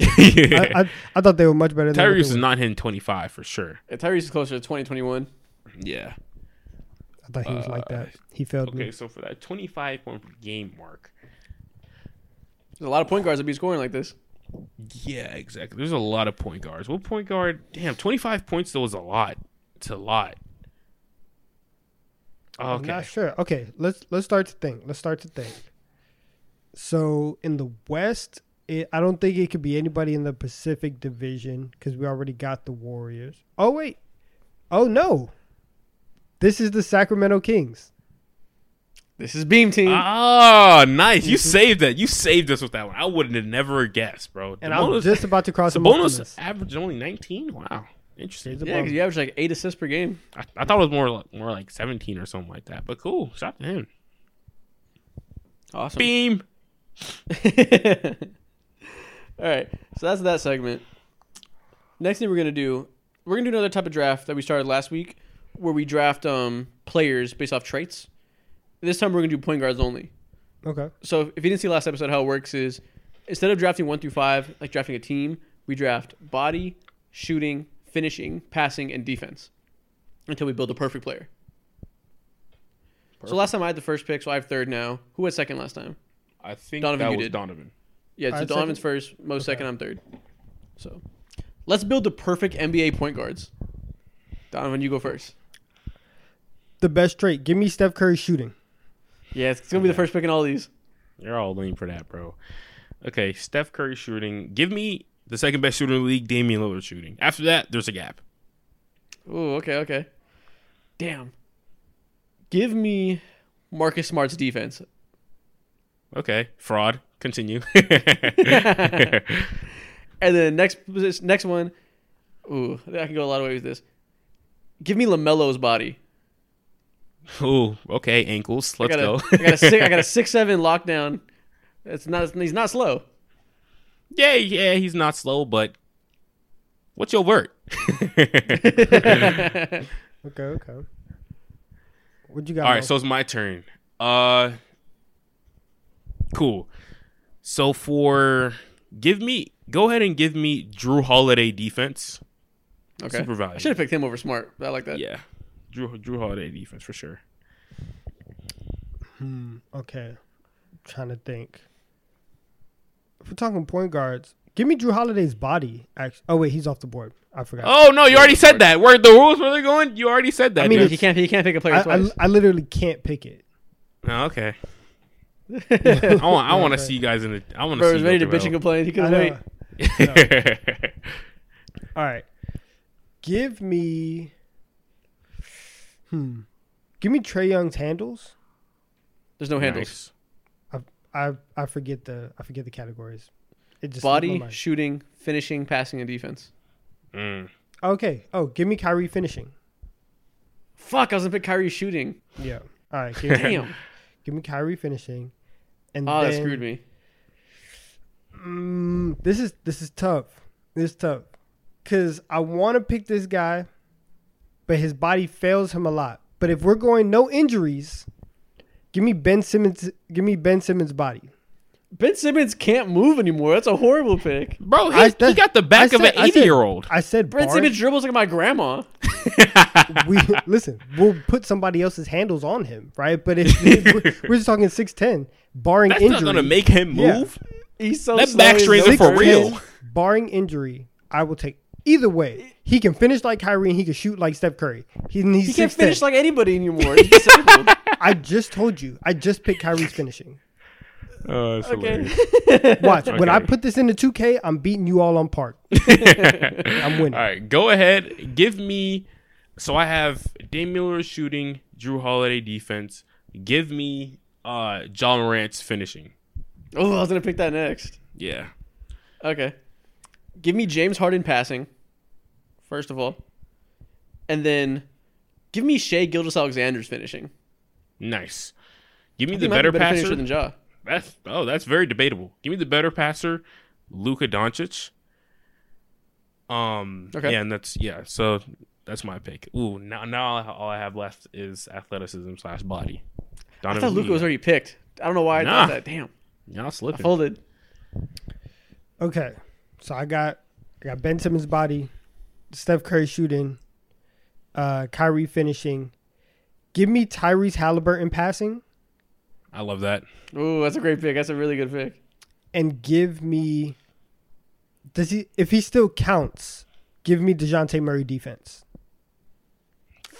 I, I, I thought they were much better than what they Tyrese is not hitting 25 for sure. Yeah, Tyrese is closer to 2021. Yeah. I thought he was like that. Uh, he failed Okay, me. so for that 25 point per game mark, There's a lot of point guards that be scoring like this. Yeah, exactly. There's a lot of point guards. What point guard? Damn, 25 points though is a lot. It's a lot. Oh, I'm Okay. not sure. Okay, let's let's start to think. Let's start to think. So in the West, it, I don't think it could be anybody in the Pacific Division because we already got the Warriors. Oh wait, oh no, this is the Sacramento Kings. This is Beam Team. Oh, nice. You saved that. You saved us with that one. I wouldn't have never guessed, bro. And I was just about to cross them off the Sabonis list. averaged only 19. Wow. Interesting. Yeah, because you average like eight assists per game. I, I thought it was more like, more like 17 or something like that. But cool. Shout out to him. Awesome. Beam. All right, so that's that segment. Next thing we're gonna do, we're gonna do another type of draft that we started last week, where we draft um players based off traits. This time we're gonna do point guards only. Okay. So if you didn't see last episode, how it works is instead of drafting one through five, like drafting a team, we draft body, shooting, finishing, passing, and defense until we build a perfect player. So last time I had the first pick, so I have third now. Who had second last time? I think Donovan, that you was did. Donovan. Yeah, I so Donovan's second? first, most Okay. second, I'm third. So let's build the perfect NBA point guards. Donovan, you go first. The best trait. Give me Steph Curry shooting. Yeah, it's gonna be the first pick in all these. You're all leaning for that, bro. Okay, Steph Curry shooting. Give me the second best shooter in the league, Damian Lillard shooting. After that, there's a gap. Oh, okay, okay. Damn. Give me Marcus Smart's defense. Okay, fraud. Continue. And then next next one. Ooh, I can go a lot of ways with this. Give me Lamelo's body. Ooh, okay, ankles. Let's I got go. a, I got a six, I got a six seven lockdown. It's not. He's not slow. Yeah, yeah, he's not slow, but what's your word? Okay, okay. What you got? All right, Mo? so it's my turn. Uh, cool. So for give me, go ahead and give me Jrue Holiday defense. Okay. Super I should have picked him over Smart. I like that. Yeah, Jrue Jrue Holiday defense for sure. Hmm, okay. trying to think. If we're talking point guards, give me Jrue Holiday's body. Actually, oh wait, he's off the board. I forgot. Oh no, you already said that. Where the rules where they going? You already said that. I mean, dude. He can't. He can't pick a player I, I, twice. I literally can't pick it. Oh, okay. I want I want to see you guys in the. I want to see. was ready to bitch and complain. He couldn't know. wait. All right. Give me. Hmm. Give me Trae Young's handles. There's no handles. Nice. I I forget the I forget the categories. It just Body, shooting, finishing, passing, and defense. Mm. Okay. Oh, give me Kyrie finishing. Fuck! I was gonna pick Kyrie shooting. Yeah. All right. Give, Damn. give me Kyrie finishing. And Oh, then, that screwed me. Mm, this is this is tough. This is tough because I want to pick this guy, but his body fails him a lot. But if we're going no injuries, give me Ben Simmons. Give me Ben Simmons' body. Ben Simmons can't move anymore. That's a horrible pick. Bro, he, I- he got the back I of an eighty-year-old. I said Ben bar- Simmons dribbles like my grandma. we listen. We'll put somebody else's handles on him, right? But if, if we're, we're just talking six ten, barring That's injury, not gonna make him Yeah. move. He's so That slow, back he's strains no are for first. real. barring injury, I will take either way. He can finish like Kyrie and he can shoot like Steph Curry. He, he's He can't 6'10". finish like anybody anymore. He's disabled. I just told you. I just picked Kyrie's finishing. Oh, that's okay. Watch. When I put this into 2K, I'm beating you all on park. I'm winning. All right, go ahead. Give me. So I have Damian Lillard shooting, Jrue Holiday defense. Give me uh Ja Morant's finishing. oh, I was gonna pick that next. Yeah. Okay. Give me James Harden passing, first of all, and then give me Shai Gilgeous-Alexander's finishing. Nice. Give me the think he might be better, passer. than Ja. That's oh, that's very debatable. Give me the better passer, Luka Doncic. Um. Okay. Yeah, and that's yeah. So that's my pick. Ooh, now now all I have left is athleticism slash body. I Donovan thought Luka Mitchell. was already picked. I don't know why I Nah. thought that. Damn, Y'all I slipping. folded. Okay. So I got I got Ben Simmons' body, Steph Curry shooting, uh, Kyrie finishing. Give me Tyrese Halliburton passing, I love that. Ooh, that's a great pick. That's a really good pick. and give me. Does he? If he still counts, give me Dejounte Murray defense.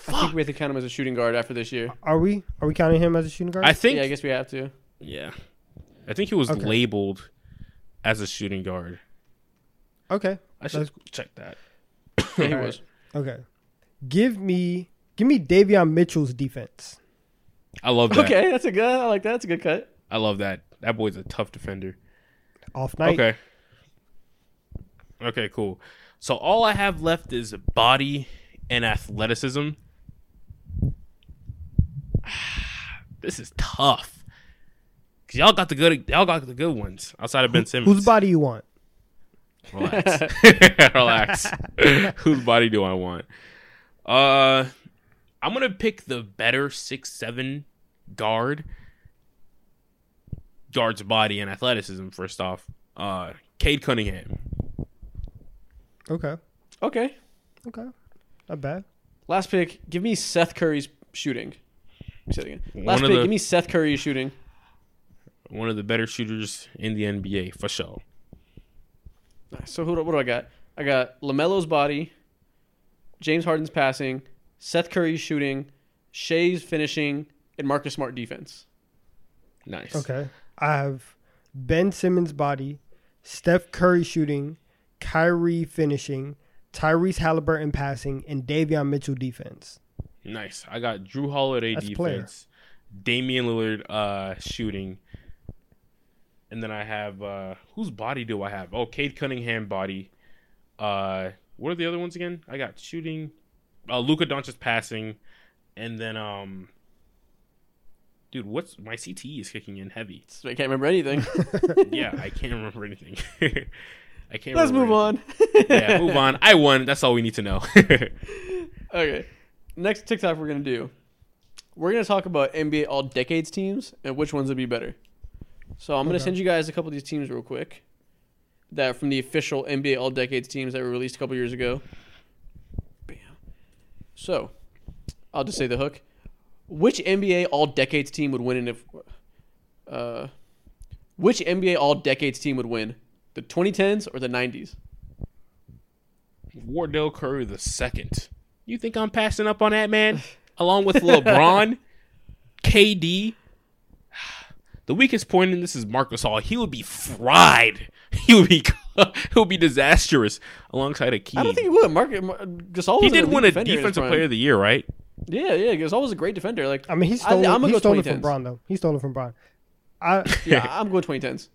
I think we have to count him as a shooting guard after this year. Are we? Are we counting him as a shooting guard? I think yeah, I guess we have to. Yeah. I think he was Okay. labeled as a shooting guard. okay. I should That's- check that. Yeah, he Alright. was. Okay. Give me give me Davion Mitchell's defense. I love that. Okay, that's a good. I like that. That's a good cut. I love that. That boy's a tough defender. Off night. Okay. Okay, cool. So all I have left is body and athleticism. This is tough. Cause y'all got the good y'all got the good ones outside of Ben Simmons. Whose body you want? Relax. Relax. Whose body do I want? Uh I'm gonna pick the better six seven guard. Guard's body and athleticism, first off. Uh Cade Cunningham. Okay. Okay. Okay. Not bad. Last pick. Give me Seth Curry's shooting. Let me say it again. Last of pick. the- Give me Seth Curry's shooting. One of the better shooters in the NBA, for sure. So who? What do I got? I got Lamelo's body, James Harden's passing, Seth Curry's shooting, Shai's finishing, and Marcus Smart defense. Nice. Okay. I have Ben Simmons body, Steph Curry shooting, Kyrie finishing, Tyrese Halliburton passing, and Davion Mitchell defense. Nice. I got Jrue Holiday That's player. defense, Damian Lillard uh, shooting, and then I have uh, whose body do I have? Oh, Cade Cunningham body. Uh, what are the other ones again? I got shooting, uh, Luka Doncic passing, and then um, dude, what's my CTE is kicking in heavy. I can't remember anything. Yeah, I can't remember anything. I can't. Let's remember move anything. on. yeah, move on. I won. That's all we need to know. Okay. Next TikTok we're gonna do. We're gonna talk about NBA all decades teams and which ones would be better. So I'm gonna send you guys a couple of these teams real quick. That from the official NBA all decades teams that were released a couple years ago. So I'll just say the hook. Which NBA all decades team would win in if uh which NBA all decades team would win? The 2010s or the 90s? Wardell Curry the second. You think I'm passing up on that man? Along with LeBron, KD. The weakest point in this is Marc Gasol. He would be fried. He would be he would be disastrous alongside a key. I don't think he would. Mark, Mar- Gasol. he did elite win a defender in his defensive player of the year, right? Yeah, yeah. Gasol was a great defender. Like, I mean, he I- stole, I'm gonna he go stole it from 2010s. Braun, though. He stole it from Braun. I, yeah, I'm going 2010s.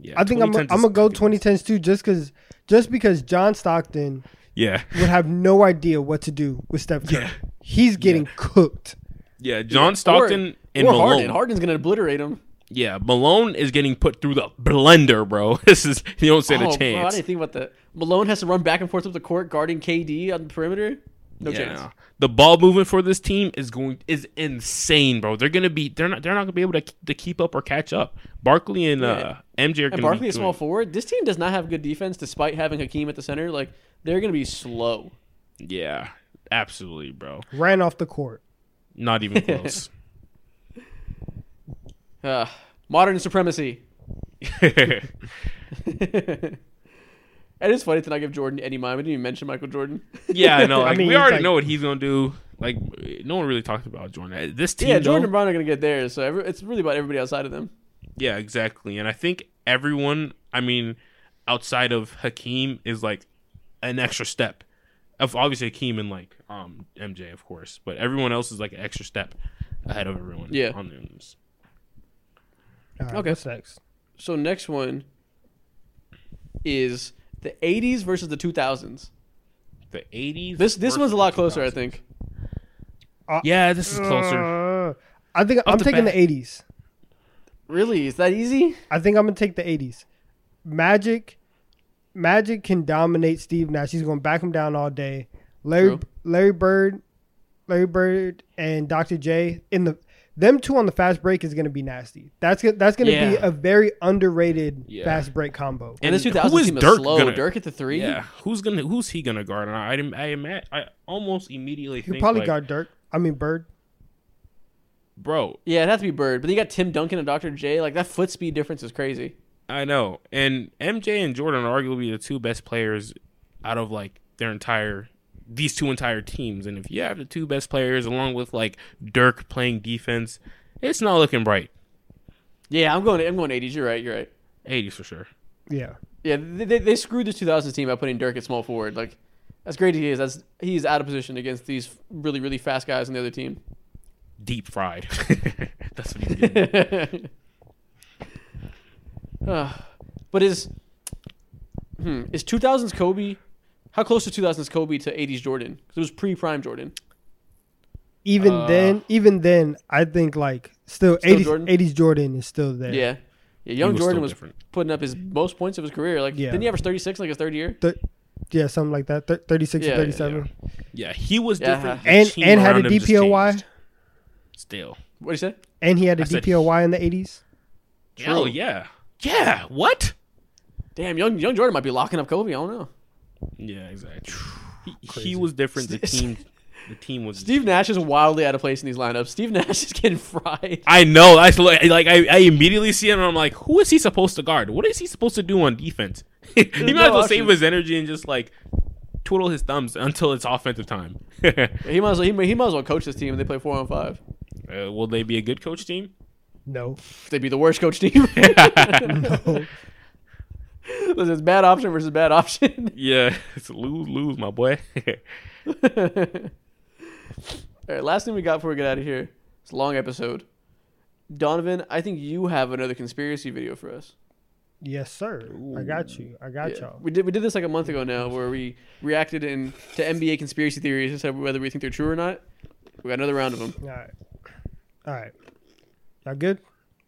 Yeah, I think I'm, 2010s I'm going to go 2010s too, just because just because John Stockton Yeah, would have no idea what to do with Steph Curry. Yeah. He's getting cooked. yeah. John Stockton and or Malone. Harden. Harden's gonna obliterate him. Yeah, Malone is getting put through the blender, bro. This is you don't stand oh, a Bro, I chance. didn't think about that. Malone has to run back and forth up the court guarding KD on the perimeter. No Yeah. chance. The ball movement for this team is going is insane, bro. They're gonna be they're not they're not gonna be able to, to keep up or catch up. Barkley and uh, MJ are And Barkley, be a small forward. This team does not have good defense, despite having Hakeem at the center. Like, they're gonna be slow. Yeah, absolutely, bro. Ran off the court. Not even close. Uh, modern supremacy. It is funny to not give Jordan any mind. We didn't even mention Michael Jordan. yeah, I know. Like, mean, we already like- know what he's gonna do. Like, no one really talked about Jordan. This team, yeah, though- Jordan and Brown are gonna get theirs. So every, it's really about everybody outside of them. Yeah, exactly. And I think everyone, I mean, outside of Hakeem, is like an extra step. Of obviously Hakeem and like um MJ, of course, but everyone else is like an extra step ahead of everyone. Yeah. on this. All right, Okay. What's next? So next one is the '80s versus the 2000s. The eighties. This this one's a lot closer, I think. Yeah, this is closer. Uh, I think I'm the taking bat. the 80s. Really, is that easy? I think I'm gonna take the 80s. Magic, Magic can dominate Steve Nash. He's gonna back him down all day. Larry, True. Larry Bird, Larry Bird, and Dr. J in the them two on the fast break is gonna be nasty. That's that's gonna be a very underrated Yeah. fast break combo. And, this who 2000s is team is Dirk slow. gonna- Dirk at the three. Yeah, who's gonna who's he gonna guard? And I I I, I almost immediately He'll probably like, guard Dirk. I mean Bird. bro. Yeah, it has to be Bird. But then you got Tim Duncan and Dr. J. Like that foot speed difference is crazy. I know. And MJ and Jordan are arguably the two best players out of like their entire these two entire teams. And if you have the two best players along with like Dirk playing defense, it's not looking bright. Yeah, I'm going. I'm going 80s. You're right. You're right. 80s for sure. Yeah. Yeah, they, they, they screwed this 2000s team by putting Dirk at small forward. Like, as great as he is, that's he's out of position against these really really fast guys on the other team. Deep fried. That's what he's getting. Uh, but is hmm, is 2000s Kobe? How close is 2000s Kobe to 80s Jordan? Because it was pre-prime Jordan. Even Uh, then, even then, I think like still, Still 80s, Jordan? 80s Jordan is still there. Yeah, yeah. Young was Jordan was different. putting up his most points of his career. Like, Yeah. didn't he average 36 like his third year? Th- yeah, something like that. Thir- 36 Yeah, or yeah, 37. Yeah, he was Yeah. different. And and had a around him DPOY. Still. What did you say? And he had a I said DPOY in the 80s. Hell yeah. Yeah. What? Damn, young young Jordan might be locking up Kobe. I don't know. Yeah, exactly. He, he was different. The team the team was Steve Nash is wildly out of place in these lineups. Steve Nash is getting fried. I know. I like, like I, I immediately see him and I'm like, who is he supposed to guard? What is he supposed to do on defense? he might no as well option. save his energy and just like twiddle his thumbs until it's offensive time. uh, He might as well, he, might- he might as well coach this team and they play four on five. will they be a good coach team? No. They'd be the worst coach team. No. Listen, it's bad option versus bad option. yeah, it's lose lose, my boy. All right, last thing we got before we get out of here. It's a long episode. Donovan, I think you have another conspiracy video for us. yes, sir. I got you. I got Yeah. y'all. We did we did this like a month ago now, where we reacted in to NBA conspiracy theories and said whether we think they're true or not. We got another round of them. All right. All right. Y'all good?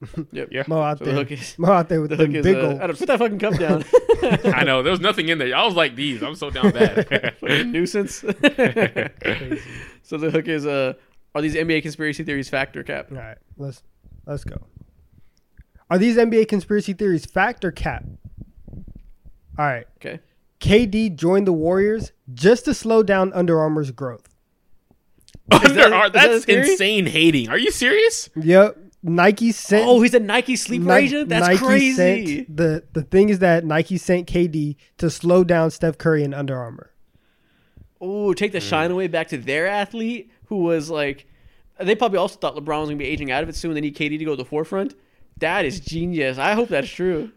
Yep. Yeah. Mo out So the there. hook is Mo out there with the the hook is big uh, old. Put that fucking cup down. I know there was nothing in there. I was like these. I'm so down bad. Fucking nuisance. So the hook is uh are these NBA conspiracy theories fact or cap? All right. Let's let's go. Are these NBA conspiracy theories fact or cap? All right. Okay. KD joined the Warriors just to slow down Under Armour's growth. Under that- Ar- is that that's insane hating. Are you serious? Yep. Nike sent. Oh, he's a Nike sleeper Ni- agent. That's Nike crazy. Sent, the the thing is that Nike sent KD to slow down Steph Curry and Under Armour. Oh, take the shine away back to their athlete who was like, they probably also thought LeBron was gonna be aging out of it soon. They need KD to go to the forefront. That is genius. I hope that's true.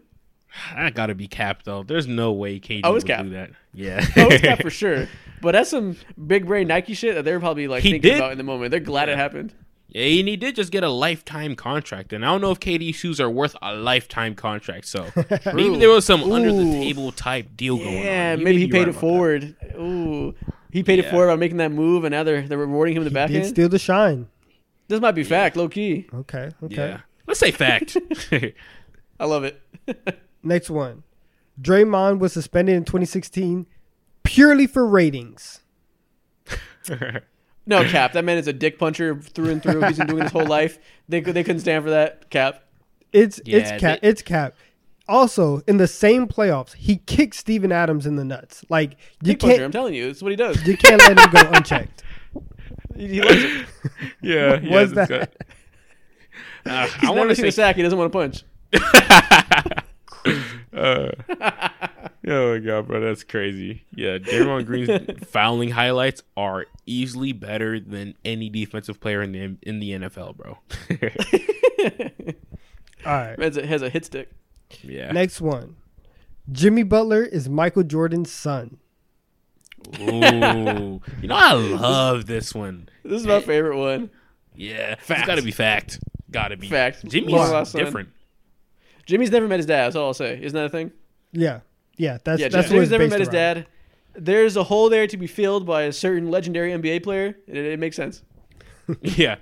That gotta be capped though. There's no way KD Oh, it's would Cap. do that. Yeah. Oh, it's cap for sure. But that's some big brain Nike shit that they're probably like He thinking did- about in the moment. They're glad it happened. Yeah, and he did just get a lifetime contract, and I don't know if KD shoes are worth a lifetime contract. So maybe there was some under the table type deal going on. Yeah, maybe he paid right it about forward. Ooh, he paid it forward by making that move, and now they're they're rewarding him in the He back did end. steal the shine. this might be fact, low key. Okay. Okay. Yeah, let's say fact. I love it. Next one. Draymond was suspended in 2016 purely for ratings. No cap. That man is a dick puncher through and through. He's been doing it his whole life. They could- they couldn't stand for that cap. It's Yeah, it's cap. they- It's cap. Also, in the same playoffs, he kicked Steven Adams in the nuts. Like you Dick puncher. I'm telling you, it's what he does. you can't let him go unchecked. He, he loves it. yeah, yeah, was that? good. Uh, He's I want to seen a say. sack. He doesn't want to punch. uh, oh my god, bro, that's crazy. Yeah, Draymond Green's fouling highlights are easily better than any defensive player in the in the NFL, bro. All right. Has a, has a hit stick. yeah. Next one. Jimmy Butler is Michael Jordan's son. Ooh, you know I love this one. This is my favorite one. Yeah, Fact. it's got to be fact. Got to be Fact. Jimmy's Long lost son. different. Jimmy's never met his dad. That's all I'll say. Isn't that a thing? Yeah. Yeah, that's yeah, that's what Jimmy's it's never based met his around. dad. There's a hole there to be filled by a certain legendary NBA player. It, it makes sense. yeah,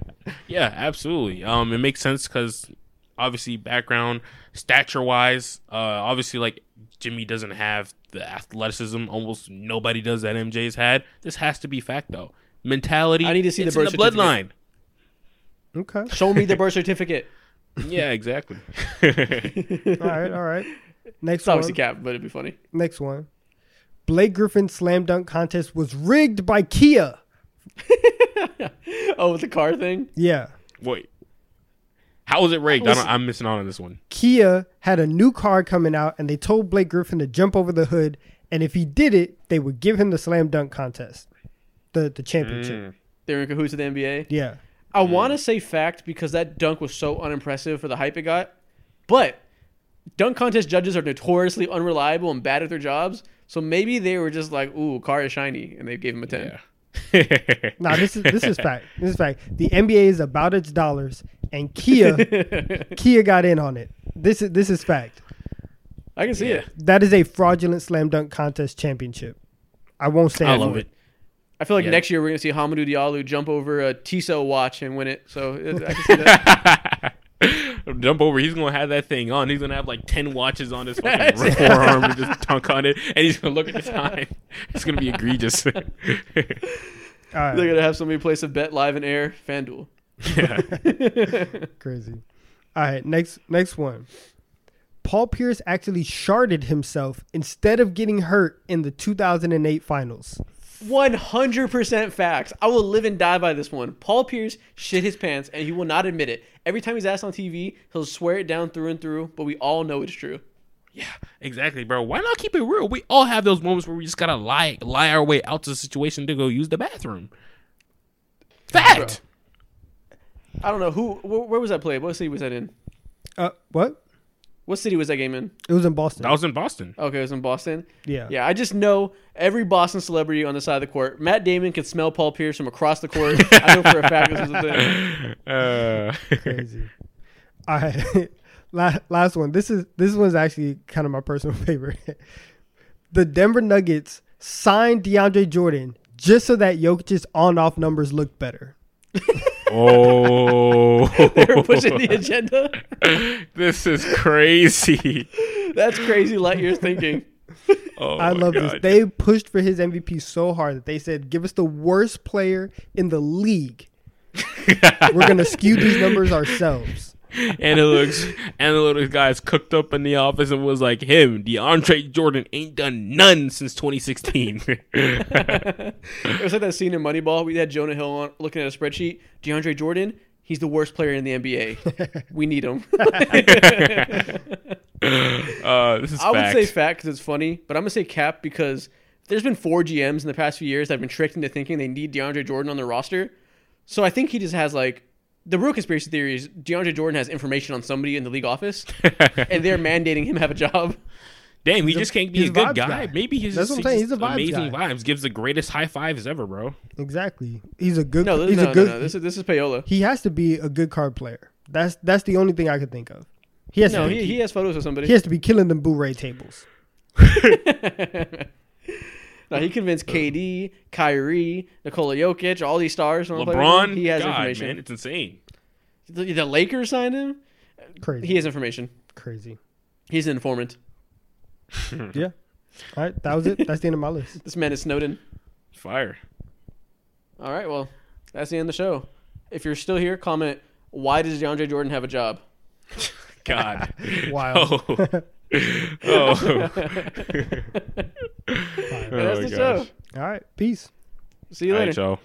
yeah, absolutely. Um, it makes sense because obviously background, stature wise, uh, obviously like Jimmy doesn't have the athleticism. Almost nobody does that MJ's had. This has to be fact though. Mentality. I need to see the it's in birth the bloodline. Okay. Show me the birth certificate. yeah, exactly. All right, all right. Next It's obviously cap, but it'd be funny. Next one. Blake Griffin's slam dunk contest was rigged by Kia. Oh, with the car thing. Yeah. Wait, how was it rigged? I don't, I'm missing out on this one. Kia had a new car coming out and they told Blake Griffin to jump over the hood and if he did it, they would give him the slam dunk contest. The the championship. Mm. They're in cahoots with the NBA. Yeah. I want to say fact because that dunk was so unimpressive for the hype it got. But dunk contest judges are notoriously unreliable and bad at their jobs. So maybe they were just like, "Ooh, car is shiny," and they gave him a ten. Yeah. Nah, this is this is fact. This is fact. The NBA is about its dollars and Kia Kia got in on it. This is this is fact. I can see Yeah. it. That is a fraudulent slam dunk contest championship. I won't stand I love it. I feel like Yeah. next year we're gonna see Hamidou Diallo jump over a Tissot watch and win it. So I can see that. Jump over. He's gonna have that thing on. He's gonna have like ten watches on his fucking forearm and just dunk on it, and he's gonna look at the time. It's gonna be egregious. All They're gonna have somebody place a bet live in air. FanDuel. yeah. Crazy. All right, next next one. Paul Pierce actually sharded himself instead of getting hurt in the 2008 finals. One hundred percent facts. I will live and die by this one. Paul Pierce shit his pants, and he will not admit it. Every time he's asked on TV, he'll swear it down through and through. But we all know it's true. Yeah, exactly, bro. Why not keep it real? We all have those moments where we just gotta lie, lie our way out to the situation to go use the bathroom. Fact. I don't know who. Where, where was that played? What city was that in? Uh, what? What city was that game in? It was in Boston. That was in Boston. Okay, it was in Boston. yeah. Yeah, I just know every Boston celebrity on the side of the court. Matt Damon could smell Paul Pierce from across the court. I know for a fact this was a thing. Uh, Crazy. All right. Last one. This is this one's actually kind of my personal favorite. the Denver Nuggets signed DeAndre Jordan just so that Jokic's on-off numbers looked better. oh, They were pushing the oh. agenda. this is crazy. That's crazy light years thinking. Oh I my love this. They pushed for his MVP so hard that they said, "Give us the worst player in the league. We're gonna skew these numbers ourselves." Analytics analytics guys cooked up in the office and was like him DeAndre Jordan ain't done none since 2016 It was like that scene in Moneyball. We had Jonah Hill on looking at a spreadsheet. DeAndre Jordan, he's the worst player in the NBA. we need him. uh this is I would say fact because it's funny, but I'm gonna say cap because there's been four GMs in the past few years that have been tricked into thinking they need DeAndre Jordan on their roster. So I think he just has like the real conspiracy theory is DeAndre Jordan has information on somebody in the league office, and they're mandating him have a job. Damn, he a- just can't be he's a a good vibes guy. guy. Maybe he's That's just, what I'm saying. He's a vibes amazing guy. vibes. Gives the greatest high fives ever, bro. Exactly. He's a good. No, this, he's no, a no, good. no, This is this is Payola. He has to be a good card player. That's that's the only thing I could think of. He has No, to. he, he has photos of somebody. he has to be killing them Blu-ray tables. no, he convinced KD, Kyrie, Nikola Jokic, all these stars. wanna play with him. LeBron, he has God, information. man, it's insane. The, the Lakers signed him. Crazy. He has information. Crazy. He's an informant. Yeah. All right, that was it. That's the end of my list. This man is Snowden. Fire. All right, well, that's the end of the show. If you're still here, comment why does DeAndre Jordan have a job? God. Wild. Oh. Oh. And that's Oh, the gosh. show. All right, peace. See you later. right, y'all.